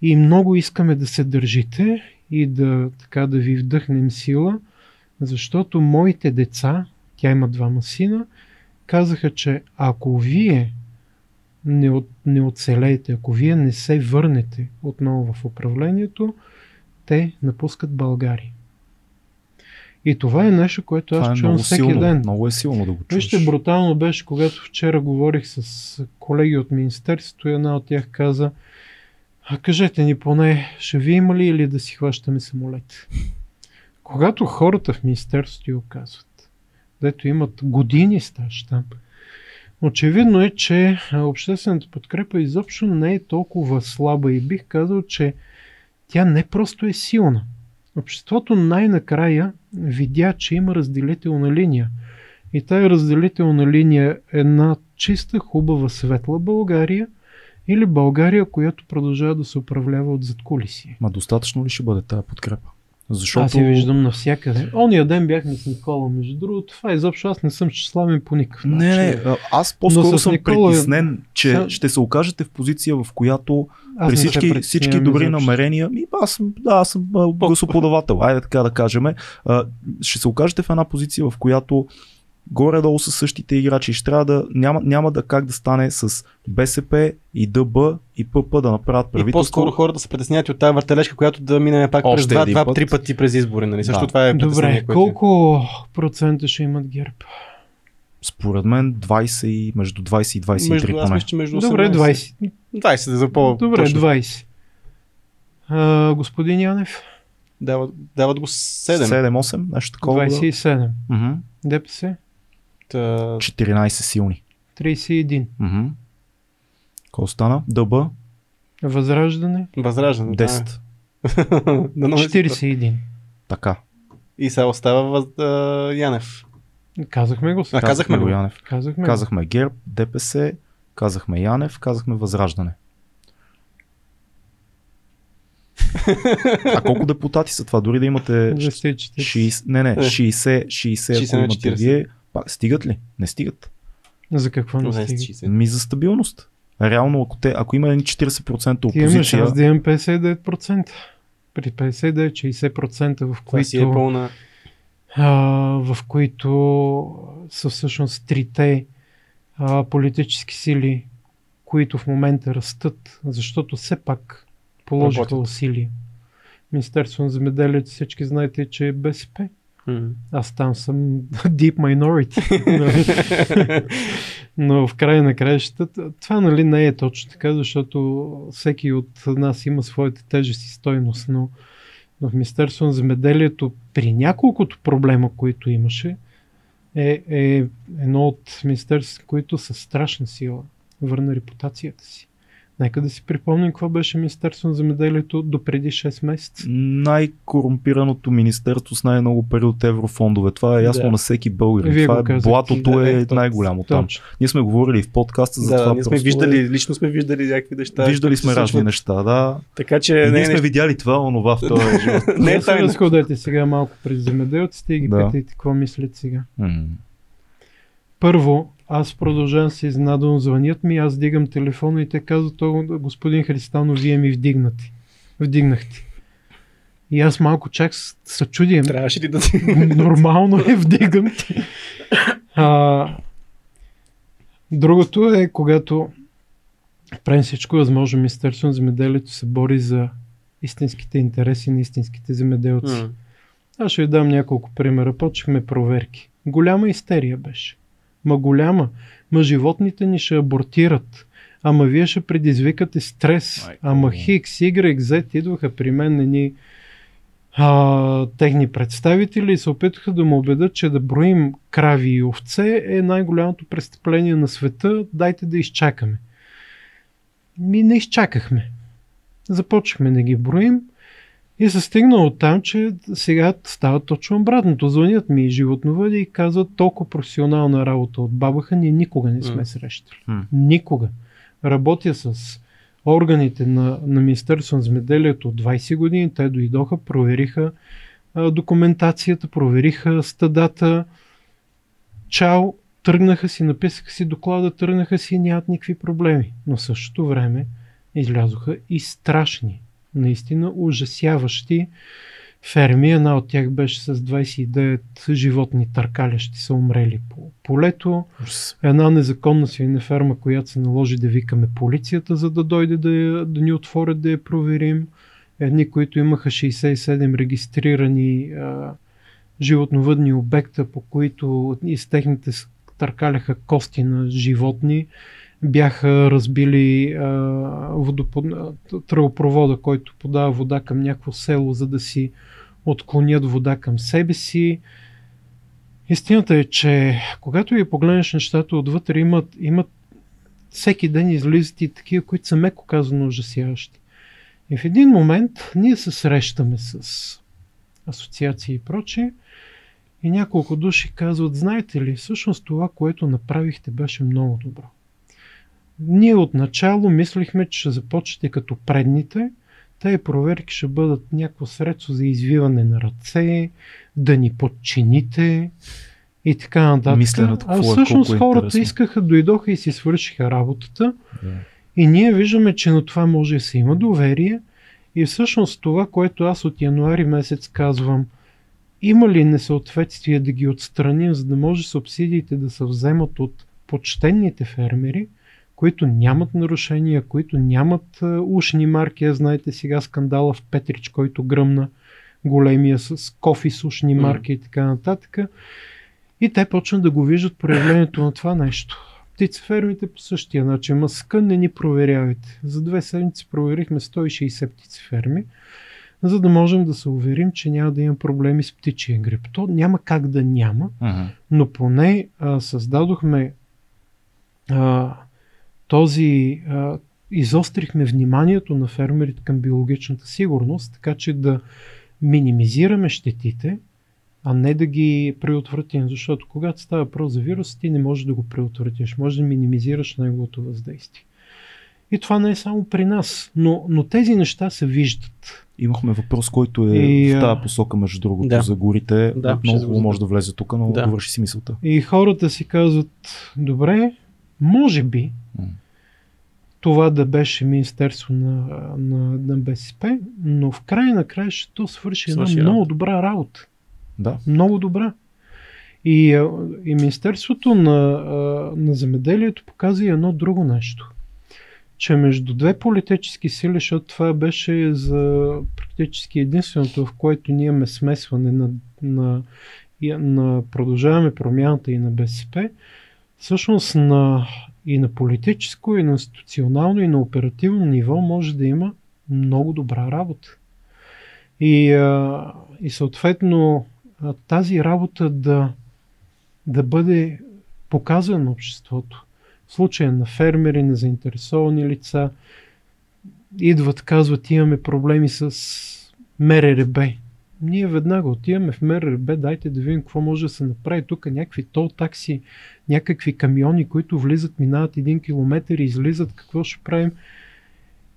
и много искаме да се държите и да, така, да ви вдъхнем сила, защото моите деца, тя има двама сина, казаха, че ако вие не, от, не оцелеете, ако вие не се върнете отново в управлението, те напускат България. И това е нещо, което Това аз е чувам всеки силно. ден. Много е силно да го чуеш. Вижте, брутално беше, когато вчера говорих с колеги от Министерството и една от тях каза, А кажете ни поне, ще ви има ли или да си хващаме самолет? Когато хората в Министерството ти оказват, дето имат години стаж там, очевидно е, че обществената подкрепа изобщо не е толкова слаба и бих казал, че тя не просто е силна. Обществото най-накрая видя, че има разделителна линия. И тая разделителна линия е една чиста, хубава, светла България или България, която продължава да се управлява от задкулисие. Ма достатъчно ли ще бъде тази подкрепа? Защото... Аз я виждам навсякъде. Ония ден бяхме с Никола, между другото. Това изобщо аз не съм щастлавен по никакъв начин. Не, не, аз по-скоро съм Никола... притеснен, че Са... ще се окажете в позиция, в която аз при всички, всички добри изобщо. намерения, и аз съм, да, аз съм гласоподавател, айде така да кажем, ще се окажете в една позиция, в която горе-долу са същите играчи. Ще трябва да няма, няма да как да стане с БСП и ДБ и ПП да направят правителство. И по-скоро хората се притесняват от тази въртележка, която да мине пак през два, два, три пъти през избори. Нали? Да. Също това е Добре, колко процента ще имат ГЕРБ? Според мен 20, между 20 и 23 между, поне. Аз мисля, че между 18. Добре, 20. 20 за по Добре, точно. 20. А, господин Янев? Дават, дават го 7. 7-8, нещо такова. 27. Uh-huh. ДПС? 14 силни. 31. Mm-hmm. Какво стана? Дъба? Възраждане? Възраждане. 10. Да. 41. Така. И сега остава въз... Янев. Казахме го. А, казахме го Янев. Казахме, казахме ГЕРБ, ДПС, казахме Янев, казахме Възраждане. а колко депутати са това? Дори да имате 60, не, не, 60, 60, 60 ако имате вие, пак, стигат ли? Не стигат. За какво не стигат? Ми за стабилност. Реално, ако, те, ако има 40% опозиция... Ти имаш аз да имам 59%. При 59-60% в които... Си е пълна... а, в които са всъщност трите а, политически сили, които в момента растат, защото все пак положиха Работят. усилия. Министерство на земеделието всички знаете, че е БСП. Аз там съм deep minority. Но в края на краищата това нали не е точно така, защото всеки от нас има своите тежести стойност, но в Министерство на земеделието при няколкото проблема, които имаше, е, е едно от министерствата, които са страшна сила, върна репутацията си. Нека да си припомним какво беше Министерство на земеделието до преди 6 месеца. Най-корумпираното министерство с най-много пари от еврофондове. Това е ясно да. на всеки българин. това е, блатото да, е, е най-голямо там. Ние сме говорили в подкаста за да, това. Ние сме виждали, е... лично сме виждали някакви неща. Виждали сме разни неща, да. Така че. Ние не, сме не... видяли това, онова в този живот. не е тайна. Разходете сега малко през земеделците и ги да. питайте какво мислят сега. Първо, аз продължавам се изненадвам, звънят ми, аз дигам телефона и те казват, господин Христанов, вие ми вдигнати. Вдигнахте. И аз малко чак се чудим. Трябваше ли да ти... Нормално е, вдигам ти. А, другото е, когато правим всичко възможно, Министерството на земеделието се бори за истинските интереси на истинските земеделци. Mm. Аз ще ви дам няколко примера. Почнахме проверки. Голяма истерия беше. Ма голяма. Ма животните ни ще абортират. Ама вие ще предизвикате стрес. Ама Хикс, Y, Z идваха при мен ни а, техни представители и се опитаха да му убедят, че да броим крави и овце е най-голямото престъпление на света. Дайте да изчакаме. Ми не изчакахме. Започнахме да ги броим. И се стигна от там, че сега става точно обратното. Звънят ми животновъди и казват толкова професионална работа от бабаха, ние никога не сме срещали. Mm. Никога. Работя с органите на, на Министерство на земеделието от 20 години. Те дойдоха, провериха а, документацията, провериха стадата. Чао, тръгнаха си, написаха си доклада, тръгнаха си и нямат никакви проблеми. Но същото време излязоха и страшни наистина ужасяващи ферми. Една от тях беше с 29 животни търкалящи са умрели по полето. Една незаконна свинеферма, която се наложи да викаме полицията, за да дойде да, я, да ни отворят да я проверим. Едни, които имаха 67 регистрирани а, животновъдни обекта, по които из техните търкаляха кости на животни бяха разбили а, водопод... тръбопровода, който подава вода към някакво село, за да си отклонят вода към себе си. Истината е, че когато ви погледнеш нещата отвътре, имат, имат всеки ден излизат и такива, които са меко казано ужасяващи. И в един момент ние се срещаме с асоциации и прочее и няколко души казват, знаете ли, всъщност това, което направихте, беше много добро. Ние отначало мислихме, че ще започнете като предните, тези проверки ще бъдат някакво средство за извиване на ръце, да ни подчините и така нататък. Мисленето, а е, всъщност е хората интересно. искаха, дойдоха и си свършиха работата. Да. И ние виждаме, че на това може да се има доверие. И всъщност това, което аз от януари месец казвам, има ли несъответствие да ги отстраним, за да може субсидиите да се вземат от почтенните фермери, които нямат нарушения, които нямат а, ушни марки. А знаете сега скандала в Петрич, който гръмна големия с кофи с ушни марки и така нататък. И те почнат да го виждат проявлението на това нещо. Птицефермите по същия начин. Маска не ни проверявайте. За две седмици проверихме 160 птицеферми, за да можем да се уверим, че няма да има проблеми с птичия грип. То няма как да няма, Ага. но поне а, създадохме а, този. А, изострихме вниманието на фермерите към биологичната сигурност, така че да минимизираме щетите, а не да ги преотвратим. Защото когато става въпрос за вирус, ти не можеш да го преотвратиш, можеш да минимизираш неговото въздействие. И това не е само при нас, но, но тези неща се виждат. Имахме въпрос, който е И, в тази посока, между другото, Да. за горите. Да, ще много може да влезе тук, но Да. да. довърши си мисълта. И хората си казват, добре, може би. Това да беше Министерство на, на, на БСП, но в край на края ще то свърши една Свърши много работа. добра работа. Да. Много добра. И, и Министерството на, на земеделието показа и едно друго нещо. Че между две политически сили, защото това беше за практически единственото, в което ние имаме смесване на, на, на продължаваме промяната и на БСП, всъщност на, и на политическо, и на институционално, и на оперативно ниво може да има много добра работа. И, а, и съответно тази работа да, да бъде показана на обществото. В случая на фермери, на заинтересовани лица, идват, казват, имаме проблеми с МРРБ. Ние веднага отиваме в МРРБ, дайте да видим какво може да се направи тук. Някакви тол такси, някакви камиони, които влизат, минават един километър и излизат, какво ще правим.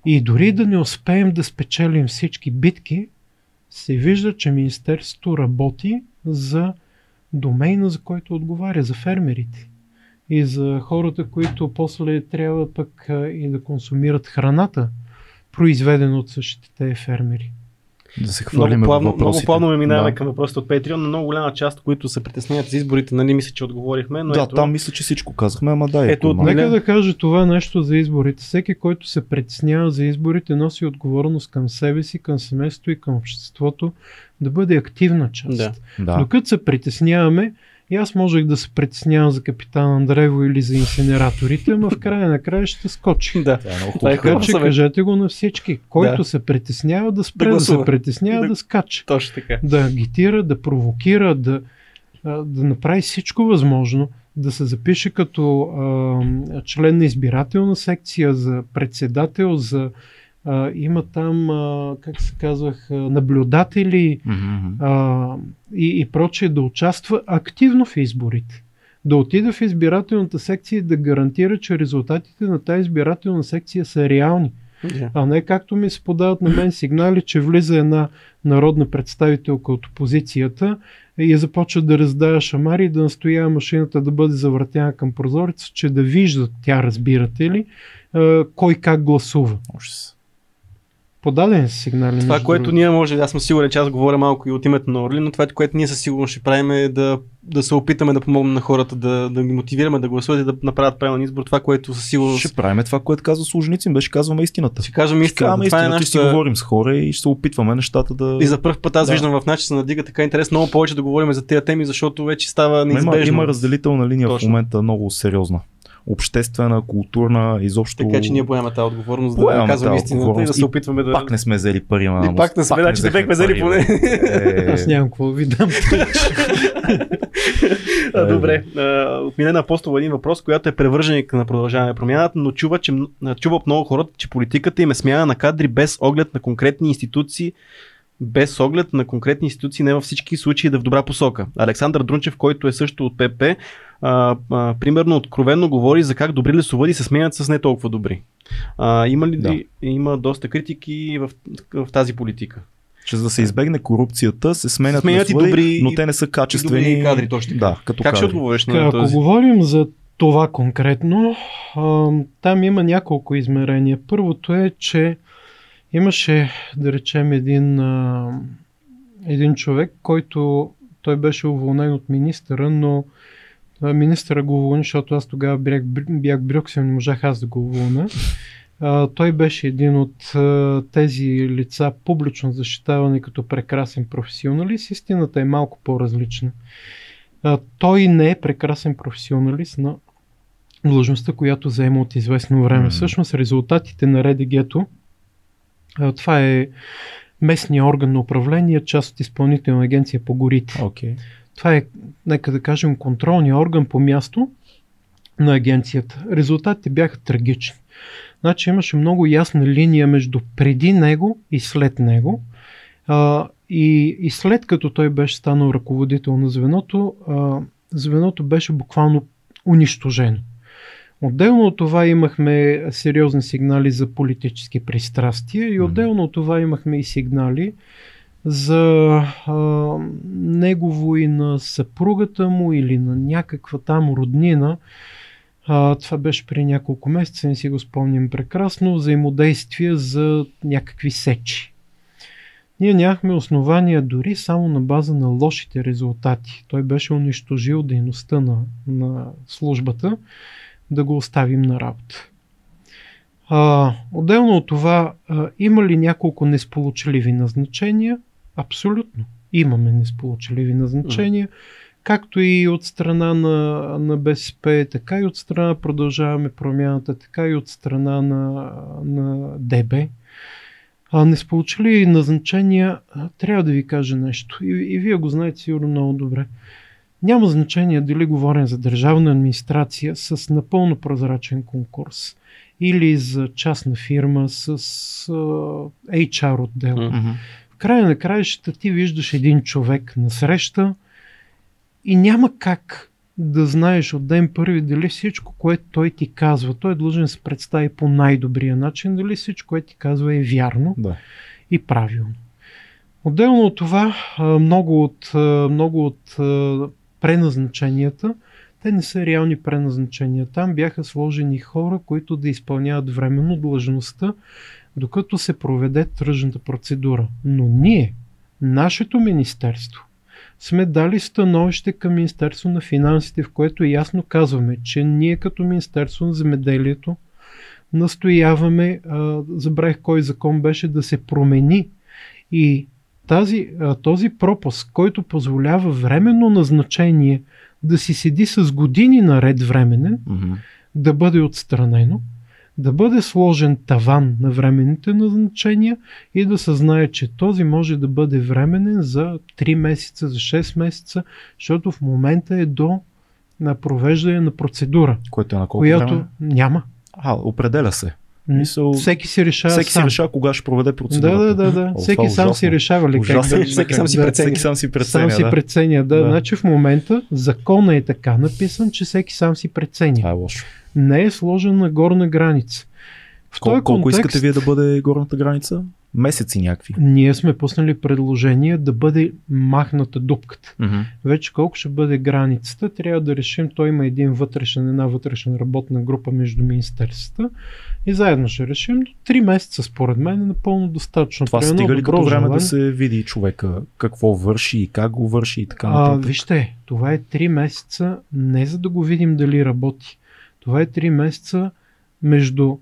И дори да не успеем да спечелим всички битки, се вижда, че Министерството работи за домейна, за който отговаря, за фермерите. И за хората, които после трябва пък и да консумират храната, произведена от същите фермери. Да се хвалиме Много плавно, във много въпросите. плавно минаваме да. към въпросите от Patreon, но много голяма част, които се притесняват за изборите, нали мисля, че отговорихме. Но да, ето, там мисля, че всичко казахме, ама да, Ето, ето, от. Нека да кажа това нещо за изборите. Всеки, който се притеснява за изборите, носи отговорност към себе си, към семейството и към обществото да бъде активна част. Да. да. Докато се притесняваме, и аз можех да се притеснявам за капитан Андреево или за инсинераторите, ама в края на края ще скочи. Да. Това е много Това е хубаво. Така хубав че кажете го на всички. Който Да. се притеснява да спре Да да, се притеснява Да. да, скача. Точно така. Да агитира, да провокира, да, да направи всичко възможно, да се запише като а, член на избирателна секция, за председател, за а, има там, а, как се казвах, наблюдатели, а, и, и прочее, да участва активно в изборите. Да отида в избирателната секция и да гарантира, че резултатите на тази избирателна секция са реални. Да. А не както ми се подават на мен сигнали, че влиза една народна представителка от опозицията и започва да раздава шамари и да настоява машината да бъде завъртяна към прозореца, че да виждат тя, разбирате ли, кой как гласува. Ужас. Подадени са сигнали. Това, което другото. ние може, аз съм сигурен, че аз говоря малко и от името на Орли, но това, което ние със сигурност ще правим е да, да се опитаме да помогнем на хората, да, да ги мотивираме да гласуват и да направят правилен избор. Това, което със сигурност Ще правим това, което казва Служеницин, беше казваме истината. ще кажем Ще истината. казваме Това е истината, ще си нашата... говорим с хора и ще се опитваме нещата да... И за първ път аз Да. виждам в нас, че се надига така интерес много повече да говорим за тези теми, защото вече става неизбежно. Има, има разделителна линия Точно. в момента много сериозна. Обществена, културна, изобщо. Така че ние поемаме тази отговорност да казваме истината и да се опитваме да. Пак не сме взели пари на И пак не сме, значи не бехме взели поне. Е... Аз нямам какво ви дам. Добре. От Милена Апостол един въпрос, която е превърженик на продължаване промяната, но чува, че, чува много хората, че политиката им е смяна на кадри без оглед на конкретни институции, без оглед на конкретни институции, не във всички случаи да е в добра посока. Александър Друнчев, който е също от ПП, а, а, примерно откровенно говори за как добри лесовъди се сменят с не толкова добри. А, има ли да. има доста критики в, в тази политика? че за да се избегне корупцията се сменят, сменят и добри, но те не са качествени добри кадри. Точно. Да, като как кадри. ще отговориш на Ако този? говорим за това конкретно, там има няколко измерения. Първото е, че Имаше, да речем, един, а, един човек, който той беше уволнен от министъра, но министъра го уволни, защото аз тогава бях, бях Брюксел, не можах аз да го уволня. А, той беше един от а, тези лица публично защитавани като прекрасен професионалист. Истината е малко по-различна. А, той не е прекрасен професионалист на длъжността, която заема от известно време. Mm-hmm. Всъщност резултатите на РДГ-то това е местния орган на управление, част от изпълнителна агенция по горите. Okay. Това е, нека да кажем, контролния орган по място на агенцията. Резултатите бяха трагични. Значи имаше много ясна линия между преди него и след него. А, и, и след като той беше станал ръководител на звеното, а, звеното беше буквално унищожено. Отделно от това имахме сериозни сигнали за политически пристрастия и отделно от това имахме и сигнали за а, негово и на съпругата му или на някаква там роднина. А, това беше при няколко месеца, не си го спомням прекрасно, взаимодействие за някакви сечи. Ние нямахме основания дори само на база на лошите резултати. Той беше унищожил дейността на, на службата да го оставим на работа. А, отделно от това, а, има ли няколко несполучливи назначения? Абсолютно. Имаме несполучливи назначения, както и от страна на, на БСП, така и от страна продължаваме промяната, така и от страна на, на ДБ. А, несполучливи назначения, трябва да ви кажа нещо. И, и вие го знаете сигурно много добре. Няма значение дали говорим за държавна администрация с напълно прозрачен конкурс или за частна фирма с uh, HR отдел. Mm-hmm. В края на краищата ти виждаш един човек на среща и няма как да знаеш от ден първи дали всичко, което той ти казва, той е длъжен да се представи по най-добрия начин, дали всичко, което ти казва е вярно да. и правилно. Отделно от това, много от, много от преназначенията, те не са реални преназначения. Там бяха сложени хора, които да изпълняват временно длъжността, докато се проведе тръжната процедура. Но ние, нашето министерство, сме дали становище към Министерство на финансите, в което ясно казваме, че ние като Министерство на земеделието настояваме, а, забравих кой закон беше, да се промени и тази, този пропуск, който позволява временно назначение да си седи с години наред временен, mm-hmm. да бъде отстранено, да бъде сложен таван на временните назначения и да се знае, че този може да бъде временен за 3 месеца, за 6 месеца, защото в момента е до на провеждане на процедура. Което е на колко която време? няма. А, определя се. Мисъл... Всеки си решава Всеки сам. си решава кога ще проведе процедурата. Да, да, да. да. О, всеки сам си решава ли как да, Всеки сам си да, преценя. Всеки сам си преценя. Сам си преценя, да. да. Значи в момента закона е така написан, че всеки сам си преценя. Това е лошо. Не е сложен на горна граница. В Кол, колко контекст, искате вие да бъде горната граница? Месеци някакви. Ние сме пуснали предложение да бъде махната дупката. Mm-hmm. Вече колко ще бъде границата, трябва да решим. Той има един вътрешен, една вътрешна работна група между министерствата и заедно ще решим. До 3 месеца, според мен, е напълно достатъчно. Това При стига ли като време желание... да се види човека какво върши и как го върши и така нататък? А, вижте, това е 3 месеца не за да го видим дали работи. Това е 3 месеца между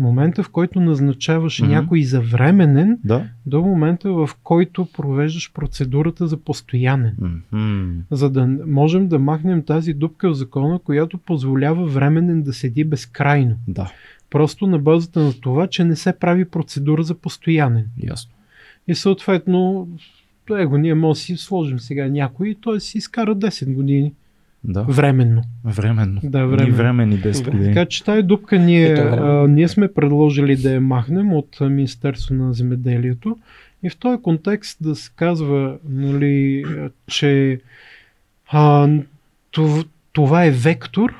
момента, в който назначаваш mm-hmm. някой за временен, да. до момента, в който провеждаш процедурата за постоянен. Mm-hmm. За да можем да махнем тази дупка в закона, която позволява временен да седи безкрайно. Да. Просто на базата на това, че не се прави процедура за постоянен. Ясно. И съответно, его ние може да си сложим сега някой и той си изкара 10 години. Да. Временно. Временно. Да, временно. времени 10 години. Така че тази дупка ние, а, ние сме предложили да я махнем от Министерство на земеделието. И в този контекст да се казва, нали, че а, това, това е вектор,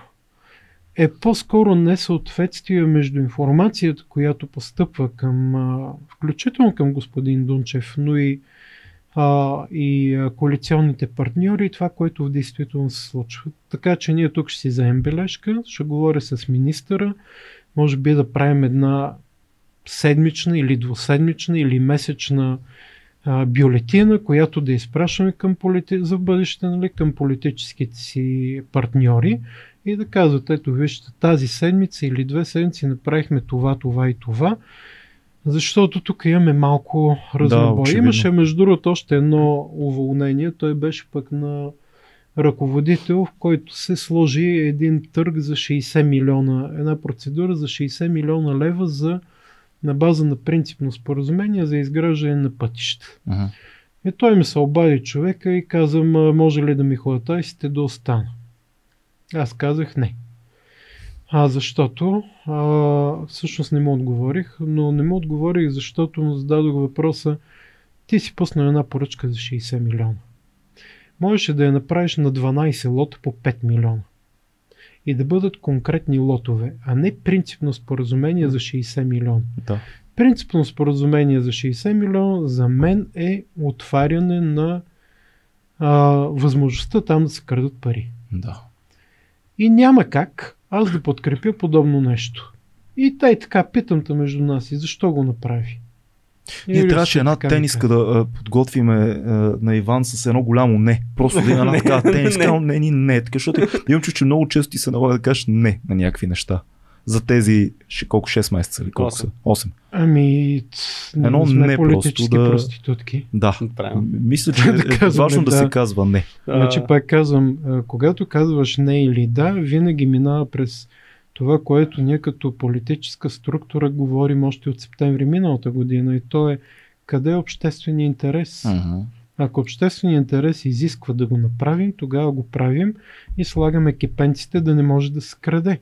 е по-скоро несъответствие между информацията, която постъпва към, а, включително към господин Дунчев, но и а, и а, коалиционните партньори и това, което в действително се случва. Така че ние тук ще си вземем бележка, ще говоря с министъра, може би да правим една седмична или двуседмична или месечна а, бюлетина, която да изпращаме към полити... за бъдеще нали, към политическите си партньори и да казват, ето вижте, тази седмица или две седмици направихме това, това и това защото тук имаме малко разнобой. Да, Имаше между другото още едно уволнение. Той беше пък на ръководител, в който се сложи един търг за 60 милиона, една процедура за 60 милиона лева за на база на принципно споразумение за изграждане на пътища. Uh-huh. И той ми се обади човека и казвам, може ли да ми ходатайсите да остана? Аз казах не. А, защото а, всъщност не му отговорих, но не му отговорих, защото му зададох въпроса ти си пуснал една поръчка за 60 милиона. Можеше да я направиш на 12 лота по 5 милиона. И да бъдат конкретни лотове, а не принципно споразумение за 60 милиона. Да. Принципно споразумение за 60 милиона за мен е отваряне на а, възможността там да се крадат пари. Да. И няма как аз да подкрепя подобно нещо. И тай така питам между нас и защо го направи. Ние трябваше една тениска да а, подготвиме а, на Иван с едно голямо не. Просто да има една такава тениска. не, не, не, така, защото имам чу, че много често ти се налага да кажеш не на някакви неща. За тези колко 6 месеца или колко 8. са? 8. Ами, едно сме не политически просто да... проститутки. Да. Правилно. Мисля, че е важно да, да се казва не. Значи пак казвам, когато казваш не или да, винаги минава през това, което ние като политическа структура говорим още от септември миналата година и то е къде е обществения интерес. Uh-huh. Ако общественият интерес изисква да го направим, тогава го правим и слагаме кепенците да не може да се краде.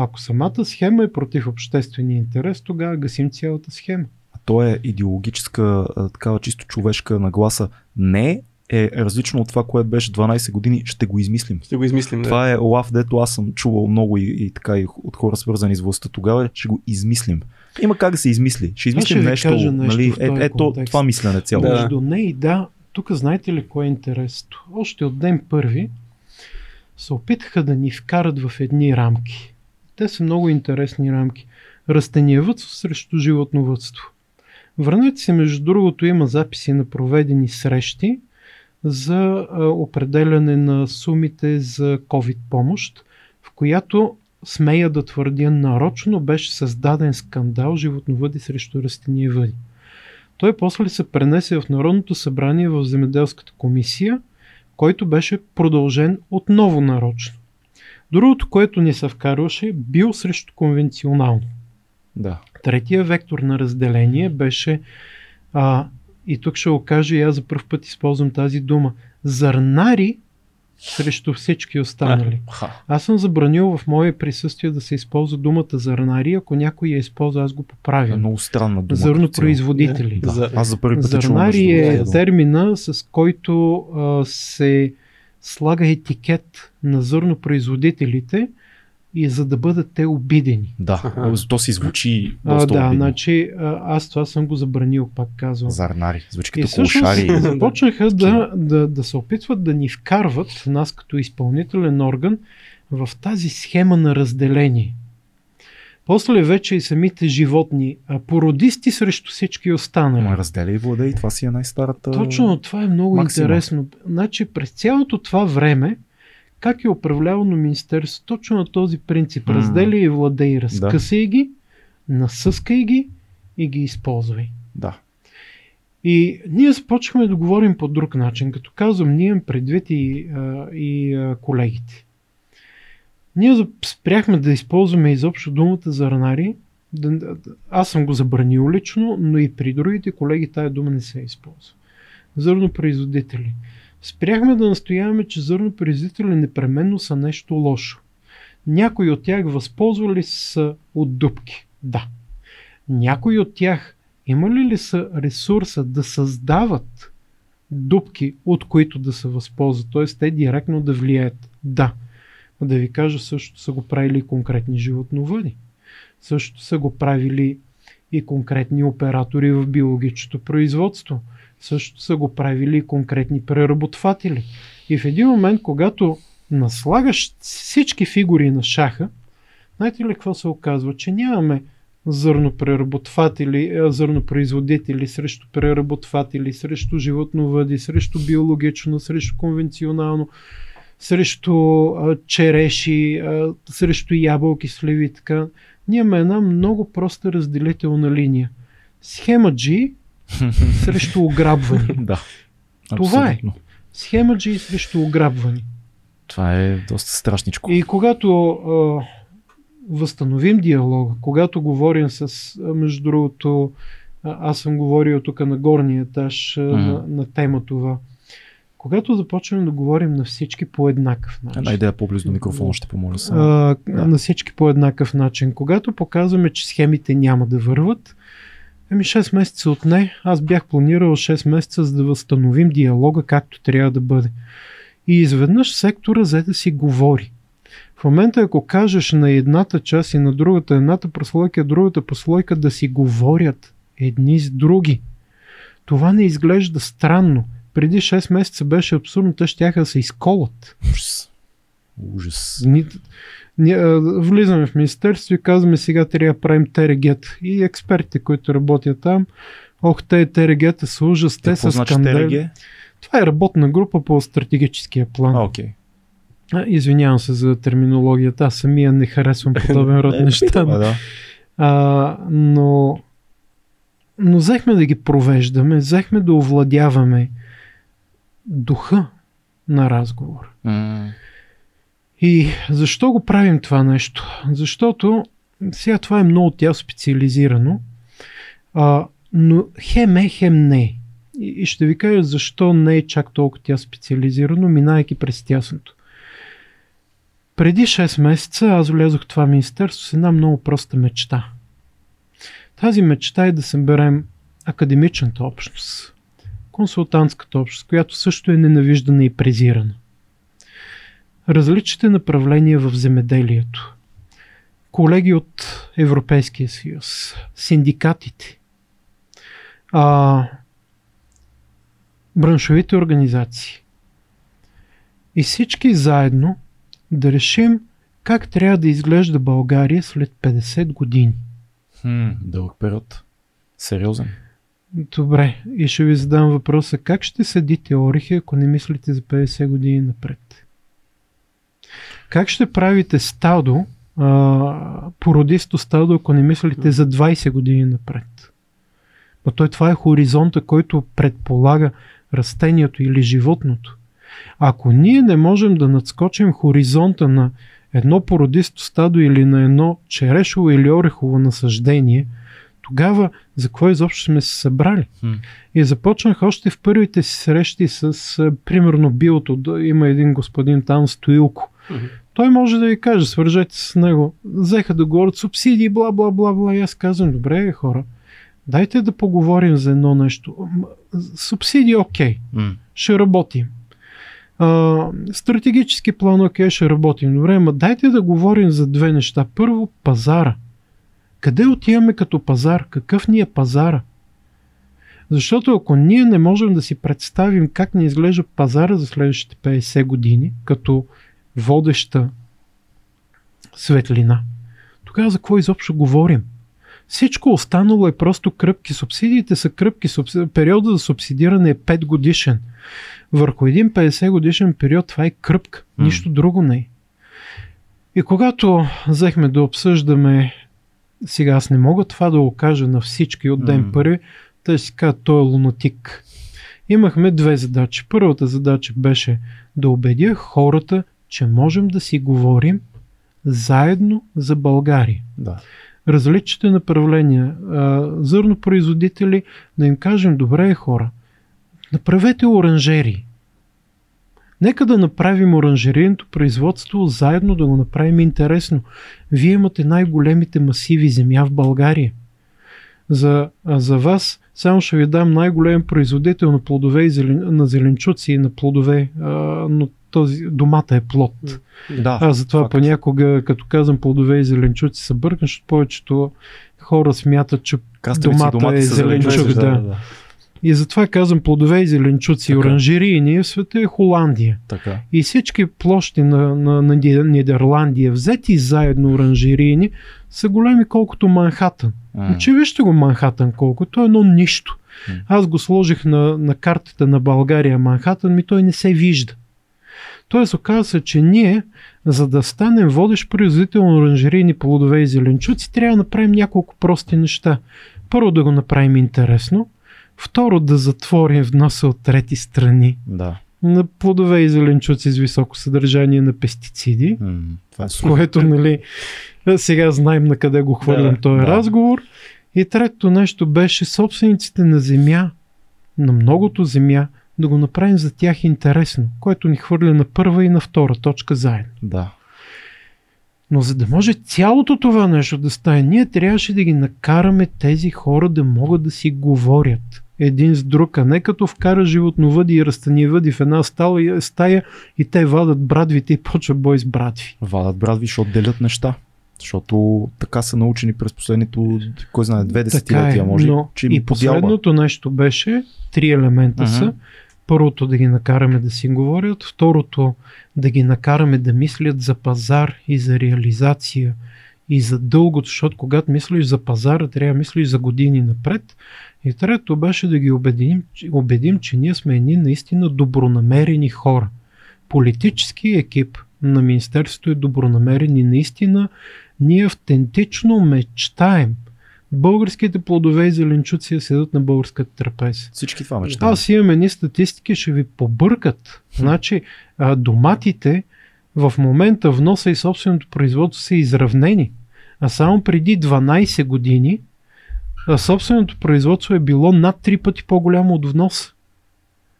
Ако самата схема е против обществения интерес, тогава гасим цялата схема. А то е идеологическа, такава чисто човешка нагласа. Не е различно от това, което беше 12 години, ще го измислим. Ще го измислим. Това да. е лав, дето аз съм чувал много и, и така и от хора свързани с властта тогава, ще го измислим. Има как да се измисли. Ще измислим ще нещо. нещо нали? Е, ето това мислене цяло. Да. Между не и да, тук знаете ли кое е интересно? Още от ден първи се опитаха да ни вкарат в едни рамки. Те са много интересни рамки. Растениевътство срещу животновътство. Върнете се, между другото, има записи на проведени срещи за определяне на сумите за COVID помощ, в която смея да твърдя нарочно беше създаден скандал животновъди срещу растениевъди. Той после се пренесе в Народното събрание в Земеделската комисия, който беше продължен отново нарочно. Другото, което ни се вкарваше, бил срещу конвенционално. Да. Третия вектор на разделение беше, а, и тук ще го кажа, и аз за първ път използвам тази дума, зърнари срещу всички останали. Аз съм забранил в мое присъствие да се използва думата зърнари, ако някой я използва, аз го поправям. Е много странна дума. Зърнопроизводители. Да. Да. Аз за първи път Зърнари е термина, с който а, се слага етикет на зърнопроизводителите и за да бъдат те обидени. Да, то си звучи а, Да, обидно. значи аз това съм го забранил, пак казвам. Зарнари, звучи като колшари. започнаха да, да, да се опитват да ни вкарват, нас като изпълнителен орган, в тази схема на разделение. После вече и самите животни, породисти срещу всички останали. Ма разделя и владе и това си е най-старата. Точно, това е много максима. интересно. Значи през цялото това време, как е управлявано Министерство точно на този принцип. Разделя и владей, разкъсай да. ги, насъскай ги и ги използвай. Да. И ние започваме да говорим по друг начин. Като казвам, ние предвид и, и колегите. Ние спряхме да използваме изобщо думата зърнари. Аз съм го забранил лично, но и при другите колеги тая дума не се използва. Зърнопроизводители. Спряхме да настояваме, че зърнопроизводители непременно са нещо лошо. Някои от тях възползвали са от дупки. Да. Някои от тях имали ли са ресурса да създават дупки, от които да се възползват, т.е. те директно да влияят? Да. Да ви кажа, също са го правили конкретни животновъди. Също са го правили и конкретни оператори в биологичното производство. Също са го правили и конкретни преработватели. И в един момент, когато наслагаш всички фигури на шаха, знаете ли какво се оказва? Че нямаме зърнопреработватели, зърнопроизводители срещу преработватели, срещу животновъди, срещу биологично, срещу конвенционално, срещу а, череши, а, срещу ябълки, сливи и така. Ние имаме една много проста разделителна линия. Схема G срещу ограбване. да. Това е. Схема G срещу ограбване. Това е доста страшничко. И когато а, възстановим диалога, когато говорим с, между другото, аз съм говорил тук на горния етаж mm-hmm. на, на тема това. Когато започнем да говорим на всички по еднакъв начин. Една идея по-близо до микрофона ще помоля само. А, да. На всички по еднакъв начин. Когато показваме, че схемите няма да върват, ами 6 месеца от не, аз бях планирал 6 месеца за да възстановим диалога както трябва да бъде. И изведнъж сектора взе да си говори. В момента, ако кажеш на едната част и на другата, едната прослойка, другата прослойка да си говорят едни с други, това не изглежда странно. Преди 6 месеца беше абсурдно, те ще да се изколат. Ужас. Ужас. Ни, ни, а, влизаме в министерство и казваме сега трябва да правим ТРГ. И експертите, които работят там, ох, те ТРГ-та са ужас, те са значи скандали. Това е работна група по стратегическия план. А. Okay. Извинявам се за терминологията, аз самия не харесвам подобен род неща. да. а, но, но взехме да ги провеждаме, взехме да овладяваме духа на разговор. Mm. И защо го правим това нещо? Защото сега това е много тя специализирано, а, но хем е, хем не. И, и ще ви кажа защо не е чак толкова тя специализирано, минайки през тясното. Преди 6 месеца аз влязох в това министерство с една много проста мечта. Тази мечта е да съберем академичната общност, консултантската общност, която също е ненавиждана и презирана. Различните направления в земеделието, колеги от Европейския съюз, синдикатите, а, браншовите организации. И всички заедно да решим как трябва да изглежда България след 50 години. Хм, дълъг период. Сериозен. Добре, и ще ви задам въпроса, как ще седите орехи, ако не мислите за 50 години напред? Как ще правите стадо, а, породисто стадо, ако не мислите за 20 години напред? Но той това е хоризонта, който предполага растението или животното. Ако ние не можем да надскочим хоризонта на едно породисто стадо или на едно черешово или орехово насъждение, тогава за какво изобщо сме се събрали? Hmm. И започнах още в първите си срещи с, примерно, биото. Има един господин там, Стоилко. Mm-hmm. Той може да ви каже, свържете с него. Взеха да говорят субсидии, бла, бла, бла, бла. И аз казвам, добре, хора, дайте да поговорим за едно нещо. Субсидии, окей, okay. mm. ще работим. А, стратегически план, окей, ще работим добре, но дайте да говорим за две неща. Първо, пазара. Къде отиваме като пазар? Какъв ни е пазара? Защото ако ние не можем да си представим как ни изглежда пазара за следващите 50 години, като водеща светлина, тогава за какво изобщо говорим? Всичко останало е просто кръпки. Субсидиите са кръпки. Периода за субсидиране е 5 годишен. Върху един 50 годишен период това е кръпка, нищо друго не е. И когато взехме да обсъждаме сега аз не мога това да го кажа на всички от ден mm. първи, те си казват, той е лунатик. Имахме две задачи. Първата задача беше да убедя хората, че можем да си говорим заедно за България. Да. Различните направления, зърнопроизводители, да им кажем, добре хора, направете оранжери. Нека да направим оранжерийното производство заедно да го направим интересно. Вие имате най-големите масиви земя в България. За, за вас само ще ви дам най-голем производител на плодове и зелен, на зеленчуци и на плодове, а, но този, домата е плод. Да, Аз затова факт. понякога, като казвам плодове и зеленчуци, се бъркам, защото повечето хора смятат, че домата, домата е зеленчук. Да, да. да. И затова казвам плодове и зеленчуци. Така. Оранжерийни в света е Холандия. Така. И всички площи на, на, на Нидерландия, взети заедно оранжерийни, са големи колкото Манхатън. Mm. Че вижте го Манхатън колкото, е едно нищо. Mm. Аз го сложих на, на картата на България Манхатън, ми той не се вижда. Тоест оказва се, че ние, за да станем водещ производител на оранжерийни плодове и зеленчуци, трябва да направим няколко прости неща. Първо да го направим интересно, Второ, да затворим вноса от трети страни. Да. На плодове и зеленчуци с високо съдържание на пестициди. Mm, това е което, нали, сега знаем на къде го хвърлям да, този да. разговор. И третото нещо беше собствениците на земя, на многото земя, да го направим за тях интересно, което ни хвърля на първа и на втора точка заедно. Да. Но за да може цялото това нещо да стане, ние трябваше да ги накараме тези хора да могат да си говорят един с друг, а не като вкара животновъди и растениевъди в една стала, стая и те вадат брадвите и почва бой с брадви. Вадат брадви, защото делят неща. Защото така са научени през последните, кой знае, две десетилетия, е, може. Но че и последното нещо беше, три елемента uh-huh. са. Първото да ги накараме да си говорят, второто да ги накараме да мислят за пазар и за реализация и за дългото, защото когато мислиш за пазара, трябва да мислиш за години напред. И трето беше да ги убедим, убедим, че ние сме едни наистина добронамерени хора. Политически екип на Министерството е добронамерен и наистина ние автентично мечтаем българските плодове и зеленчуци да седат на българската трапеза. Всички това мечтаем. Аз имам едни статистики, ще ви побъркат. Значи, доматите в момента вноса и собственото производство са изравнени. А само преди 12 години собственото производство е било над 3 пъти по-голямо от внос.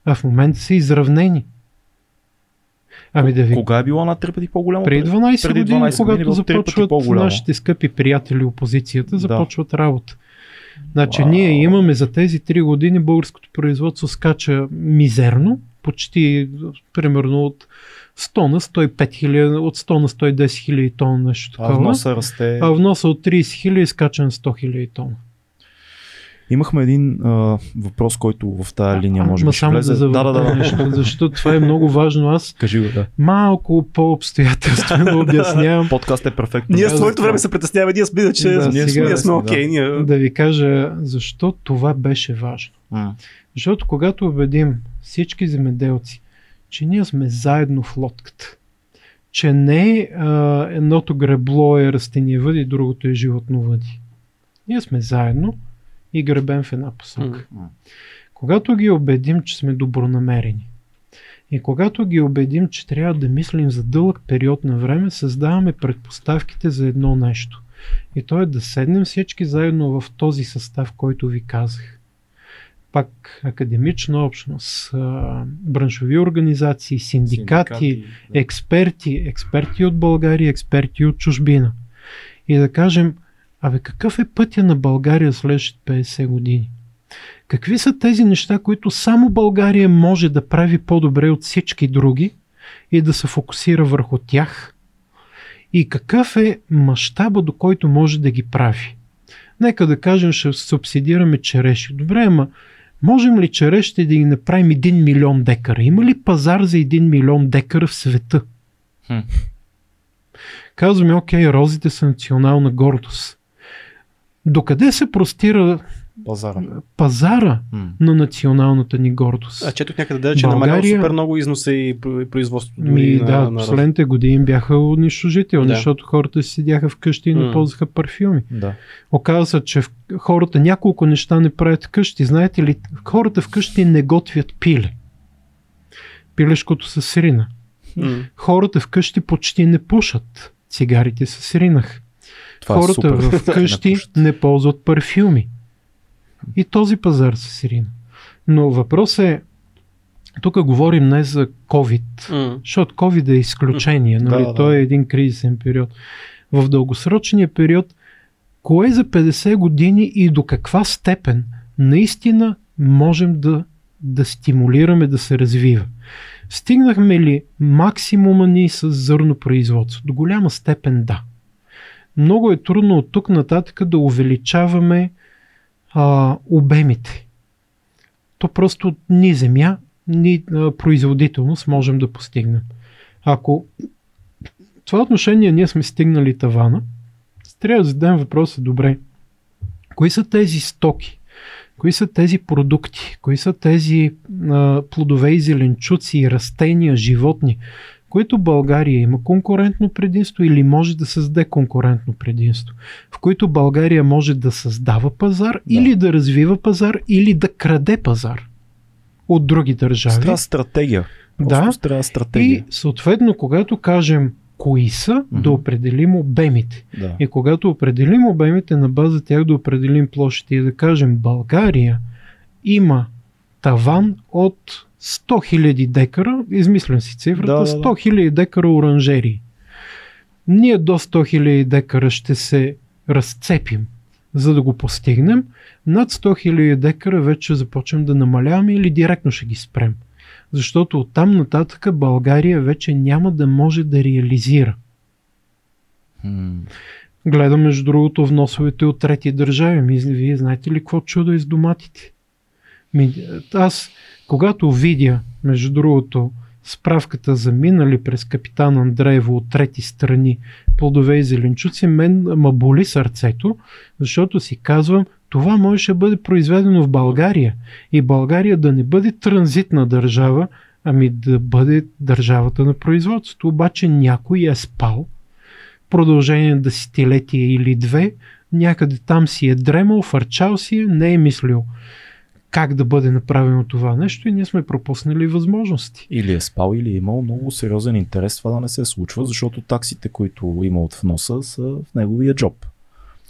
А в момента са изравнени. Ами да ви... Кога е било над 3 пъти по-голямо? Преди 12 преди години, 12 когато години започват нашите скъпи приятели опозицията, започват да. работа. Значи Вау. ние имаме за тези 3 години българското производство скача мизерно, почти примерно от 100 на 105 хиляди, от 100 на 110 хиляди тона нещо такова. А вноса расте. А вноса от 30 хиляди скача на 100 хиляди тона. Имахме един а, въпрос, който в тази линия може би ще влезе. Да, да, да, да. Защото това е много важно. Аз Кажи го, да. малко по-обстоятелствено обяснявам. Подкаст е перфектно. Ние в своето време се притесняваме, ние сме, че да, ние, сега, сме окей. Okay, ние... Да ви кажа защо това беше важно. А. Защото когато убедим всички земеделци, че ние сме заедно в лодката, че не а, едното гребло е растениевъди, другото е животновъди. Ние сме заедно, и гребем в една посока. Mm-hmm. Когато ги убедим, че сме добронамерени и когато ги убедим, че трябва да мислим за дълъг период на време, създаваме предпоставките за едно нещо. И то е да седнем всички заедно в този състав, който ви казах. Пак академична общност, браншови организации, синдикати, синдикати да. експерти, експерти от България, експерти от чужбина. И да кажем, Абе, какъв е пътя на България следващите 50 години? Какви са тези неща, които само България може да прави по-добре от всички други и да се фокусира върху тях? И какъв е мащаба, до който може да ги прави? Нека да кажем, ще субсидираме череши. Добре, ама можем ли черешите да ги направим 1 милион декара? Има ли пазар за 1 милион декара в света? Хм. Казваме, окей, розите са национална гордост. Докъде се простира Пазара. Пазара mm. на националната ни гордост. А чето някъде да, че България... намалява супер много износа и производството. Ми, на, да, на... последните години бяха унищожителни, да. защото хората си седяха вкъщи и не mm. ползваха парфюми. Да. Оказва се, че хората няколко неща не правят вкъщи. Знаете ли, хората вкъщи не готвят пиле. Пилешкото с сирина. Mm. Хората вкъщи почти не пушат. Цигарите с сиринах. Това е Хората е вкъщи не ползват парфюми. И този пазар се сирина. Но въпрос е, тук говорим не за COVID, mm. защото COVID е изключение, нали? Да, Той е един кризисен период. В дългосрочния период, кое за 50 години и до каква степен наистина можем да, да стимулираме да се развива? Стигнахме ли максимума ни с зърнопроизводство? До голяма степен да. Много е трудно от тук нататък да увеличаваме а, обемите. То просто ни земя, ни а, производителност можем да постигнем. Ако това отношение ние сме стигнали тавана, трябва да зададем въпроса добре. Кои са тези стоки, кои са тези продукти, кои са тези а, плодове и зеленчуци, растения, животни, които България има конкурентно предимство или може да създаде конкурентно предимство, в които България може да създава пазар да. или да развива пазар или да краде пазар от други държави. Трябва стратегия. Просто да. Трябва стратегия. И съответно, когато кажем кои са, mm-hmm. да определим обемите. Да. И когато определим обемите, на база тях да определим площите и да кажем България има таван от 100 000 декара, измислям си цифрата, да, да, да. 100 000 декара оранжери. Ние до 100 000 декара ще се разцепим, за да го постигнем. Над 100 000 декара вече започнем да намаляваме или директно ще ги спрем. Защото оттам нататък България вече няма да може да реализира. Hmm. Гледам между другото вносовете от трети държави. Ми, вие знаете ли какво чудо е с доматите? Ми, аз когато видя, между другото, справката за минали през капитан Андреево от трети страни плодове и зеленчуци, мен ма боли сърцето, защото си казвам, това можеше да бъде произведено в България. И България да не бъде транзитна държава, ами да бъде държавата на производството. Обаче някой е спал. Продължение на десетилетия или две, някъде там си е дремал, фърчал си е, не е мислил как да бъде направено това нещо и ние сме пропуснали възможности. Или е спал, или е имал много сериозен интерес това да не се случва, защото таксите, които има от вноса, са в неговия джоб.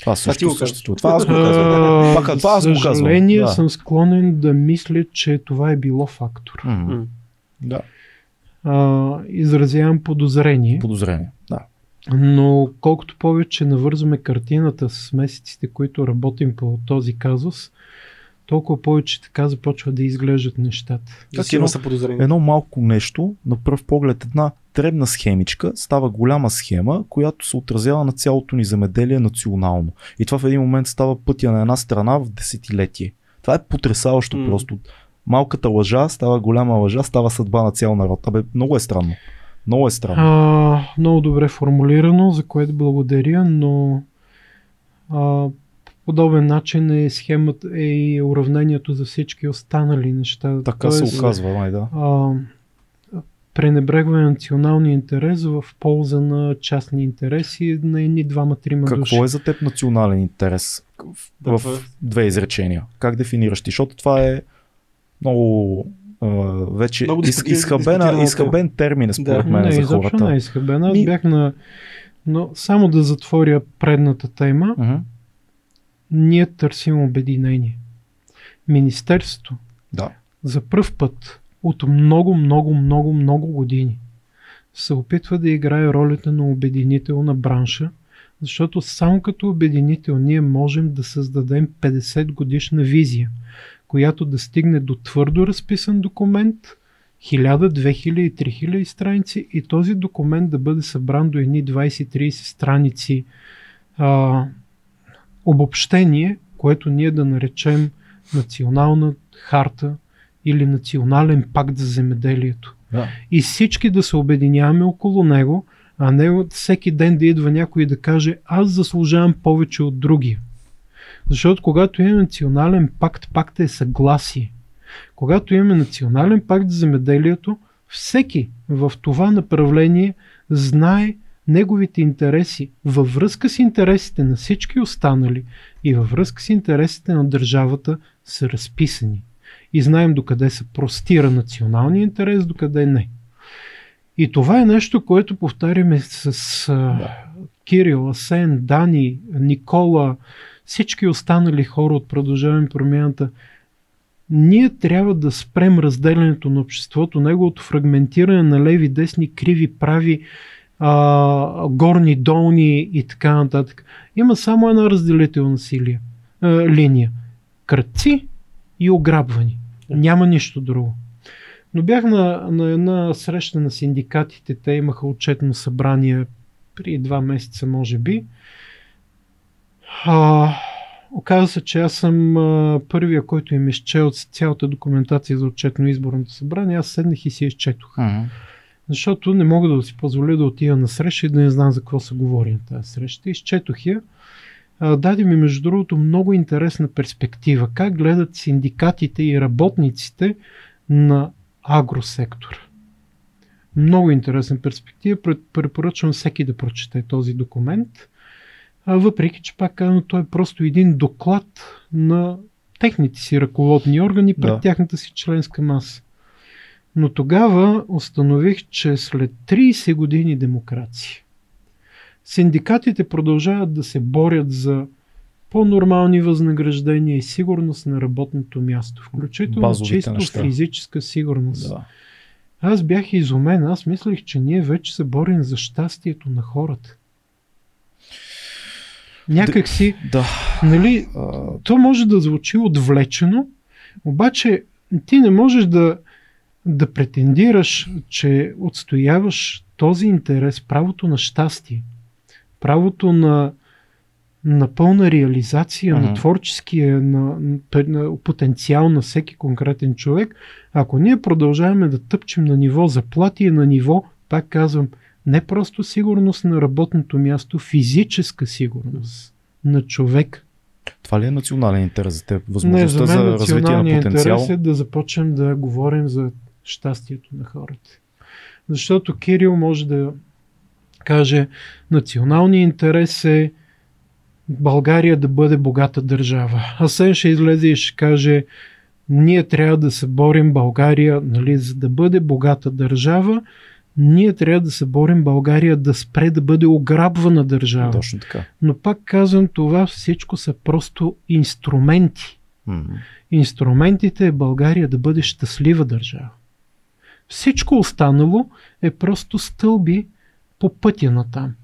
Това също съществува. Това аз го казвам. Това, това аз го казвам. Съжаление да. съм склонен да мисля, че това е било фактор. Mm-hmm. Да. А, изразявам подозрение. Подозрение, да. Но колкото повече навързваме картината с месеците, които работим по този казус, толкова повече така започва да изглеждат нещата. Как едно, са едно малко нещо, на пръв поглед една дребна схемичка, става голяма схема, която се отразява на цялото ни земеделие национално. И това в един момент става пътя на една страна в десетилетие. Това е потрясаващо mm. просто. Малката лъжа става голяма лъжа, става съдба на цял народ. Абе, много е странно. Много е странно. А, много добре формулирано, за което благодаря, но а, подобен начин е схемата е и уравнението за всички останали неща. Така Тоест, се оказва, май да. А, пренебрегване на националния интерес в полза на частни интереси на едни двама-трима Какво души. е за теб национален интерес в, в две изречения? Как дефинираш ти? Защото това е много Uh, вече Много из, изхабена, изхабен термин според да. мен не, за хората. Не, изхабен. Аз Ми... бях на... Но само да затворя предната тема. Uh-huh ние търсим обединение. Министерството да. за пръв път от много, много, много, много години се опитва да играе ролята на обединител на бранша, защото само като обединител ние можем да създадем 50 годишна визия, която да стигне до твърдо разписан документ, 1000, 2000, 3000 страници и този документ да бъде събран до едни 20-30 страници а, обобщение, което ние да наречем национална харта или национален пакт за земеделието. Да. И всички да се обединяваме около него, а не всеки ден да идва някой да каже аз заслужавам повече от другия. Защото когато имаме национален пакт, пакта е съгласие. Когато имаме национален пакт за земеделието, всеки в това направление знае неговите интереси във връзка с интересите на всички останали и във връзка с интересите на държавата са разписани. И знаем докъде се простира националния интерес, докъде не. И това е нещо, което повтаряме с а, Кирил, Асен, Дани, Никола, всички останали хора от Продължаваме промяната. Ние трябва да спрем разделянето на обществото, неговото фрагментиране на леви, десни, криви, прави, а, горни, долни и така нататък. Има само една разделителна силия, а, линия. Кръци и ограбвани. Няма нищо друго. Но бях на, на една среща на синдикатите, те имаха отчетно събрание при два месеца, може би. А, оказа се, че аз съм а, първия, който им изчел цялата документация за отчетно изборното събрание. Аз седнах и си изчетох. Uh-huh. Защото не мога да си позволя да отида на среща и да не знам за какво се говори на тази среща. Изчетох я. Даде ми, между другото, много интересна перспектива. Как гледат синдикатите и работниците на агросектор. Много интересна перспектива. Препоръчвам всеки да прочете този документ. Въпреки, че пак казвам, той е просто един доклад на техните си ръководни органи пред да. тяхната си членска маса. Но тогава установих, че след 30 години демокрация, синдикатите продължават да се борят за по-нормални възнаграждения и сигурност на работното място, включително Базовите чисто неща. физическа сигурност. Да. Аз бях изумен, аз мислех, че ние вече се борим за щастието на хората. Някак си, да. нали, то може да звучи отвлечено, обаче ти не можеш да, да претендираш, че отстояваш този интерес, правото на щастие, правото на на пълна реализация uh-huh. на творческия на, на потенциал на всеки конкретен човек, ако ние продължаваме да тъпчем на ниво заплати на ниво, пак казвам, не просто сигурност на работното място, физическа сигурност на човек. Това ли е национален интерес за теб? Възможността не, за, мен за развитие на потенциал? интерес е да започнем да говорим за щастието на хората. Защото Кирил може да каже, националният интерес е България да бъде богата държава. Асен ще излезе и ще каже, ние трябва да се борим България, нали, за да бъде богата държава, ние трябва да се борим България да спре да бъде ограбвана държава. Точно така. Но пак казвам, това всичко са просто инструменти. Mm-hmm. Инструментите е България да бъде щастлива държава. Всичко останало е просто стълби по пътя на там.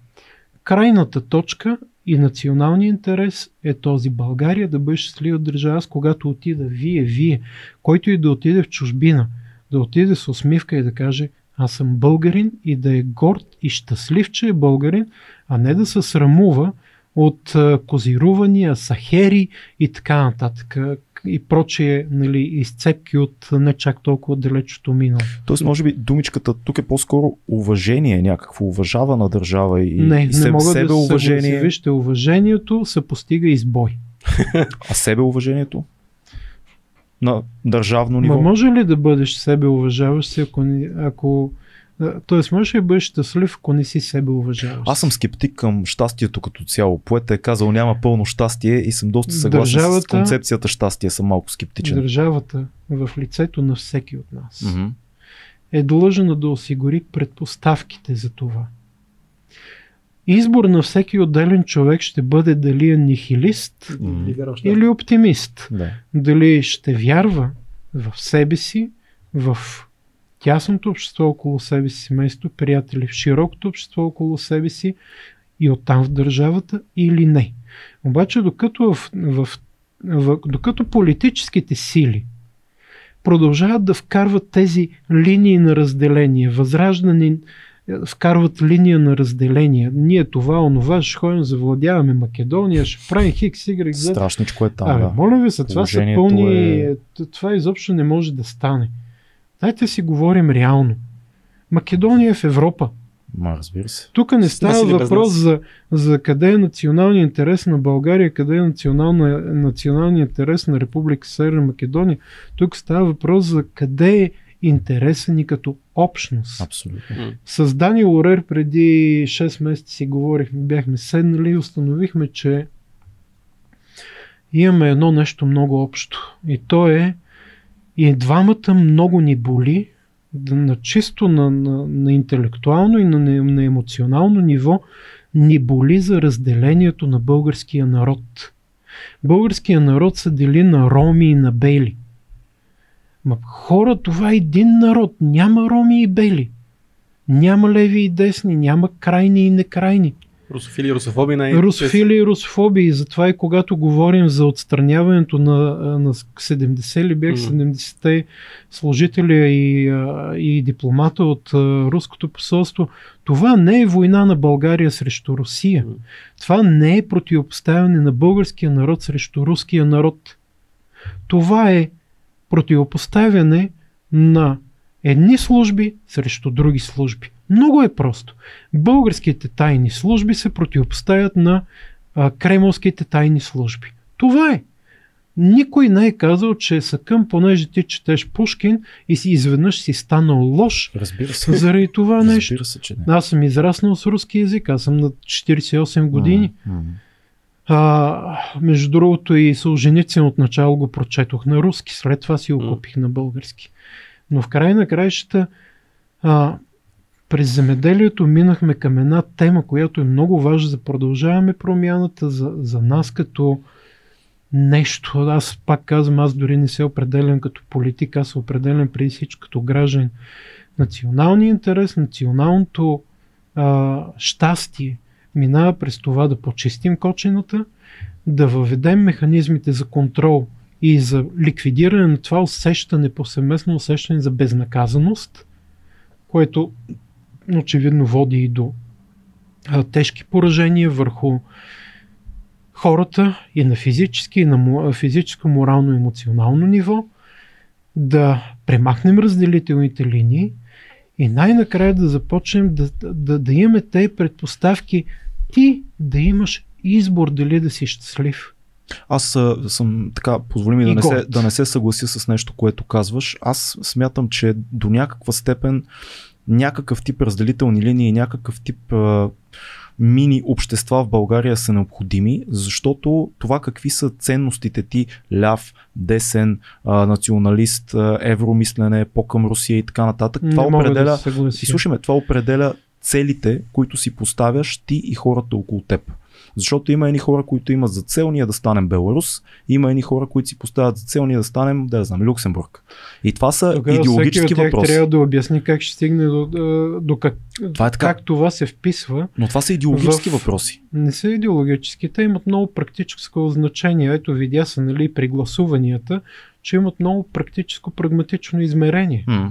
Крайната точка и националният интерес е този България да бъде щастлива държава, с когато отида вие, вие, който и да отиде в чужбина, да отиде с усмивка и да каже аз съм българин и да е горд и щастлив, че е българин, а не да се срамува от козирувания, сахери и така нататък и прочие нали, изцепки от не чак толкова далечото минало. Тоест, може би думичката тук е по-скоро уважение, някакво уважавана държава и, не, и себе, не мога себе да уважение. Вижте, уважението се постига избой. а себе уважението? На държавно ниво? Ма може ли да бъдеш себе уважаващ ако, ако Тоест, можеш ли да бъдеш щастлив, ако не си себе уважаваш? Аз съм скептик към щастието като цяло. Поета е казал няма пълно щастие и съм доста съгласен държавата, с концепцията щастие. Съм малко скептичен. Държавата в лицето на всеки от нас mm-hmm. е длъжна да осигури предпоставките за това. Избор на всеки отделен човек ще бъде дали е нихилист mm-hmm. или оптимист. Да. Дали ще вярва в себе си, в тясното общество около себе си, семейство, приятели, в широкото общество около себе си и оттам в държавата или не. Обаче докато, в, в, в, докато политическите сили продължават да вкарват тези линии на разделение, възраждане вкарват линия на разделение. Ние това, онова, ще ходим, завладяваме Македония, ще правим хикс, Y, Z. Страшничко е там, Абе, да. Моля ви се, това са пълни... Е... Това изобщо не може да стане. Дайте си говорим реално. Македония е в Европа. Ма, разбира се. Тук не става въпрос за, за къде е националният интерес на България, къде е националният интерес на Република Северна Македония. Тук става въпрос за къде е интереса ни като общност. Абсолютно. С Дани Лорер преди 6 месеца си говорихме, бяхме седнали и установихме, че имаме едно нещо много общо. И то е и двамата много ни боли, на чисто на, на, на интелектуално и на, на емоционално ниво ни боли за разделението на българския народ. Българския народ се дели на роми и на бели. Ма хора, това е един народ. Няма роми и бели. Няма леви и десни, няма крайни и некрайни. Русофили и русофоби най Русофили и русофоби. И затова и когато говорим за отстраняването на, на 70 ли бях, mm. 70-те служители и, и дипломата от руското посолство, това не е война на България срещу Русия. Mm. Това не е противопоставяне на българския народ срещу руския народ. Това е противопоставяне на едни служби срещу други служби. Много е просто. Българските тайни служби се противопоставят на а, кремълските тайни служби. Това е. Никой не е казал, че е съкъм, понеже ти четеш Пушкин и си изведнъж си станал лош. Разбира се. Заради това Разбира нещо. Се, че не. Аз съм израснал с руски язик, аз съм на 48 години. Mm-hmm. А, между другото и Солженицин от начало го прочетох на руски, след това си го купих на български. Но в край на краищата а, през земеделието минахме към една тема, която е много важна за продължаваме промяната за, за нас като нещо. Аз пак казвам, аз дори не се определям като политик, аз се определям преди всичко като граждан. Националният интерес, националното а, щастие минава през това да почистим кочената, да въведем механизмите за контрол и за ликвидиране на това усещане, повсеместно усещане за безнаказаност, което очевидно води и до а, тежки поражения върху хората и на физически, и на физическо, морално емоционално ниво, да премахнем разделителните линии и най-накрая да започнем да, да, да имаме тези предпоставки ти да имаш избор дали да си щастлив. Аз съм така, позволи ми да не, се, да не се съглася с нещо, което казваш. Аз смятам, че до някаква степен някакъв тип разделителни линии, някакъв тип а, мини общества в България са необходими, защото това какви са ценностите ти, ляв, десен, а, националист, а, евромислене, по-към Русия и така нататък, това Не определя. Да и слушаме, това определя целите, които си поставяш ти и хората около теб. Защото има едни хора, които имат за цел ние да станем Беларус, има едни хора, които си поставят за цел ние да станем, да знам, Люксембург. И това са Тогава идеологически въпроси. Трябва да обясни как ще стигне до, до как, това е така. как това се вписва. Но това са идеологически в... въпроси. Не са идеологически, те имат много практическо значение. Ето видя се нали, при гласуванията, че имат много практическо, прагматично измерение. Mm.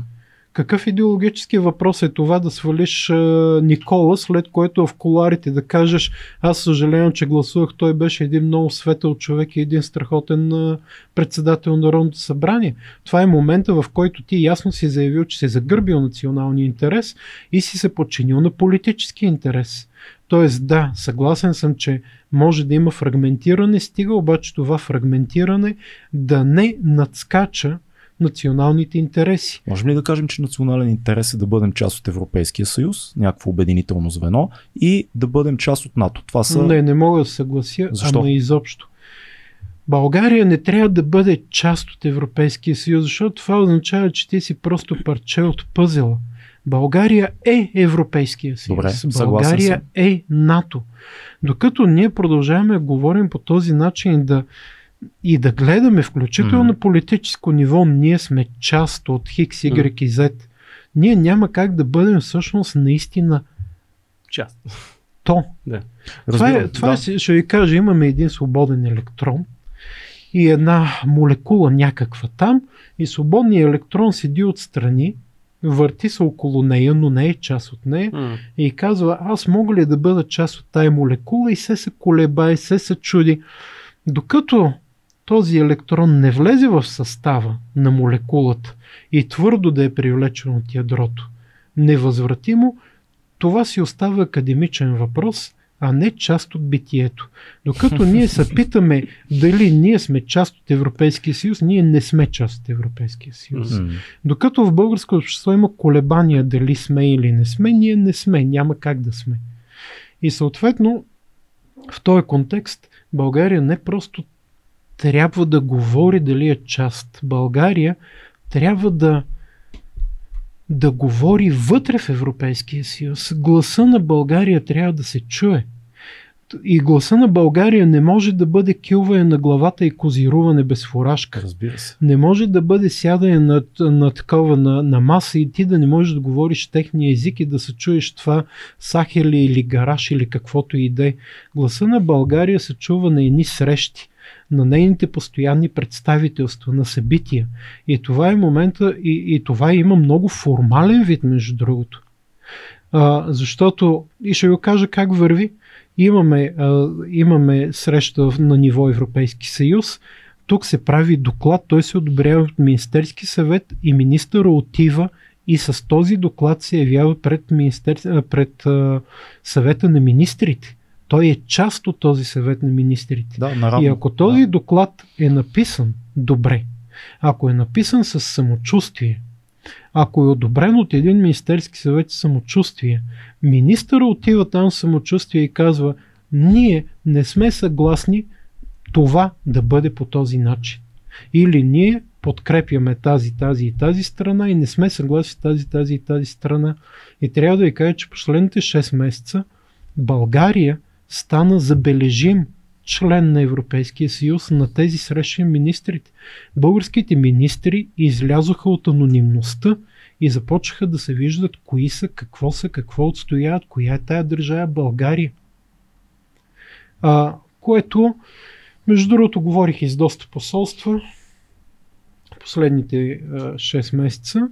Какъв идеологически въпрос е това да свалиш а, Никола, след което в коларите да кажеш аз съжалявам, че гласувах, той беше един много светъл човек и един страхотен а, председател на Народното събрание. Това е момента, в който ти ясно си заявил, че си загърбил националния интерес и си се подчинил на политически интерес. Тоест, да, съгласен съм, че може да има фрагментиране, стига обаче това фрагментиране да не надскача националните интереси. Можем ли да кажем, че национален интерес е да бъдем част от Европейския съюз, някакво обединително звено и да бъдем част от НАТО? Това са... Не, не мога да съглася, Защо? ама изобщо. България не трябва да бъде част от Европейския съюз, защото това означава, че ти си просто парче от пъзела. България е Европейския съюз. Добре, България е НАТО. Докато ние продължаваме да говорим по този начин да и да гледаме, включително mm. на политическо ниво, ние сме част от Хикс, Y и Z. Ние няма как да бъдем всъщност наистина част. То. Да. Това, е, това да. Е, ще ви кажа, имаме един свободен електрон и една молекула някаква там и свободният електрон седи отстрани, върти се около нея, но не е част от нея mm. и казва, аз мога ли да бъда част от тая молекула и се се колебае, се се чуди. Докато този електрон не влезе в състава на молекулата и твърдо да е привлечен от ядрото, невъзвратимо, това си остава академичен въпрос, а не част от битието. Докато ние се питаме дали ние сме част от Европейския съюз, ние не сме част от Европейския съюз. Mm-hmm. Докато в българско общество има колебания дали сме или не сме, ние не сме, няма как да сме. И съответно, в този контекст, България не просто трябва да говори дали е част. България трябва да да говори вътре в Европейския съюз. Гласа на България трябва да се чуе. И гласа на България не може да бъде килване на главата и козируване без фуражка. Разбира се. Не може да бъде сядане на, на такова на, на маса и ти да не можеш да говориш техния език и да се чуеш това сахели или гараж или каквото и да е. Гласа на България се чува на едни срещи на нейните постоянни представителства на събития. И това е момента, и, и това има много формален вид, между другото. А, защото, и ще ви кажа как върви, имаме, а, имаме среща на ниво Европейски съюз, тук се прави доклад, той се одобрява от Министерски съвет и министъра отива и с този доклад се явява пред, министер... пред а, съвета на министрите. Той е част от този съвет на министрите. Да, наравно. И ако този да. доклад е написан добре, ако е написан с самочувствие, ако е одобрен от един министерски съвет с самочувствие, министъра отива там с самочувствие и казва, ние не сме съгласни това да бъде по този начин. Или ние подкрепяме тази, тази и тази страна и не сме съгласни с тази, тази и тази страна. И трябва да ви кажа, че последните 6 месеца България стана забележим член на Европейския съюз на тези срещи министрите. Българските министри излязоха от анонимността и започнаха да се виждат кои са, какво са, какво отстояват, коя е тая държава България. А, което, между другото, говорих и с доста посолства последните а, 6 месеца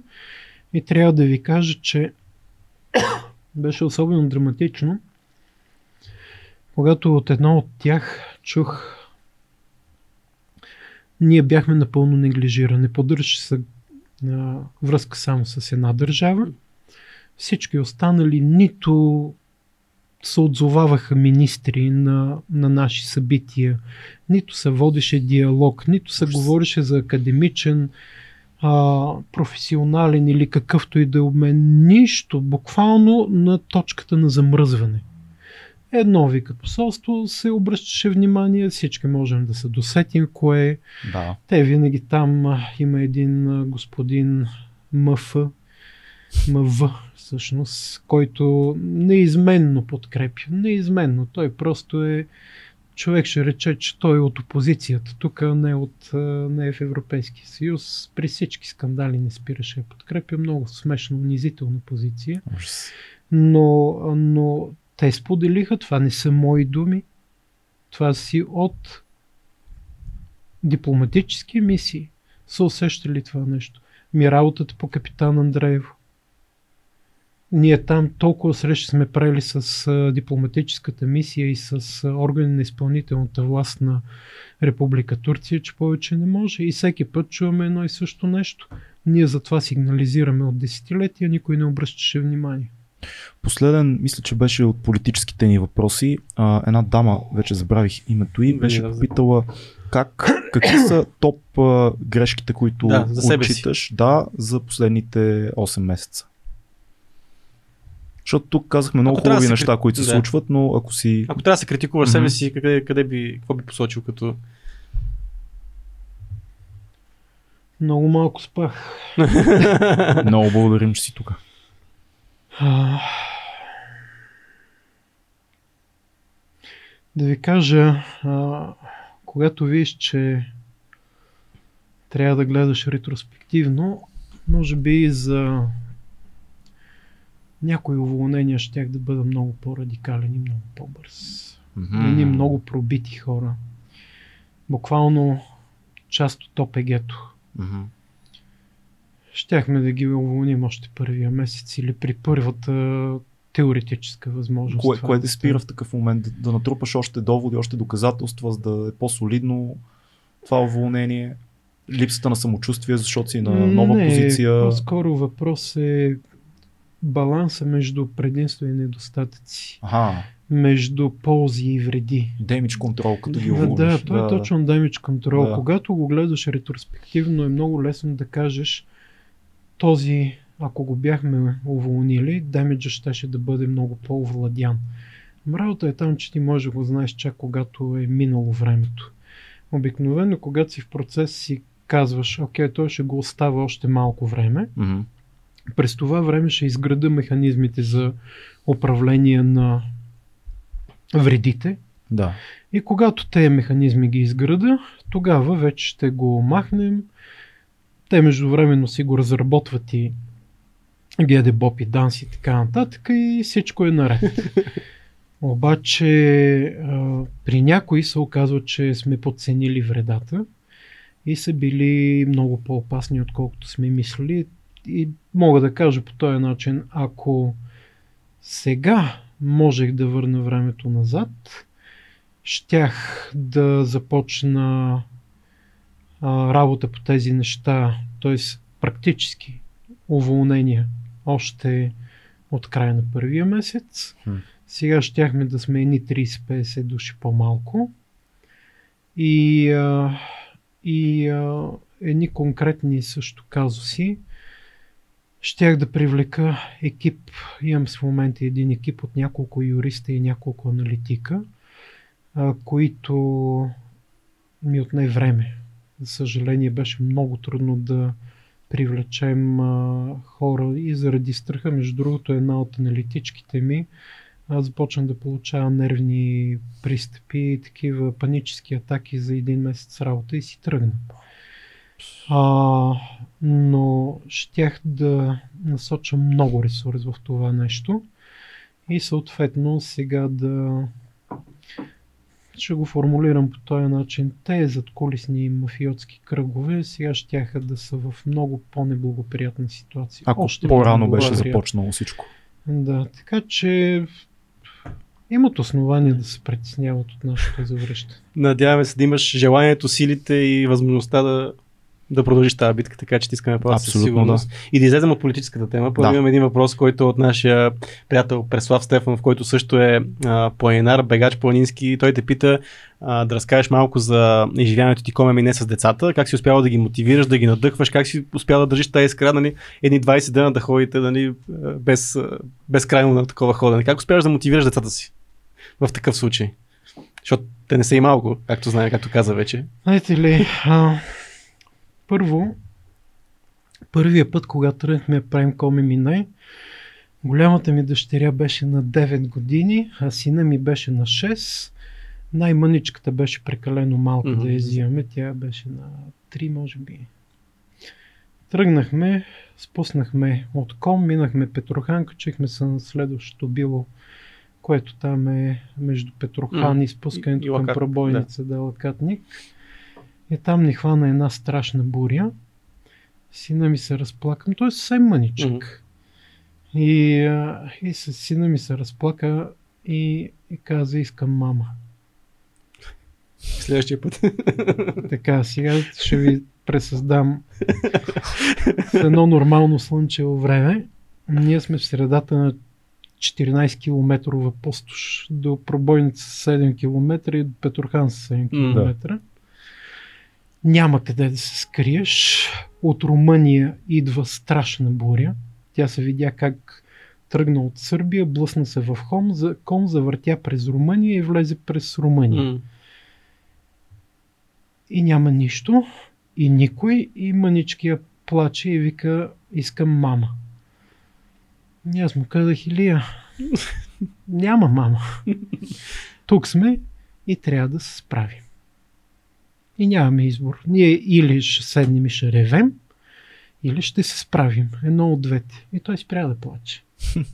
и трябва да ви кажа, че беше особено драматично – когато от едно от тях чух ние бяхме напълно неглижирани. Поддържаше се а, връзка само с една държава. Всички останали нито се отзоваваха министри на, на наши събития, нито се водеше диалог, нито се говореше за академичен, а, професионален или какъвто и да е обмен. Нищо, буквално на точката на замръзване. Едно вика посолство се обръщаше внимание, всички можем да се досетим кое. Да. Те винаги там има един господин МФ, МВ, всъщност, който неизменно подкрепя. Неизменно. Той просто е човек ще рече, че той е от опозицията. Тук не, от, не е в Европейския съюз. При всички скандали не спираше да подкрепя. Много смешно, унизителна позиция. Но, но те споделиха, това не са мои думи, това си от дипломатически мисии са усещали това нещо. Ми работата по капитан Андреево. Ние там толкова срещи сме правили с дипломатическата мисия и с органи на изпълнителната власт на Република Турция, че повече не може. И всеки път чуваме едно и също нещо. Ние затова сигнализираме от десетилетия, никой не обръщаше внимание. Последен, мисля, че беше от политическите ни въпроси. А, една дама, вече забравих името и, беше попитала как, какви са топ а, грешките, които да, за отчиташ да, за последните 8 месеца. Защото тук казахме много ако хубави неща, които се да. случват, но ако си... Ако трябва да се критикуваш mm-hmm. себе си, къде, къде би, какво би посочил като... Много малко спах. много благодарим, че си тук. Да ви кажа, когато виж, че трябва да гледаш ретроспективно, може би и за някои уволнения щях да бъда много по-радикален и много по-бърз. Mm-hmm. Едни много пробити хора. Буквално част от ОПГ-то. Mm-hmm. Щяхме да ги уволним още първия месец или при първата теоретическа възможност. Кое, кое да спира в такъв момент? Да, да натрупаш още доводи, още доказателства, за да е по-солидно това уволнение? Липсата на самочувствие, защото си на нова Не, позиция? По-скоро въпрос е баланса между предимства и недостатъци. Ага. Между ползи и вреди. Демидж контрол, като ги уволиш. Да, това е да, е точно демидж контрол. Да. Когато го гледаш ретроспективно е много лесно да кажеш този, ако го бяхме уволнили, демиджа щеше да бъде много по-овладян. Работа е там, че ти можеш да го знаеш чак когато е минало времето. Обикновено, когато си в процес си казваш, окей, той ще го остава още малко време. Mm-hmm. През това време ще изграда механизмите за управление на вредите. Да. И когато тези механизми ги изграда, тогава вече ще го махнем. Те междувременно си го разработват и GDBOP и DANS и така нататък и всичко е наред. Обаче при някои се оказва, че сме подценили вредата и са били много по-опасни, отколкото сме мислили. И мога да кажа по този начин, ако сега можех да върна времето назад, щях да започна а, работа по тези неща, т.е. практически уволнения още от края на първия месец. Хм. Сега щяхме да сме едни 30-50 души по-малко. И, а, и а, едни конкретни също казуси. Щях да привлека екип. Имам в момента един екип от няколко юриста и няколко аналитика, а, които ми отне време. За съжаление беше много трудно да привлечем а, хора и заради страха. Между другото, една от аналитичките ми аз започнах да получавам нервни пристъпи и такива панически атаки за един месец работа и си тръгна. А, но щях да насоча много ресурс в това нещо и съответно сега да ще го формулирам по този начин. Те зад колесни мафиотски кръгове сега щяха да са в много по-неблагоприятна ситуация. Ако Още по-рано беше започнало всичко. Да, така че имат основания да се притесняват от нашето завръщане. Надяваме се да имаш желанието, силите и възможността да, да продължиш тази битка, така че ти искаме по със сигурност. Да. И да излезем от политическата тема. Първо да. имам един въпрос, който е от нашия приятел Преслав Стефанов, който също е а, планинар, бегач планински. Той те пита а, да разкажеш малко за изживяването ти коме мине с децата, как си успяла да ги мотивираш, да ги надъхваш, как си успяла да държиш тази искра, нали, едни 20 дена да ходите нали, без, без крайно на такова ходене. Как успяваш да мотивираш децата си? в такъв случай? Защото те не са и малко, както знае, както каза вече. Знаете ли, а, първо, първия път, когато тръгнахме правим Коми Минай, голямата ми дъщеря беше на 9 години, а сина ми беше на 6. Най-мъничката беше прекалено малка mm-hmm. да я взимаме, тя беше на 3 може би. Тръгнахме, спуснахме от Ком, минахме Петрохан, качихме се на следващото било което там е между Петрохан mm. и спускането и, и към пробойница да. да лакатник. И там ни хвана една страшна буря. Сина ми се разплака, той е съвсем мъничък. Mm. И, и с сина ми се разплака и, и каза, искам мама. Следващия път. Така, сега ще ви пресъздам с едно нормално слънчево време. Ние сме в средата на 14 км пустош до пробойница 7 км и до Петрохан 7 км. Да. Няма къде да се скриеш. От Румъния идва страшна буря. Тя се видя как тръгна от Сърбия, блъсна се в Хом, за, Ком, завъртя през Румъния и влезе през Румъния. Mm. И няма нищо, и никой, и мъничкия плаче и вика, искам мама. И аз му казах, Илия, няма мама. Тук сме и трябва да се справим. И нямаме избор. Ние или ще седнем и ще ревем, или ще се справим. Едно от двете. И той спря да плаче.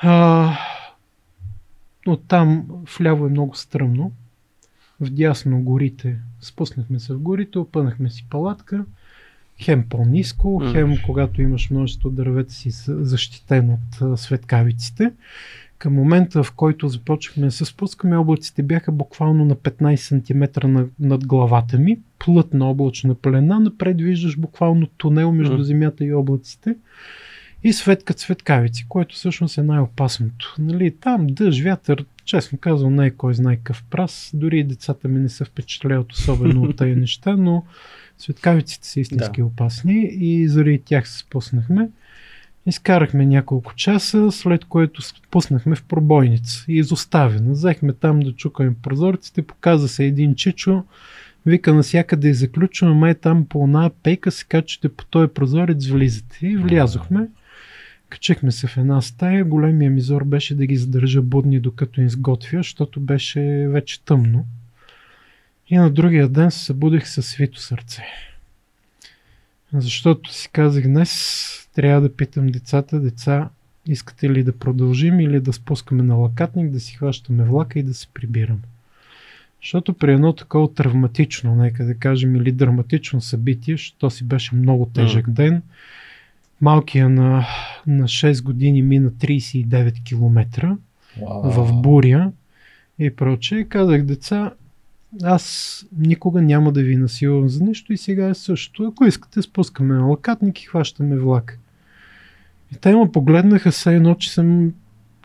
А, но там вляво е много стръмно. Вдясно горите. Спуснахме се в горите, опънахме си палатка хем по-низко, хем когато имаш множество дървета си защитен от светкавиците. Към момента, в който започнахме да се спускаме, облаците бяха буквално на 15 см над главата ми. Плътна облачна плена, напред виждаш буквално тунел между земята и облаците. и Светка Цветкавици, което всъщност е най-опасното. Нали, там дъжд, вятър, честно казвам, не е кой знае какъв прас. Дори и децата ми не се впечатляват особено от тези неща, но светкавиците са истински да. опасни и заради тях се спуснахме. Изкарахме няколко часа, след което спуснахме в пробойница и изоставена. Взехме там да чукаме прозорците, показа се един чичо, вика насякъде и заключваме, май там по една пейка се качате по този прозорец, влизате. И влязохме. Качихме се в една стая. Големия ми зор беше да ги задържа будни докато изготвя, защото беше вече тъмно. И на другия ден се събудих със свито сърце. Защото си казах днес трябва да питам децата, деца, искате ли да продължим или да спускаме на лакатник, да си хващаме влака и да се прибираме. Защото при едно такова травматично, нека да кажем, или драматично събитие, защото си беше много тежък mm. ден, малкия на, на 6 години мина 39 км wow. в буря и прочее. Казах деца, аз никога няма да ви насилвам за нещо и сега е също. Ако искате, спускаме на лакатник и хващаме влак. И те ме погледнаха се едно, че съм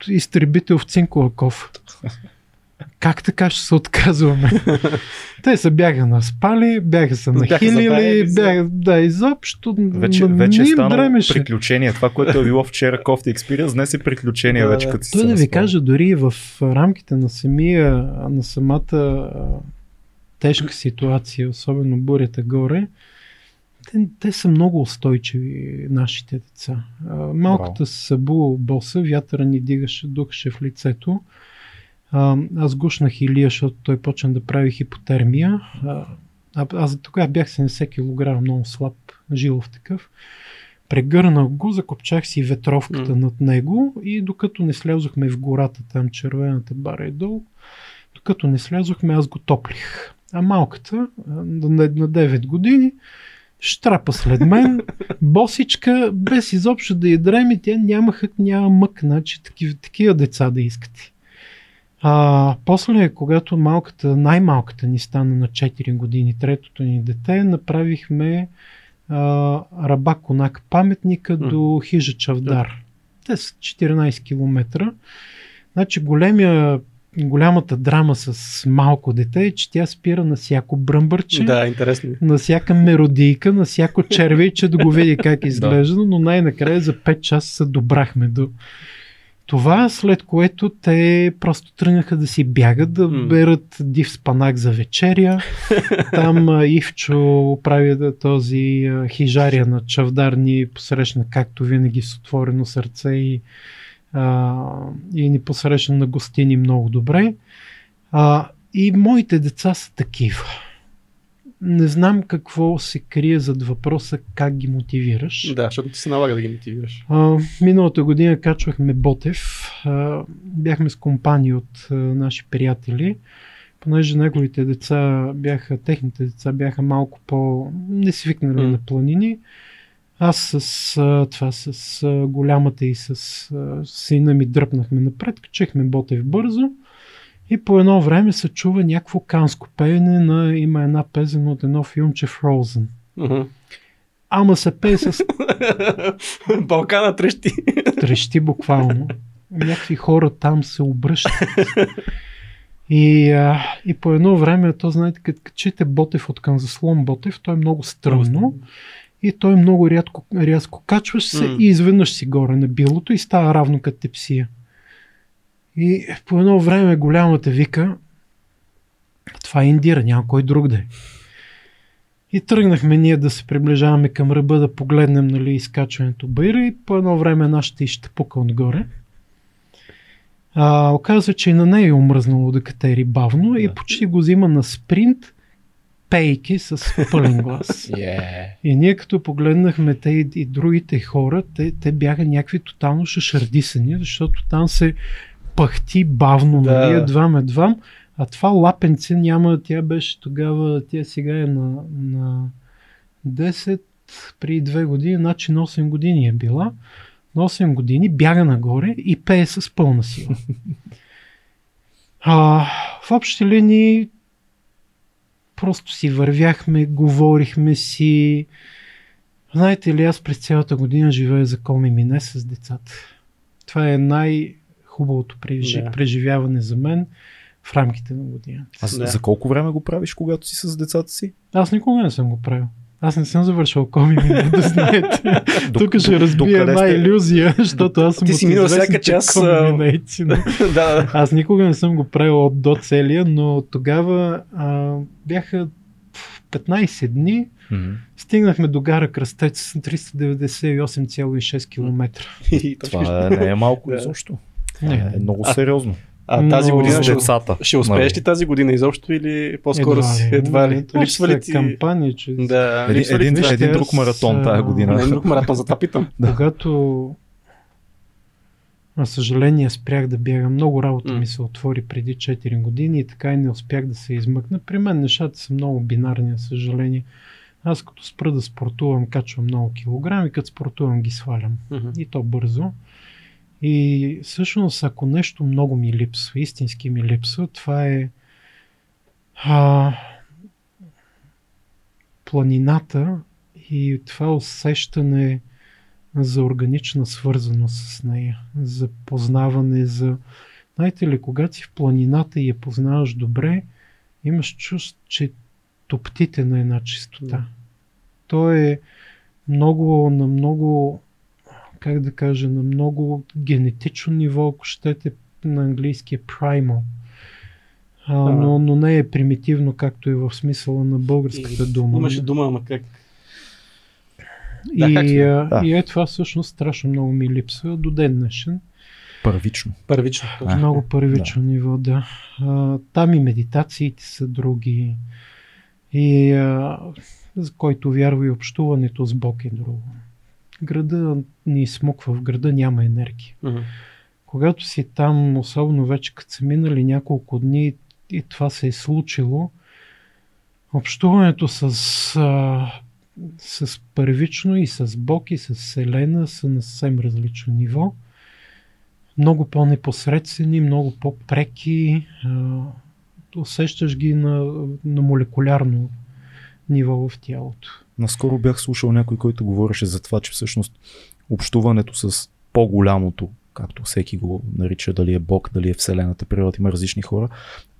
изтребител в цинкова кофа. Как така ще се отказваме? Те се бяха наспали, бяха се нахилили, бяха, да, изобщо. Вече, вече е станало приключение. Това, което е било вчера кофти Experience, днес е приключение да, вече, като си Той да ви кажа, дори в рамките на самия, на самата тежка ситуация, особено бурята горе, те, те са много устойчиви, нашите деца. Малката се събува боса, вятъра ни дигаше, духаше в лицето. А, аз гушнах Илия, защото той почна да прави хипотермия. А, аз тогава бях 70 кг, много слаб, жилов такъв. Прегърнах го, закопчах си ветровката mm. над него и докато не слязохме в гората, там червената бара е долу, докато не слязохме, аз го топлих. А малката, на 9 години, штрапа след мен, босичка, без изобщо да я дреми, тя няма хък, няма мък, значи такива, такива деца да искате. А, после, когато малката, най-малката ни стана на 4 години, третото ни дете, направихме а, Раба Конак паметника mm. до хижа Чавдар. Те са 14 км. Значи големия голямата драма с малко дете е, че тя спира на всяко бръмбърче, да, интересно. на всяка меродийка, на всяко червейче да го види как изглежда, но най-накрая за 5 часа се добрахме до това, след което те просто тръгнаха да си бягат, да mm. берат див спанак за вечеря. Там Ивчо прави този хижария на чавдар ни посрещна както винаги с отворено сърце и а, и ни посрещна на гостини много добре. А, и моите деца са такива. Не знам какво се крие зад въпроса как ги мотивираш. Да, защото ти се налага да ги мотивираш. А, миналата година качвахме Ботев. А, бяхме с компания от а, наши приятели. Понеже неговите деца бяха, техните деца бяха малко по-несвикнали mm. на планини. Аз с а, това, с а, голямата и с а, сина ми дръпнахме напред, качихме Ботев бързо и по едно време се чува някакво канско пеене на има една песен от едно филмче Frozen. Uh-huh. Ама се пее с... Балкана трещи. трещи буквално. Някакви хора там се обръщат. И, а, и по едно време, то знаете, като качите Ботев от Канзаслон Ботев, той е много стръмно и той много рядко, рязко качваш се mm. и изведнъж си горе на билото и става равно като тепсия. И по едно време голямата вика, това е Индира, няма кой друг да е. И тръгнахме ние да се приближаваме към ръба, да погледнем нали, изкачването Байра и по едно време нашата изтъпука отгоре. А, оказва, че и на нея е омръзнало да катери бавно да. и почти го взима на спринт пейки с пълен глас. Yeah. И ние като погледнахме те и, и другите хора, те, те бяха някакви тотално шашардисани, защото там се пахти бавно, да. нали, едвам, едвам. А това лапенце няма, тя беше тогава, тя сега е на, на 10, при 2 години, значи на 8 години е била. На 8 години бяга нагоре и пее с пълна сила. А, в общи линии просто си вървяхме, говорихме си. Знаете ли, аз през цялата година живея за коми мине с децата. Това е най-хубавото прежи... да. преживяване за мен в рамките на годината. А да. за колко време го правиш, когато си с децата си? Аз никога не съм го правил. Аз не съм завършил коми, да знаете. Тук ще разбия една иллюзия, защото аз съм Ти си минал всяка час. да. Аз никога не съм го правил от до целия, но тогава а, бяха 15 дни. Mm-hmm. Стигнахме до гара Кръстец 398,6 км. Това не е малко изобщо. Не. Е много сериозно. А тази Но... година ще, децата, ще успееш нали? ли тази година изобщо или по-скоро едва си едва ли? Липсва ли ти... кампания, че... Да, един, един, един, един друг маратон тази година. Един друг маратон, за това питам. да. Когато на съжаление спрях да бягам. Много работа mm. ми се отвори преди 4 години и така и не успях да се измъкна. При мен нещата са много бинарни, на съжаление. Аз като спра да спортувам, качвам много килограми, като спортувам ги свалям. Mm-hmm. И то бързо. И всъщност, ако нещо много ми липсва, истински ми липсва, това е а, планината и това усещане за органична свързаност с нея, за познаване, за... Знаете ли, когато си в планината и я познаваш добре, имаш чувство, че топтите на една чистота. Да. То е много, на много как да кажа, на много генетично ниво, ако щете на английски е primal. А, но, но не е примитивно, както и в смисъла на българската и, дума. Имаше дума, ама как? И, да, как а, да. и е това всъщност страшно много ми липсва до ден днешен. Първично. Първично. А, много първично да. ниво, да. А, там и медитациите са други. И а, за който вярва и общуването с Бог е друго града ни смуква, в града няма енергия. Uh-huh. Когато си там, особено вече като са минали няколко дни и това се е случило, общуването с, а, с първично и с Бог и с Вселена са на съвсем различно ниво. Много по-непосредствени, много по-преки. А, усещаш ги на, на молекулярно ниво в тялото. Наскоро бях слушал някой, който говореше за това, че всъщност общуването с по-голямото, както всеки го нарича, дали е Бог, дали е Вселената, природа, има различни хора,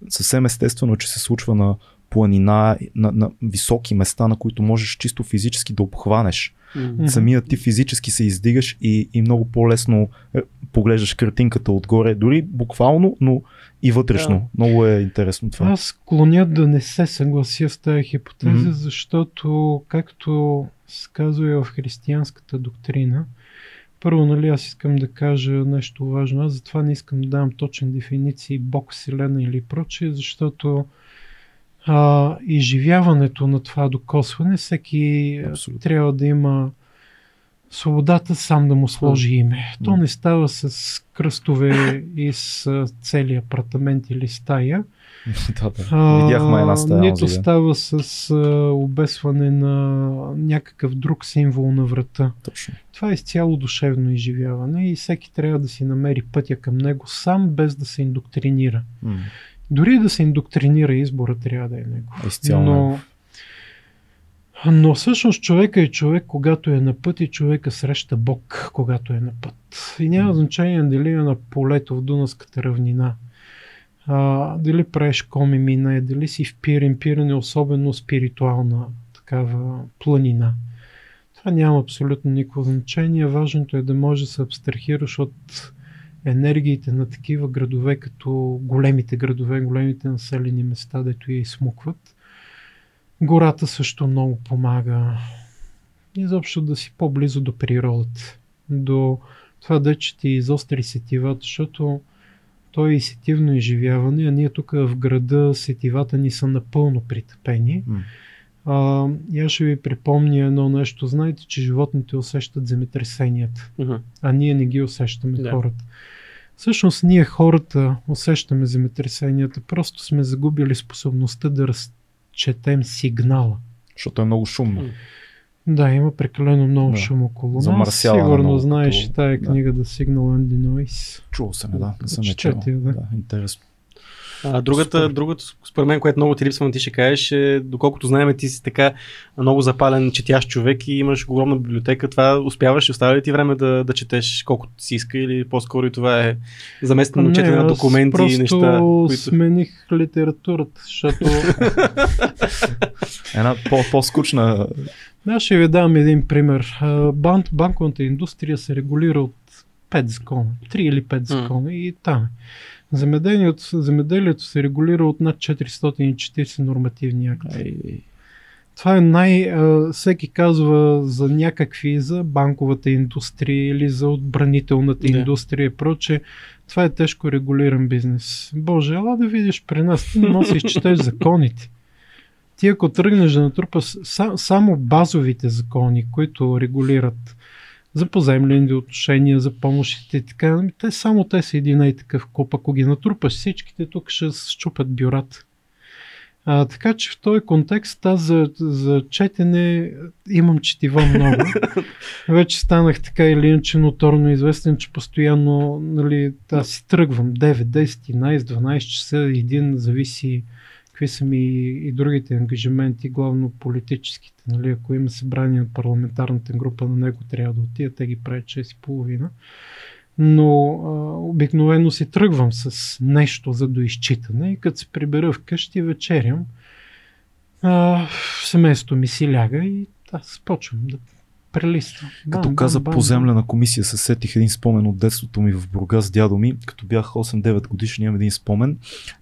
съвсем естествено, че се случва на планина, на, на високи места, на които можеш чисто физически да обхванеш. Mm-hmm. Самият ти физически се издигаш и, и много по-лесно е, поглеждаш картинката отгоре, дори буквално, но и вътрешно. Да. Много е интересно това. Аз клоня да не се съглася с тази хипотеза, mm-hmm. защото, както се казва и в християнската доктрина, първо, нали, аз искам да кажа нещо важно. Аз затова не искам да дам точни дефиниции Бог, Вселена или прочее, защото а, изживяването на това докосване, всеки Абсолютно. трябва да има свободата сам да му сложи име. То не става с кръстове и с цели апартамент или стая. да, да. Видяхме една стая. Нито става с а, обесване на някакъв друг символ на врата. Точно. Това е изцяло душевно изживяване и всеки трябва да си намери пътя към него сам, без да се индоктринира. Дори да се индоктринира избора, трябва да е него. Изцяло. Но, но всъщност човека е човек, когато е на път и човека среща Бог, когато е на път. И няма значение дали е на полето в Дунавската равнина. А, дали правиш коми мина, дали си в Пирен. Пирен е особено спиритуална такава планина. Това няма абсолютно никакво значение. Важното е да можеш да се абстрахираш от енергиите на такива градове, като големите градове, големите населени места, дето я изсмукват. Гората също много помага. Изобщо да си по-близо до природата. До това да че ти изостри сетивата, защото то е и сетивно изживяване, а ние тук в града сетивата ни са напълно притъпени. Mm. А, и аз ще ви припомня едно нещо. Знаете, че животните усещат земетресенията, uh-huh. а ние не ги усещаме да. хората. Всъщност ние хората усещаме земетресенията, просто сме загубили способността да разчетем сигнала. Защото е много шумно. Да, има прекалено много да. шум около нас. Сигурно много, знаеш и тая книга да. The Signal and the Noise. Чувал съм, да. Не съм е чел. Да. да. Интересно. А, другата, другата, според мен, което много ти липсва, ти ще кажеш, е, доколкото знаем, ти си така много запален четящ човек и имаш огромна библиотека. Това успяваш, оставя ли ти време да, да четеш колкото си иска или по-скоро и това е заместено четене на документи и неща? Които... смених литературата, защото... Една по- по-скучна да, ще ви дам един пример. Банк, банковата индустрия се регулира от 5 закона, 3 или 5 закона mm. и там. Земеделието, земеделието се регулира от над 440 нормативни акти. Това е най... всеки казва за някакви, за банковата индустрия или за отбранителната индустрия и проче. Това е тежко регулиран бизнес. Боже, ела да видиш при нас, ти да изчетеш законите ти ако тръгнеш да натрупаш само базовите закони, които регулират за поземлени отношения, за помощите и така, ами те само те са един и такъв куп. Ако ги натрупаш всичките, тук ще щупат бюрата. А, така че в този контекст аз за, за четене имам четива много. Вече станах така или иначе ноторно известен, че постоянно нали, аз си тръгвам 9, 10, 11, 12 часа, един зависи какви са ми и другите ангажименти, главно политическите. Нали? Ако има събрание на парламентарната група, на него трябва да отида, те ги правят 6,5. Но а, обикновено си тръгвам с нещо за доизчитане и като се прибера вкъщи вечерям, а, семейството ми си ляга и аз почвам да прелиствам. Като бам, каза бам, поземлена комисия, се сетих един спомен от детството ми в Бургас, дядо ми, като бях 8-9 годишен, имам един спомен.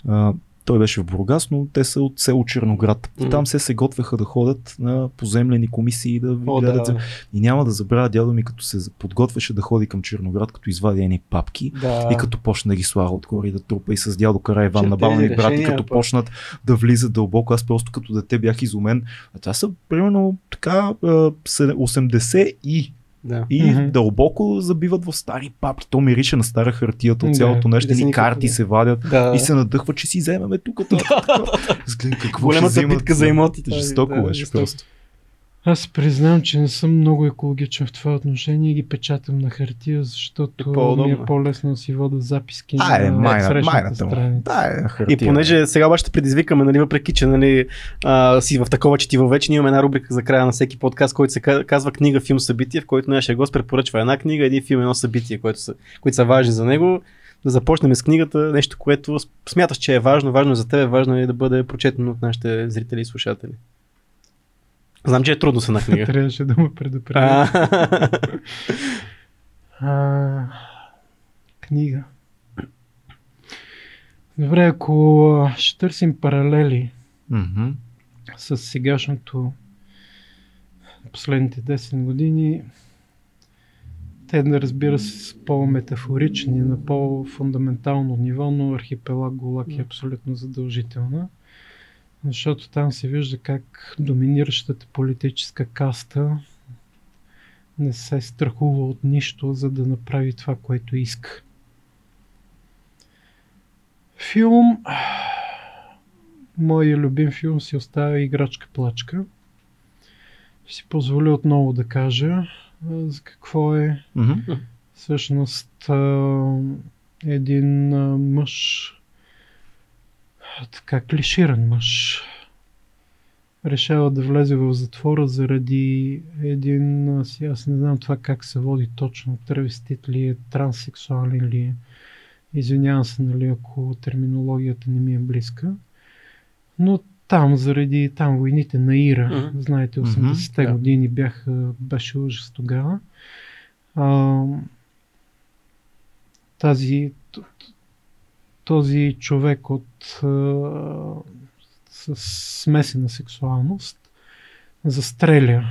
А, той беше в Бургас, но те са от село Черноград. Mm-hmm. Там се се готвеха да ходят на поземлени комисии да О, гледат. Да. И няма да забравя дядо ми, като се подготвяше да ходи към Черноград, като извади едни папки да. и като почна да ги слага отгоре и да трупа и с дядо Кара Иван на баба ми брати, като почнат да влизат дълбоко. Аз просто като дете бях изумен. А това са примерно така 80 и да. И mm-hmm. дълбоко забиват в стари папки. То мирише на стара хартията от цялото да, нещо. Ни карти се вадят да. и се надъхва, че си вземаме тук. какво Големата битка за имотите. Жестоко да, беше просто. Аз признавам, че не съм много екологичен в това отношение и ги печатам на хартия, защото е ми е по-лесно да си вода записки а, на е, майна, майната страница. Да, е, хартия, и понеже сега обаче ще предизвикаме, нали, въпреки че нали, а, си в такова четиво вече, ние имаме една рубрика за края на всеки подкаст, който се казва книга, филм, събитие, в който нашия гост препоръчва една книга, един филм, едно събитие, което са, които са важни за него. Да започнем с книгата, нещо, което смяташ, че е важно, важно за теб, важно е да бъде прочетено от нашите зрители и слушатели. Знам, че е трудно с една книга. Трябваше да ме предупредя. книга. Добре, ако ще търсим паралели mm-hmm. с сегашното последните 10 години, те да разбира се с по-метафорични, на по-фундаментално ниво, но архипелаг Голак е абсолютно задължителна защото там се вижда как доминиращата политическа каста не се страхува от нищо, за да направи това, което иска. Филм. Моя любим филм си оставя Играчка плачка. Ще си позволя отново да кажа за какво е mm-hmm. всъщност един мъж така клиширан мъж. Решава да влезе в затвора заради един, аз, аз не знам това как се води точно, травестит ли е, транссексуален ли е. Извинявам се, нали, ако терминологията не ми е близка. Но там, заради там войните на Ира, mm-hmm. знаете, 80-те mm-hmm, години бяха, беше ужас тогава. А, тази, този човек от с смесена сексуалност застреля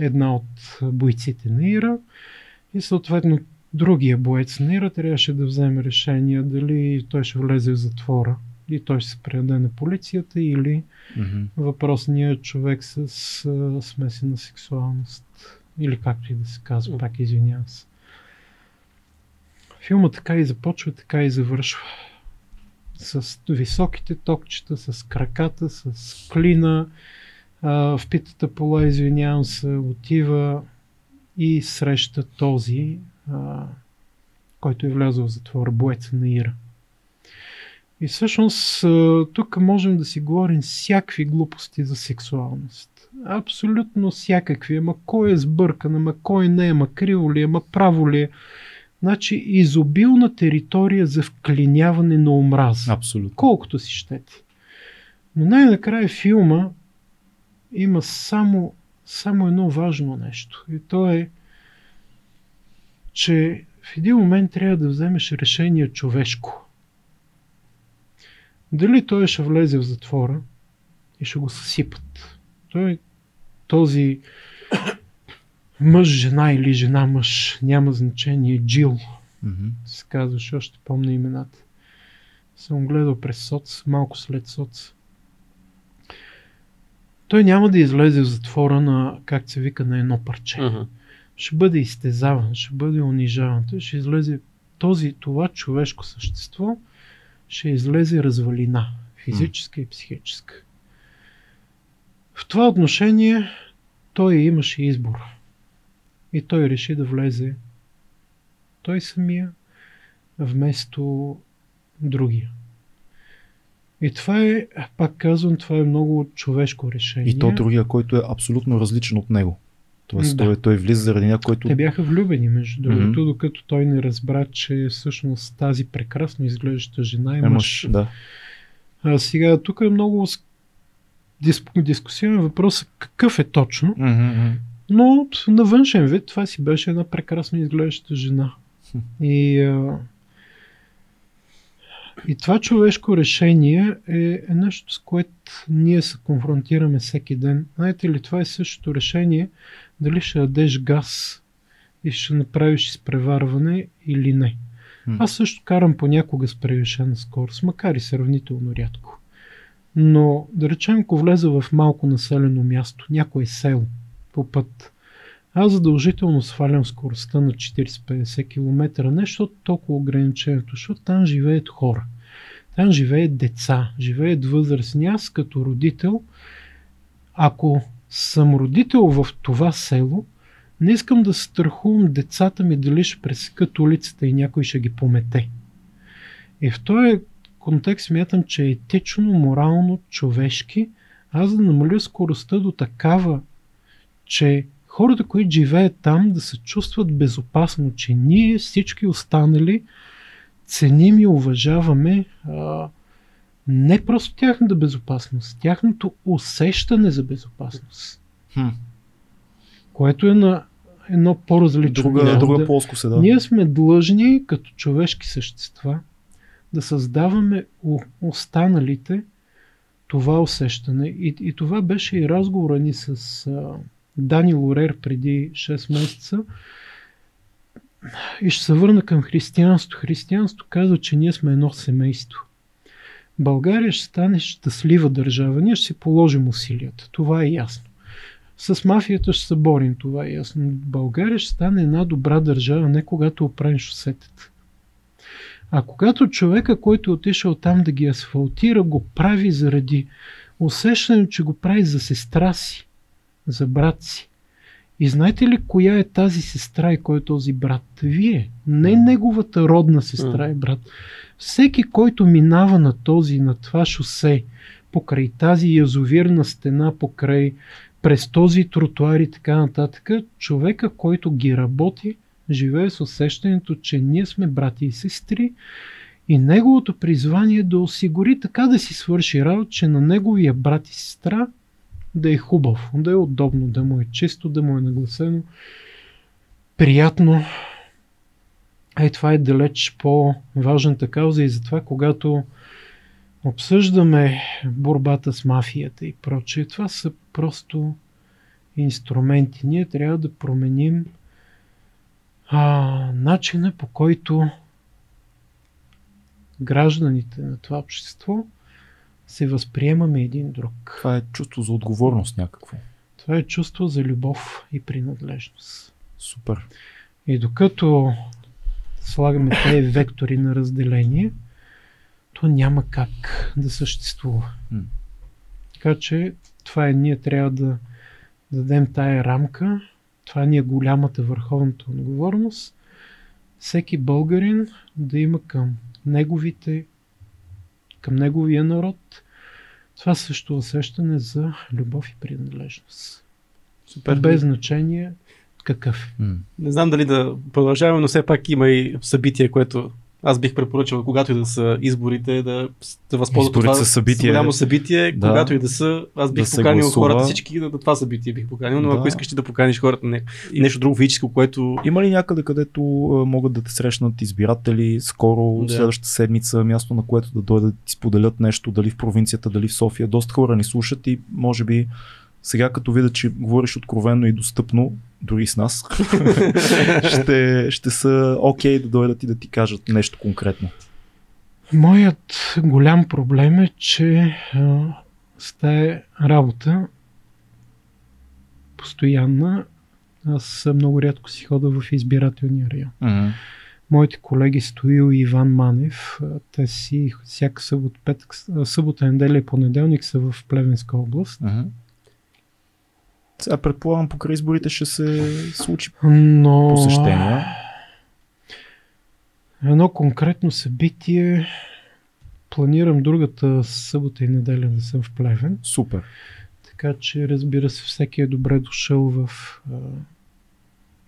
една от бойците на Ира и съответно другия боец на Ира трябваше да вземе решение дали той ще влезе в затвора и той ще се предаде на полицията или mm-hmm. въпросният човек с а, смесена сексуалност или както и да се казва, пак извинявам се. Филма така и започва, така и завършва. С високите токчета, с краката, с клина. А, в питата пола, извинявам се, отива и среща този, а, който е влязъл в затвора, боец на Ира. И всъщност тук можем да си говорим всякакви глупости за сексуалност. Абсолютно всякакви. Ама кой е сбъркан, ама кой не, ама криво ли, ама право ли е. Значи изобилна територия за вклиняване на омраза. Абсолютно. Колкото си щете. Но най-накрая филма има само, само едно важно нещо. И то е, че в един момент трябва да вземеш решение човешко. Дали той ще влезе в затвора и ще го съсипат. Той, този мъж, жена или жена, мъж, няма значение, Джил, mm-hmm. се казваше, още помня имената. Съм гледал през соц, малко след соц. Той няма да излезе в затвора на, как се вика, на едно парче. Uh-huh. Ще бъде изтезаван, ще бъде унижаван. Той ще излезе този, това човешко същество, ще излезе развалина, физическа uh-huh. и психическа. В това отношение той имаше избор. И той реши да влезе той самия вместо другия. И това е, пак казвам, това е много човешко решение. И то другия, който е абсолютно различен от него. Тоест, да. той, той влиза заради някой, който... Те бяха влюбени, между другото, mm-hmm. докато той не разбра, че всъщност тази прекрасно изглеждаща жена е мъж. Да. А сега, тук е много дис... дискусионен въпрос какъв е точно, mm-hmm. Но на външен вид това си беше една прекрасно изглеждаща жена. И а, и това човешко решение е, е нещо, с което ние се конфронтираме всеки ден. Знаете ли, това е същото решение дали ще дадеш газ и ще направиш изпреварване или не. Аз също карам понякога с превишена скорост, макар и сравнително рядко. Но да речем, ако влеза в малко населено място, някое село по път, аз задължително свалям скоростта на 40-50 км, не защото толкова ограничението, защото там живеят хора. Там живеят деца, живеят възрастни. Аз като родител, ако съм родител в това село, не искам да страхувам децата ми дали ще пресекат улицата и някой ще ги помете. И в този контекст смятам, че е етично, морално, човешки, аз да намаля скоростта до такава, че хората, които живеят там, да се чувстват безопасно, че ние всички останали ценим и уважаваме а, не просто тяхната безопасност, тяхното усещане за безопасност. Хм. Което е на едно по-различно друга, ниво. Друга плоско се, да. Ние сме длъжни, като човешки същества, да създаваме у останалите това усещане. И, и това беше и разговора ни с а, Дани Лорер преди 6 месеца. И ще се върна към християнство. Християнство казва, че ние сме едно семейство. България ще стане щастлива държава. Ние ще си положим усилията. Това е ясно. С мафията ще се борим. Това е ясно. България ще стане една добра държава, не когато оправим шосетата. А когато човека, който е отишъл там да ги асфалтира, го прави заради усещане, че го прави за сестра си, за брат си. И знаете ли коя е тази сестра и кой е този брат? Вие. Не неговата родна сестра и брат. Всеки, който минава на този, на това шосе, покрай тази язовирна стена, покрай през този тротуар и така нататък, човека, който ги работи, живее с усещането, че ние сме брати и сестри и неговото призвание е да осигури така да си свърши работа, че на неговия брат и сестра да е хубав, да е удобно, да му е чисто, да му е нагласено, приятно. Ей, това е далеч по-важната кауза и затова, когато обсъждаме борбата с мафията и прочее, това са просто инструменти. Ние трябва да променим а, начина по който гражданите на това общество се възприемаме един друг. Това е чувство за отговорност някакво. Това е чувство за любов и принадлежност. Супер. И докато слагаме тези вектори на разделение, то няма как да съществува. М. Така че това е, ние трябва да дадем тая рамка, това ни е голямата върховната отговорност, всеки българин да има към неговите към неговия народ. Това също усещане за любов и принадлежност. Супер. Без значение какъв. Не знам дали да продължаваме, но все пак има и събитие, което аз бих препоръчал, когато и да са изборите, да се възползват от това събитие. голямо събитие, да, когато и да са, аз бих да поканил хората всички да, да това събитие бих поканил, но да. ако искаш ти да поканиш хората не, и нещо друго физическо, което... Има ли някъде, където могат да те срещнат избиратели скоро, да. следващата седмица, място на което да дойдат да ти споделят нещо, дали в провинцията, дали в София. Доста хора ни слушат и може би сега като видят, че говориш откровенно и достъпно, дори с нас, ще, ще са окей okay да дойдат и да ти кажат нещо конкретно. Моят голям проблем е, че а, с тази работа постоянна, аз много рядко си хода в избирателния район. Uh-huh. Моите колеги Стоил и Иван Манев, те си всяка събота, петък, събота, неделя и понеделник са в Плевенска област. Uh-huh. Сега предполагам, покрай изборите ще се случи Но... посещения. Едно конкретно събитие планирам другата събота и неделя да съм в Плевен. Супер. Така че, разбира се, всеки е добре дошъл в,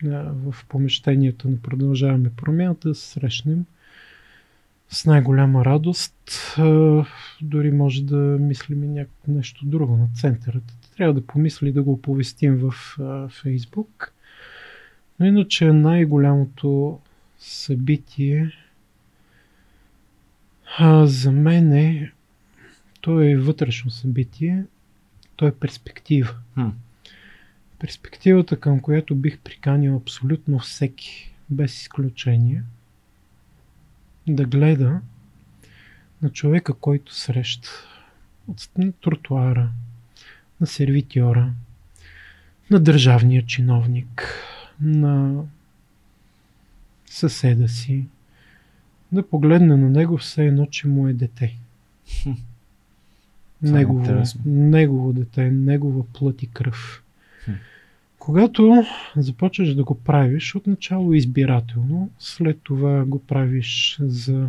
в помещението на Продължаваме промяната да се срещнем с най-голяма радост. Дори може да мислим и някакво нещо друго на центърата трябва да помисли да го оповестим в а, Фейсбук. Но иначе най-голямото събитие а, за мен е то е вътрешно събитие, то е перспектива. Хм. Перспективата, към която бих приканил абсолютно всеки, без изключение, да гледа на човека, който среща от тротуара, на сервитьора, на държавния чиновник, на съседа си, да погледне на него все едно, че му е дете. Хм. Негово, е негово дете, негова плът и кръв. Когато започваш да го правиш, отначало избирателно, след това го правиш за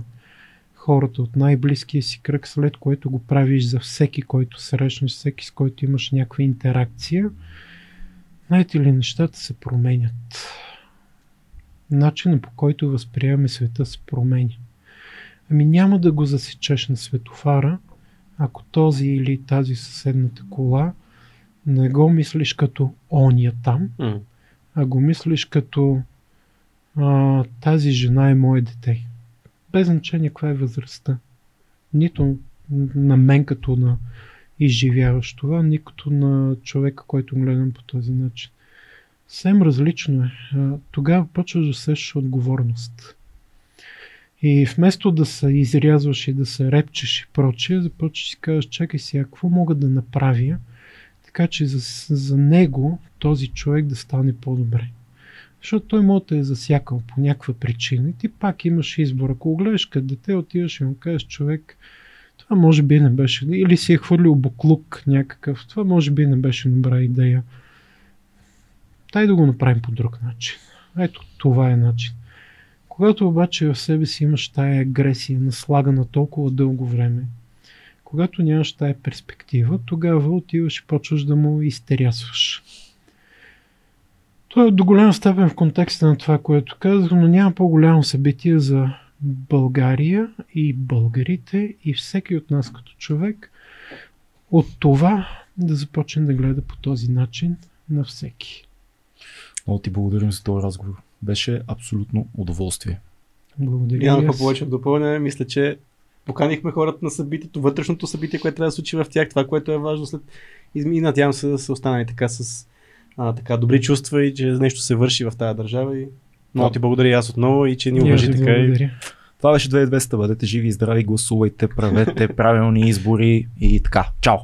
хората от най-близкия си кръг, след което го правиш за всеки, който срещнеш, всеки с който имаш някаква интеракция, знаете ли, нещата се променят. Начинът по който възприемаме света се променя. Ами няма да го засечеш на светофара, ако този или тази съседната кола не го мислиш като ония там, mm. а го мислиш като а, тази жена е мое дете без значение каква е възрастта. Нито на мен като на изживяващ това, нито на човека, който гледам по този начин. Съвсем различно е. Тогава почваш да усещаш отговорност. И вместо да се изрязваш и да се репчеш и прочее, започваш да си кажеш, чакай сега, какво мога да направя, така че за, за него този човек да стане по-добре. Защото той може да е засякал по някаква причина и ти пак имаш избор. Ако гледаш като дете, отиваш и му кажеш човек, това може би не беше, или си е хвърлил буклук някакъв, това може би не беше добра идея. Дай да го направим по друг начин. Ето, това е начин. Когато обаче в себе си имаш тая агресия, наслагана толкова дълго време, когато нямаш тая перспектива, тогава отиваш и почваш да му изтерясваш. Това е до голяма степен в контекста на това, което казах, но няма по-голямо събитие за България и българите и всеки от нас като човек от това да започне да гледа по този начин на всеки. Много ти благодарим за този разговор. Беше абсолютно удоволствие. Благодаря. Няма какво повече допълня. Мисля, че поканихме хората на събитието, вътрешното събитие, което трябва да се случи в тях, това, което е важно след и надявам се да са останали така с а, така добри чувства и че нещо се върши в тази държава. И много ти благодаря и аз отново и че ни уважи така. И... Това беше 2200. Бъдете живи и здрави, гласувайте, правете правилни избори и така. Чао!